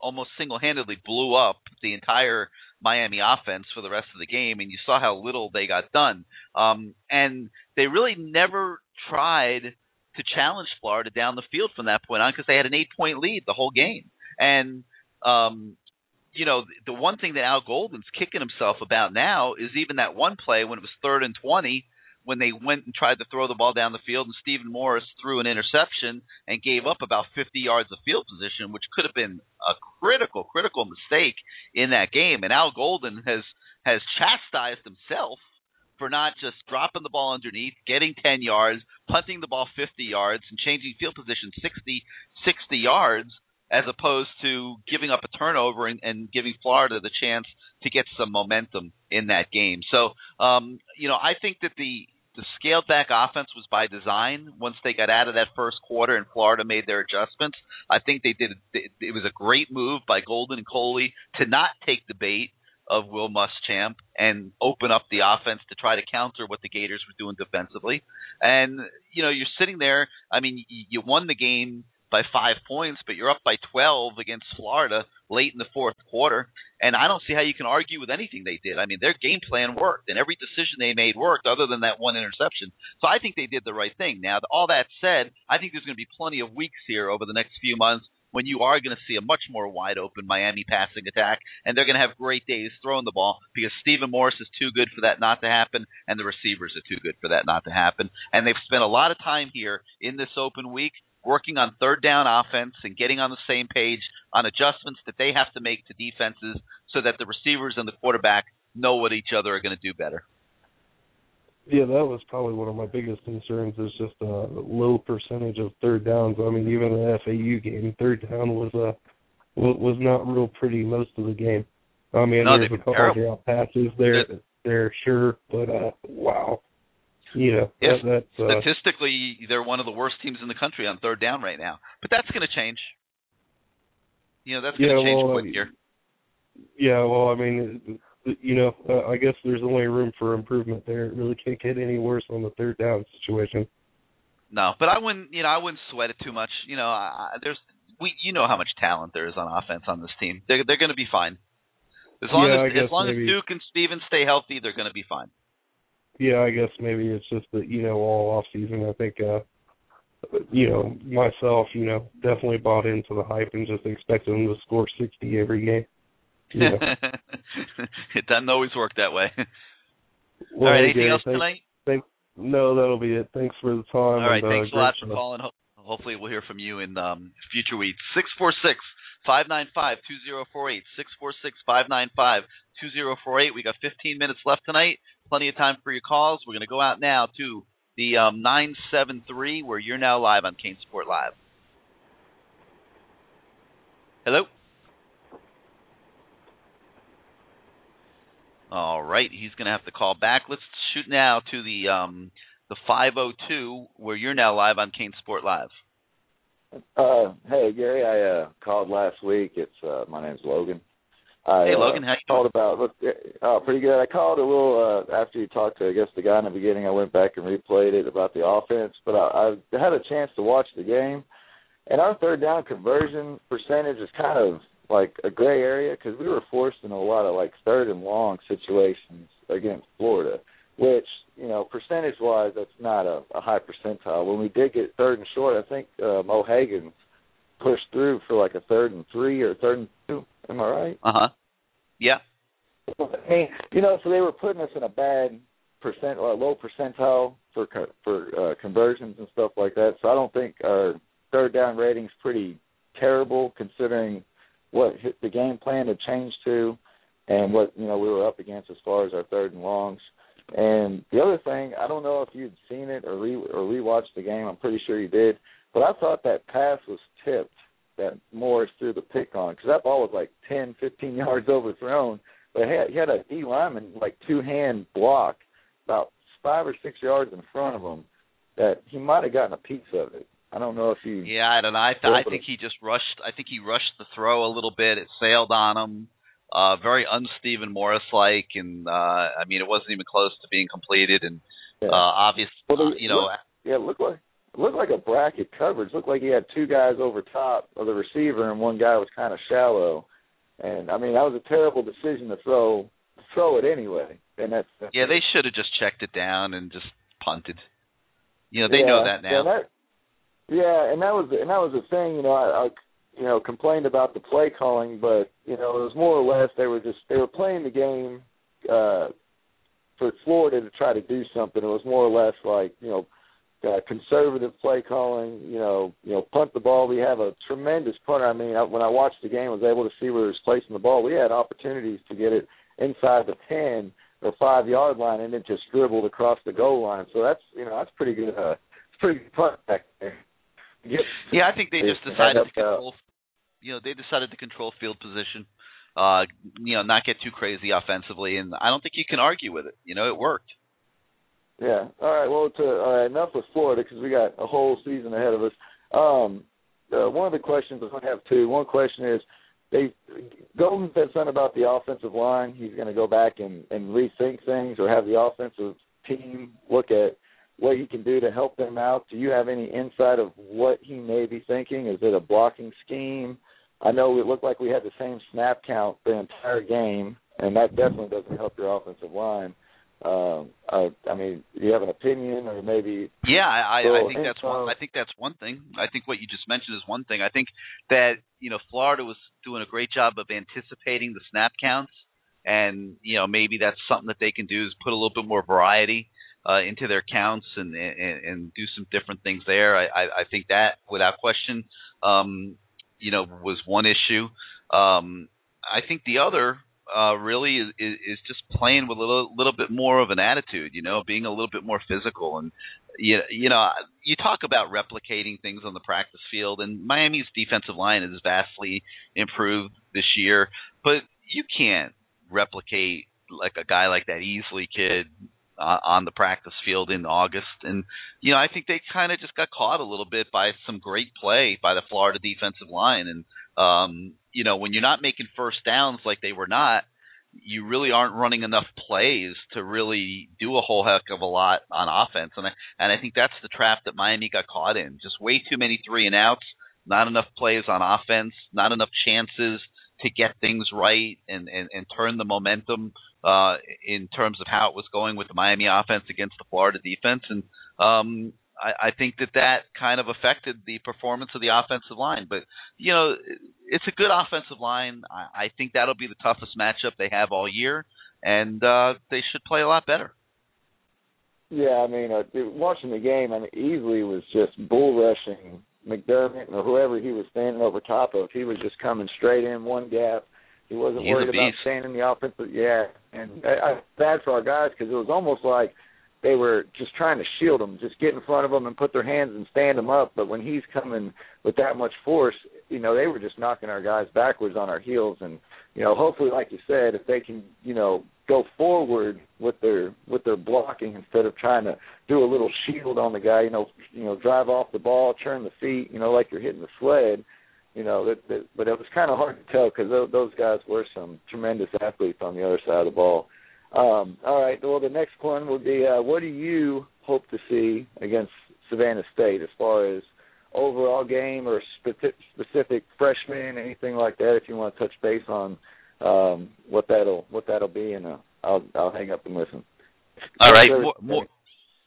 almost single handedly blew up the entire Miami offense for the rest of the game, and you saw how little they got done. Um, and they really never tried to challenge Florida down the field from that point on because they had an eight point lead the whole game. And um, you know, the one thing that Al Golden's kicking himself about now is even that one play when it was third and twenty when they went and tried to throw the ball down the field and Stephen Morris threw an interception and gave up about 50 yards of field position, which could have been a critical, critical mistake in that game. And Al Golden has has chastised himself for not just dropping the ball underneath, getting 10 yards, punting the ball 50 yards, and changing field position 60, 60 yards, as opposed to giving up a turnover and, and giving Florida the chance to get some momentum in that game. So, um, you know, I think that the the scaled back offense was by design. Once they got out of that first quarter and Florida made their adjustments, I think they did. It was a great move by Golden and Coley to not take the bait of Will Muschamp and open up the offense to try to counter what the Gators were doing defensively. And you know, you're sitting there. I mean, you won the game by five points, but you're up by 12 against Florida late in the fourth quarter. And I don't see how you can argue with anything they did. I mean, their game plan worked, and every decision they made worked, other than that one interception. So I think they did the right thing. Now, all that said, I think there's going to be plenty of weeks here over the next few months when you are going to see a much more wide open Miami passing attack, and they're going to have great days throwing the ball because Stephen Morris is too good for that not to happen, and the receivers are too good for that not to happen. And they've spent a lot of time here in this open week working on third down offense and getting on the same page on adjustments that they have to make to defenses so that the receivers and the quarterback know what each other are going to do better. Yeah, that was probably one of my biggest concerns is just a low percentage of third downs. I mean, even the FAU game, third down was uh was not real pretty most of the game. I mean, no, there's a couple of passes there, there sure, but uh wow, know, yes, that, that's uh, statistically they're one of the worst teams in the country on third down right now. But that's going to change. You know, that's going to yeah, change well, quick here. Yeah, well, I mean, you know, uh, I guess there's only room for improvement there. It really can't get any worse on the third down situation. No, but I wouldn't, you know, I wouldn't sweat it too much. You know, I, there's we, you know how much talent there is on offense on this team. They're they're going to be fine. As long yeah, as as long maybe, as Duke and Steven stay healthy, they're going to be fine. Yeah, I guess maybe it's just that you know all off season. I think uh you know myself, you know, definitely bought into the hype and just expected them to score sixty every game. You know. it doesn't always work that way. Well, All right, anything else thank- thank, thank- no, that'll be it. Thanks for the time. All right, and, uh, thanks a lot for calling. Ho- Hopefully, we'll hear from you in um, future weeks. Six four six five nine five two zero four eight. Six four six five nine five two zero four eight. We got 15 minutes left tonight. Plenty of time for your calls. We're going to go out now to the um, 973, where you're now live on Kane Sport Live. Hello. All right, he's going to have to call back. Let's shoot now to the um, the 502, where you're now live on CaneSport Live. Uh, hey Gary, I uh, called last week. It's uh, my name's Logan. I, Hey, uh, Logan, how you called about look, uh, pretty good. I called a little uh, after you talked to I guess the guy in the beginning. I went back and replayed it about the offense, but I, I had a chance to watch the game, and our third down conversion percentage is kind of like a gray area because we were forced in a lot of like third and long situations against Florida, which you know percentage wise that's not a, a high percentile. When we did get third and short, I think uh, Mo Hagan pushed through for like a third and three or third and two. Am I right? Uh huh. Yeah. I mean, you know, so they were putting us in a bad percent or a low percentile for co- for uh, conversions and stuff like that. So I don't think our third down rating's pretty terrible considering what the game plan had changed to and what you know we were up against as far as our third and longs. And the other thing, I don't know if you'd seen it or re or rewatched the game. I'm pretty sure you did, but I thought that pass was tipped that Morris threw the pick on because that ball was like 10, 15 yards overthrown. But he had, he had a D lineman like two hand block about five or six yards in front of him that he might have gotten a piece of it. I don't know if he. Yeah, I don't know. I, th- I think he just rushed. I think he rushed the throw a little bit. It sailed on him. Uh, very un-Stephen Morris-like, and uh, I mean, it wasn't even close to being completed. And Yeah. uh, obvious, Well, uh, you know, look- yeah, it looked like it looked like a bracket coverage. Looked like he had two guys over top of the receiver, and one guy was kind of shallow. And I mean, that was a terrible decision to throw throw it anyway. And that's, that's yeah, they should have just checked it down and just punted. You know, they yeah, know that now. Yeah, that, yeah, and that was and that was the thing. You know, I, I you know complained about the play calling, but you know it was more or less they were just they were playing the game uh for Florida to try to do something. It was more or less like you know uh, conservative play calling. You know, you know, punt the ball. We have a tremendous punter. I mean, I, when I watched the game, I was able to see where he was placing the ball. We had opportunities to get it inside the ten or five yard line, and it just dribbled across the goal line. So that's you know that's pretty good. Uh, it's pretty good punt back there. Get, Yeah, I think they just decided to control. You know, they decided to control field position. Uh, you know, not get too crazy offensively, and I don't think you can argue with it. You know, it worked. Yeah. All right. Well, to, all right, enough with Florida because we got a whole season ahead of us. Um, uh, one of the questions I have two. One question is, they Golden said something about the offensive line. He's going to go back and, and rethink things, or have the offensive team look at what he can do to help them out. Do you have any insight of what he may be thinking? Is it a blocking scheme? I know it looked like we had the same snap count the entire game, and that definitely doesn't help your offensive line. Um, I, I mean, do you have an opinion, or maybe? Yeah, I, I, think that's one. I think that's one thing. I think what you just mentioned is one thing. I think that you know Florida was doing a great job of anticipating the snap counts, and you know maybe that's something that they can do is put a little bit more variety uh, into their counts and, and and do some different things there. I I, I think that without question, um, you know, was one issue. Um, I think the other uh, really is, is just playing with a little little bit more of an attitude, you know, being a little bit more physical and you you know you talk about replicating things on the practice field and Miami's defensive line is vastly improved this year, but you can't replicate like a guy like that Easley kid uh, on the practice field in August. And you know, I think they kind of just got caught a little bit by some great play by the Florida defensive line. And um, you know, when you're not making first downs like they were not, you really aren't running enough plays to really do a whole heck of a lot on offense. And I, and I think that's the trap that Miami got caught in. Just way too many three and outs, not enough plays on offense, not enough chances to get things right and and, and turn the momentum uh, in terms of how it was going with the Miami offense against the Florida defense, and um, I, I think that that kind of affected the performance of the offensive line. But you know, it's a good offensive line. I, I think that'll be the toughest matchup they have all year, and uh, they should play a lot better. Yeah, I mean, uh, watching the game, I mean, Easley was just bull rushing McDermott or whoever he was standing over top of. He was just coming straight in one gap. He wasn't He's worried about staying in the offensive. Yeah, and I, I, bad for our guys because it was almost like they were just trying to shield him, just get in front of him and put their hands and stand him up. But when he's coming with that much force, you know, they were just knocking our guys backwards on our heels. And you know, hopefully, like you said, if they can, you know, go forward with their with their blocking instead of trying to do a little shield on the guy, you know, you know, drive off the ball, turn the feet, you know, like you're hitting the sled. You know, that, that, but it was kind of hard to tell because those, those guys were some tremendous athletes on the other side of the ball. Um, all right. Well, the next one would be uh, what do you hope to see against Savannah State as far as overall game or specific, specific freshmen, anything like that? If you want to touch base on um, what that'll what that'll be, and uh, I'll I'll hang up and listen. All right. More, more,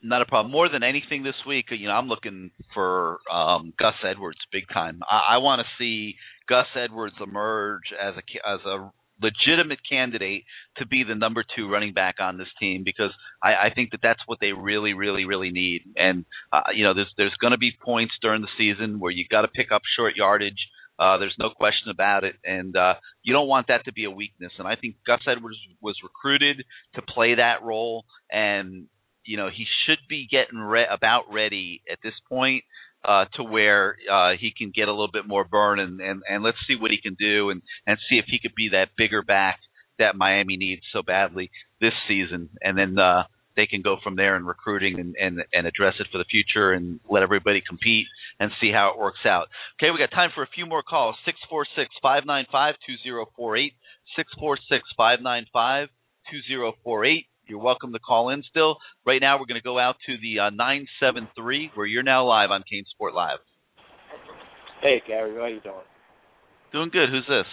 not a problem. More than anything this week, you know, I'm looking for um, Gus Edwards big time. I, I want to see Gus Edwards emerge as a as a legitimate candidate to be the number two running back on this team because I, I think that that's what they really, really, really need. And uh, you know, there's there's going to be points during the season where you got to pick up short yardage. Uh, there's no question about it, and uh, you don't want that to be a weakness. And I think Gus Edwards was recruited to play that role, and you know he should be getting re- about ready at this point uh, to where uh, he can get a little bit more burn and, and, and let's see what he can do and, and see if he could be that bigger back that Miami needs so badly this season. And then uh, they can go from there in recruiting and, and, and address it for the future and let everybody compete and see how it works out. Okay, we got time for a few more calls. 646 595 2048. 646 595 2048. You're welcome to call in still. Right now, we're going to go out to the uh, 973, where you're now live on CaneSport Live. Hey, Gary, how you doing? Doing good. Who's this?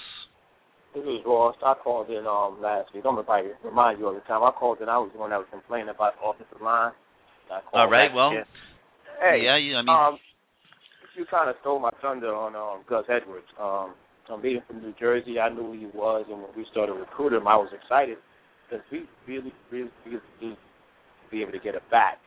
This is Ross. I called in um last week. I'm going to remind you all the time. I called in. I was the one that was complaining about the offensive line. All right. Well, hey, yeah, yeah, I mean, um, you kind of stole my thunder on um, Gus Edwards. Um, I'm being from New Jersey. I knew who he was, and when we started recruiting him, I was excited because we really, really, really need to be able to get a back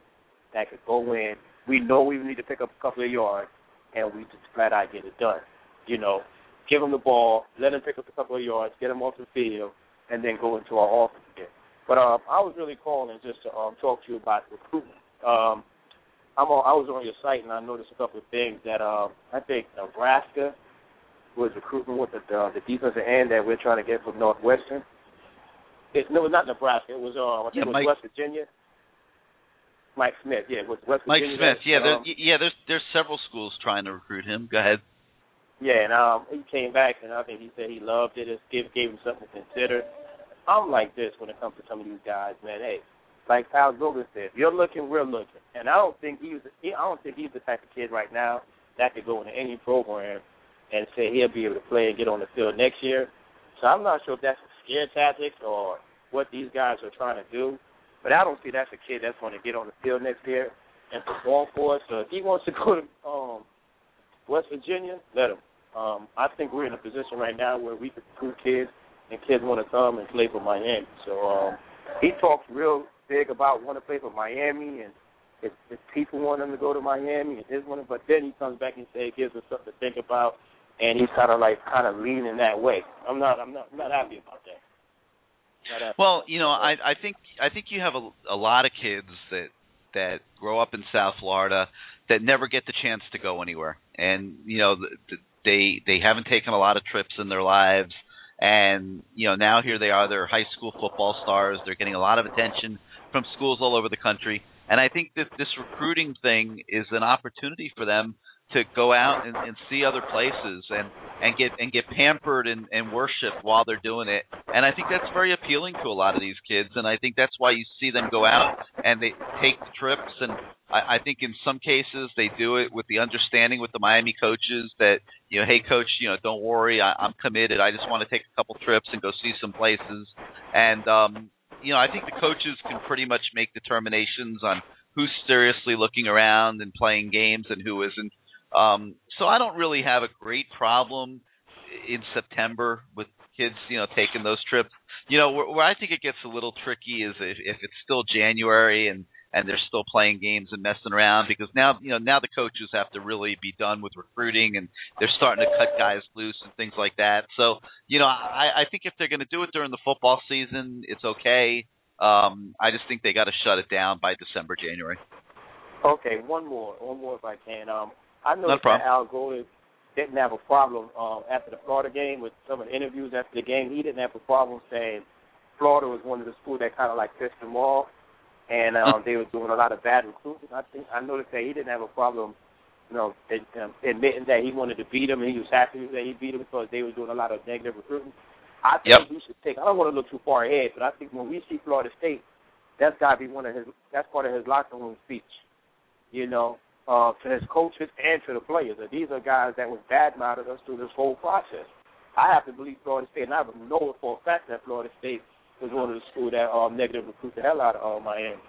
that could go in. We know we need to pick up a couple of yards, and we just flat out get it done. You know, give him the ball, let him pick up a couple of yards, get him off the field, and then go into our offense again. But um, I was really calling just to um, talk to you about recruitment. Um, I'm on, I was on your site and I noticed a couple of things that um, I think Nebraska was recruiting with the uh, the defensive end that we're trying to get from Northwestern. It, no, it was not Nebraska. It was uh, I think Yeah, it was Mike- West Virginia. Mike Smith, yeah, it was West Mike Virginia. Mike Smith. Yeah, um, there, yeah. There's there's several schools trying to recruit him. Go ahead. Yeah, and um, he came back, and I think he said he loved it. It gave, gave him something to consider. I'm like this when it comes to some of these guys, man. Hey, like Al Golden said, if you're looking, we're looking. And I don't think he's, he, I don't think he's the type of kid right now that could go into any program and say he'll be able to play and get on the field next year. So I'm not sure if that's a scare tactic or what these guys are trying to do. But I don't see that's a kid that's going to get on the field next year and perform for us. So if he wants to go to um, West Virginia, let him. Um, I think we're in a position right now where we can recruit kids, and kids want to come and play for Miami. So um, he talks real big about wanting to play for Miami, and if, if people want him to go to Miami, and his one. But then he comes back and say gives us something to think about, and he's kind of like kind of leaning that way. I'm not, I'm not, I'm not happy about that. Well, you know, I I think I think you have a a lot of kids that that grow up in South Florida that never get the chance to go anywhere, and you know th- th- they they haven't taken a lot of trips in their lives, and you know now here they are, they're high school football stars, they're getting a lot of attention from schools all over the country, and I think that this recruiting thing is an opportunity for them to go out and, and see other places and and get and get pampered and, and worshipped while they're doing it. And I think that's very appealing to a lot of these kids. And I think that's why you see them go out and they take trips and I, I think in some cases they do it with the understanding with the Miami coaches that you know, hey coach, you know, don't worry, I, I'm committed. I just want to take a couple trips and go see some places. And um, you know, I think the coaches can pretty much make determinations on who's seriously looking around and playing games and who isn't. Um, so I don't really have a great problem in September with kids, you know, taking those trips. You know, where, where I think it gets a little tricky is if, if it's still January and and they're still playing games and messing around because now you know now the coaches have to really be done with recruiting and they're starting to cut guys loose and things like that. So you know I, I think if they're going to do it during the football season, it's okay. Um, I just think they got to shut it down by December, January. Okay, one more, one more if I can. Um, I know that Al Golden didn't have a problem um, after the Florida game with some of the interviews after the game. He didn't have a problem saying Florida was one of the schools that kind of like pissed him off, and um, they were doing a lot of bad recruiting. I think I noticed that he didn't have a problem, you know, um, admitting that he wanted to beat them, and he was happy that he beat them because they were doing a lot of negative recruiting. I think Yep. we should take. I don't want to look too far ahead, but I think when we see Florida State, that's got to be one of his. That's part of his locker room speech. You know, uh, to his coaches and to the players. And these are guys that was badmouthed us through this whole process. I have to believe Florida State, and I know it for a fact that Florida State was one of the schools that um, negative recruit the hell out of uh, Miami.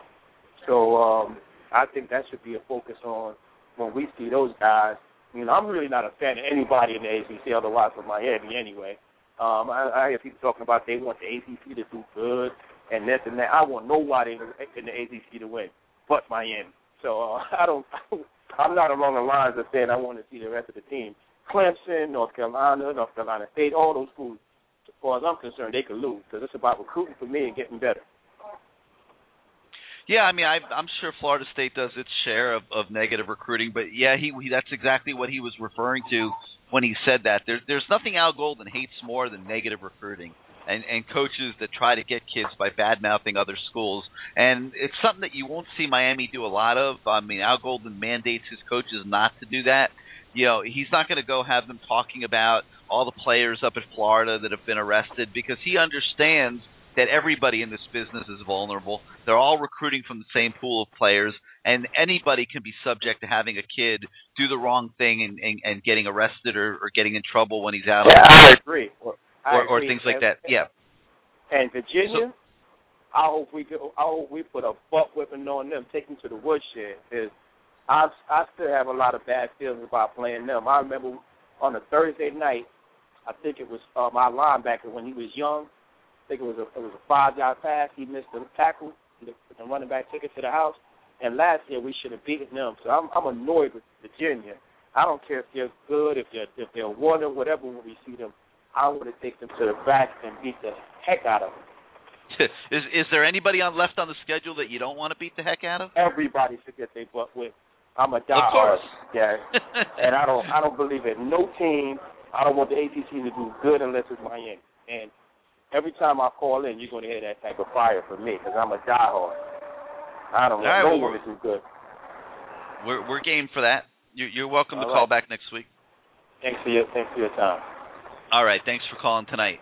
So um, I think that should be a focus on when we see those guys. You know, I'm really not a fan of anybody in the ACC otherwise from Miami anyway. Um, I, I hear people talking about they want the ACC to do good and this and that. I want nobody in the ACC to win but Miami. So uh, I don't. I'm not along the lines of saying I want to see the rest of the team. Clemson, North Carolina, North Carolina State, all those schools, as far as I'm concerned, they could lose because it's about recruiting for me and getting better. Yeah, I mean, I, I'm sure Florida State does its share of, of negative recruiting, but yeah, he, he that's exactly what he was referring to when he said that. There's there's nothing Al Golden hates more than negative recruiting and and coaches that try to get kids by bad mouthing other schools, and it's something that you won't see Miami do a lot of. I mean, Al Golden mandates his coaches not to do that. You know, he's not going to go have them talking about all the players up at Florida that have been arrested because he understands that everybody in this business is vulnerable. They're all recruiting from the same pool of players, and anybody can be subject to having a kid do the wrong thing and, and, and getting arrested or, or getting in trouble when he's out Yeah, on I agree. Or, or, things like that. Yeah. And Virginia, I hope we go. I hope we put a butt whipping on them, take them to the woodshed. Is I I still have a lot of bad feelings about playing them. I remember on a Thursday night, I think it was uh, my linebacker when he was young. I think it was a it was a five yard pass. He missed the tackle. The, the running back took it to the house. And last year we should have beaten them. So I'm I'm annoyed with Virginia. I don't care if they're good, if they're if they're one or whatever when we see them. I would have taken them to the back and beat the heck out of them. is is there anybody on left on the schedule that you don't want to beat the heck out of? Everybody should get their butt with. I'm a diehard guy, and I don't I don't believe in no team. I don't want the ACC to do good unless it's Miami. And every time I call in, you're going to hear that type of fire from me because I'm a diehard. I don't All right, want no well, one to do good. We're we're game for that. You're, you're welcome to All call back next week. Thanks for your thanks for your time. All right, thanks for calling tonight.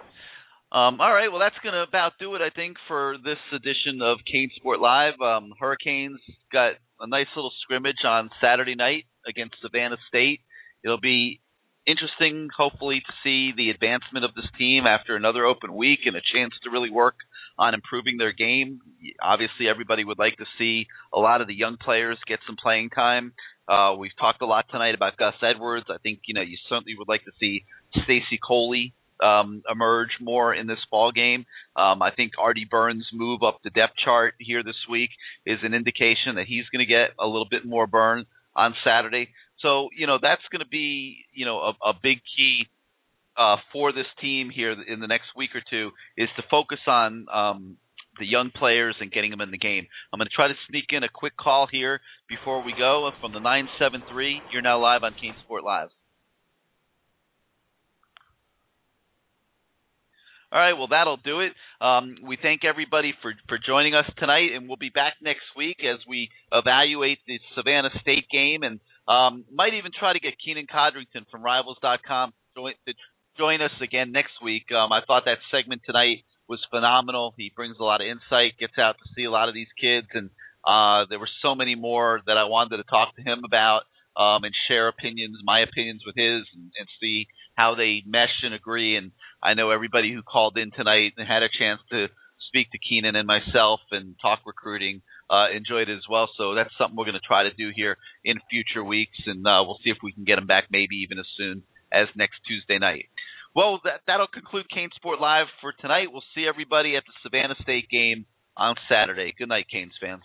Um, all right, well that's going to about do it, I think, for this edition of CaneSport Live. Um, Hurricanes got a nice little scrimmage on Saturday night against Savannah State. It'll be interesting, hopefully, to see the advancement of this team after another open week and a chance to really work on improving their game. Obviously, everybody would like to see a lot of the young players get some playing time. Uh, we've talked a lot tonight about Gus Edwards. I think you know you certainly would like to see Stacy Coley um, emerge more in this ball game. Um, I think Artie Burns' move up the depth chart here this week is an indication that he's going to get a little bit more burn on Saturday. So you know that's going to be you know a, a big key uh, for this team here in the next week or two is to focus on um, the young players and getting them in the game. I'm going to try to sneak in a quick call here before we go from the 973. You're now live on Kane Sport Live. All right, well that'll do it. Um, we thank everybody for for joining us tonight, and we'll be back next week as we evaluate the Savannah State game, and um, might even try to get Kynon Codrington from Rivals.com join to join us again next week. Um, I thought that segment tonight was phenomenal. He brings a lot of insight, gets out to see a lot of these kids, and Uh, there were so many more that I wanted to talk to him about um, and share opinions, my opinions with his, and, and see how they mesh and agree. And I know everybody who called in tonight and had a chance to speak to Kynon and myself and talk recruiting uh, enjoyed it as well. So that's something we're going to try to do here in future weeks, and uh, we'll see if we can get them back maybe even as soon as next Tuesday night. Well, that, that'll conclude CaneSport Live for tonight. We'll see everybody at the Savannah State game on Saturday. Good night, Canes fans.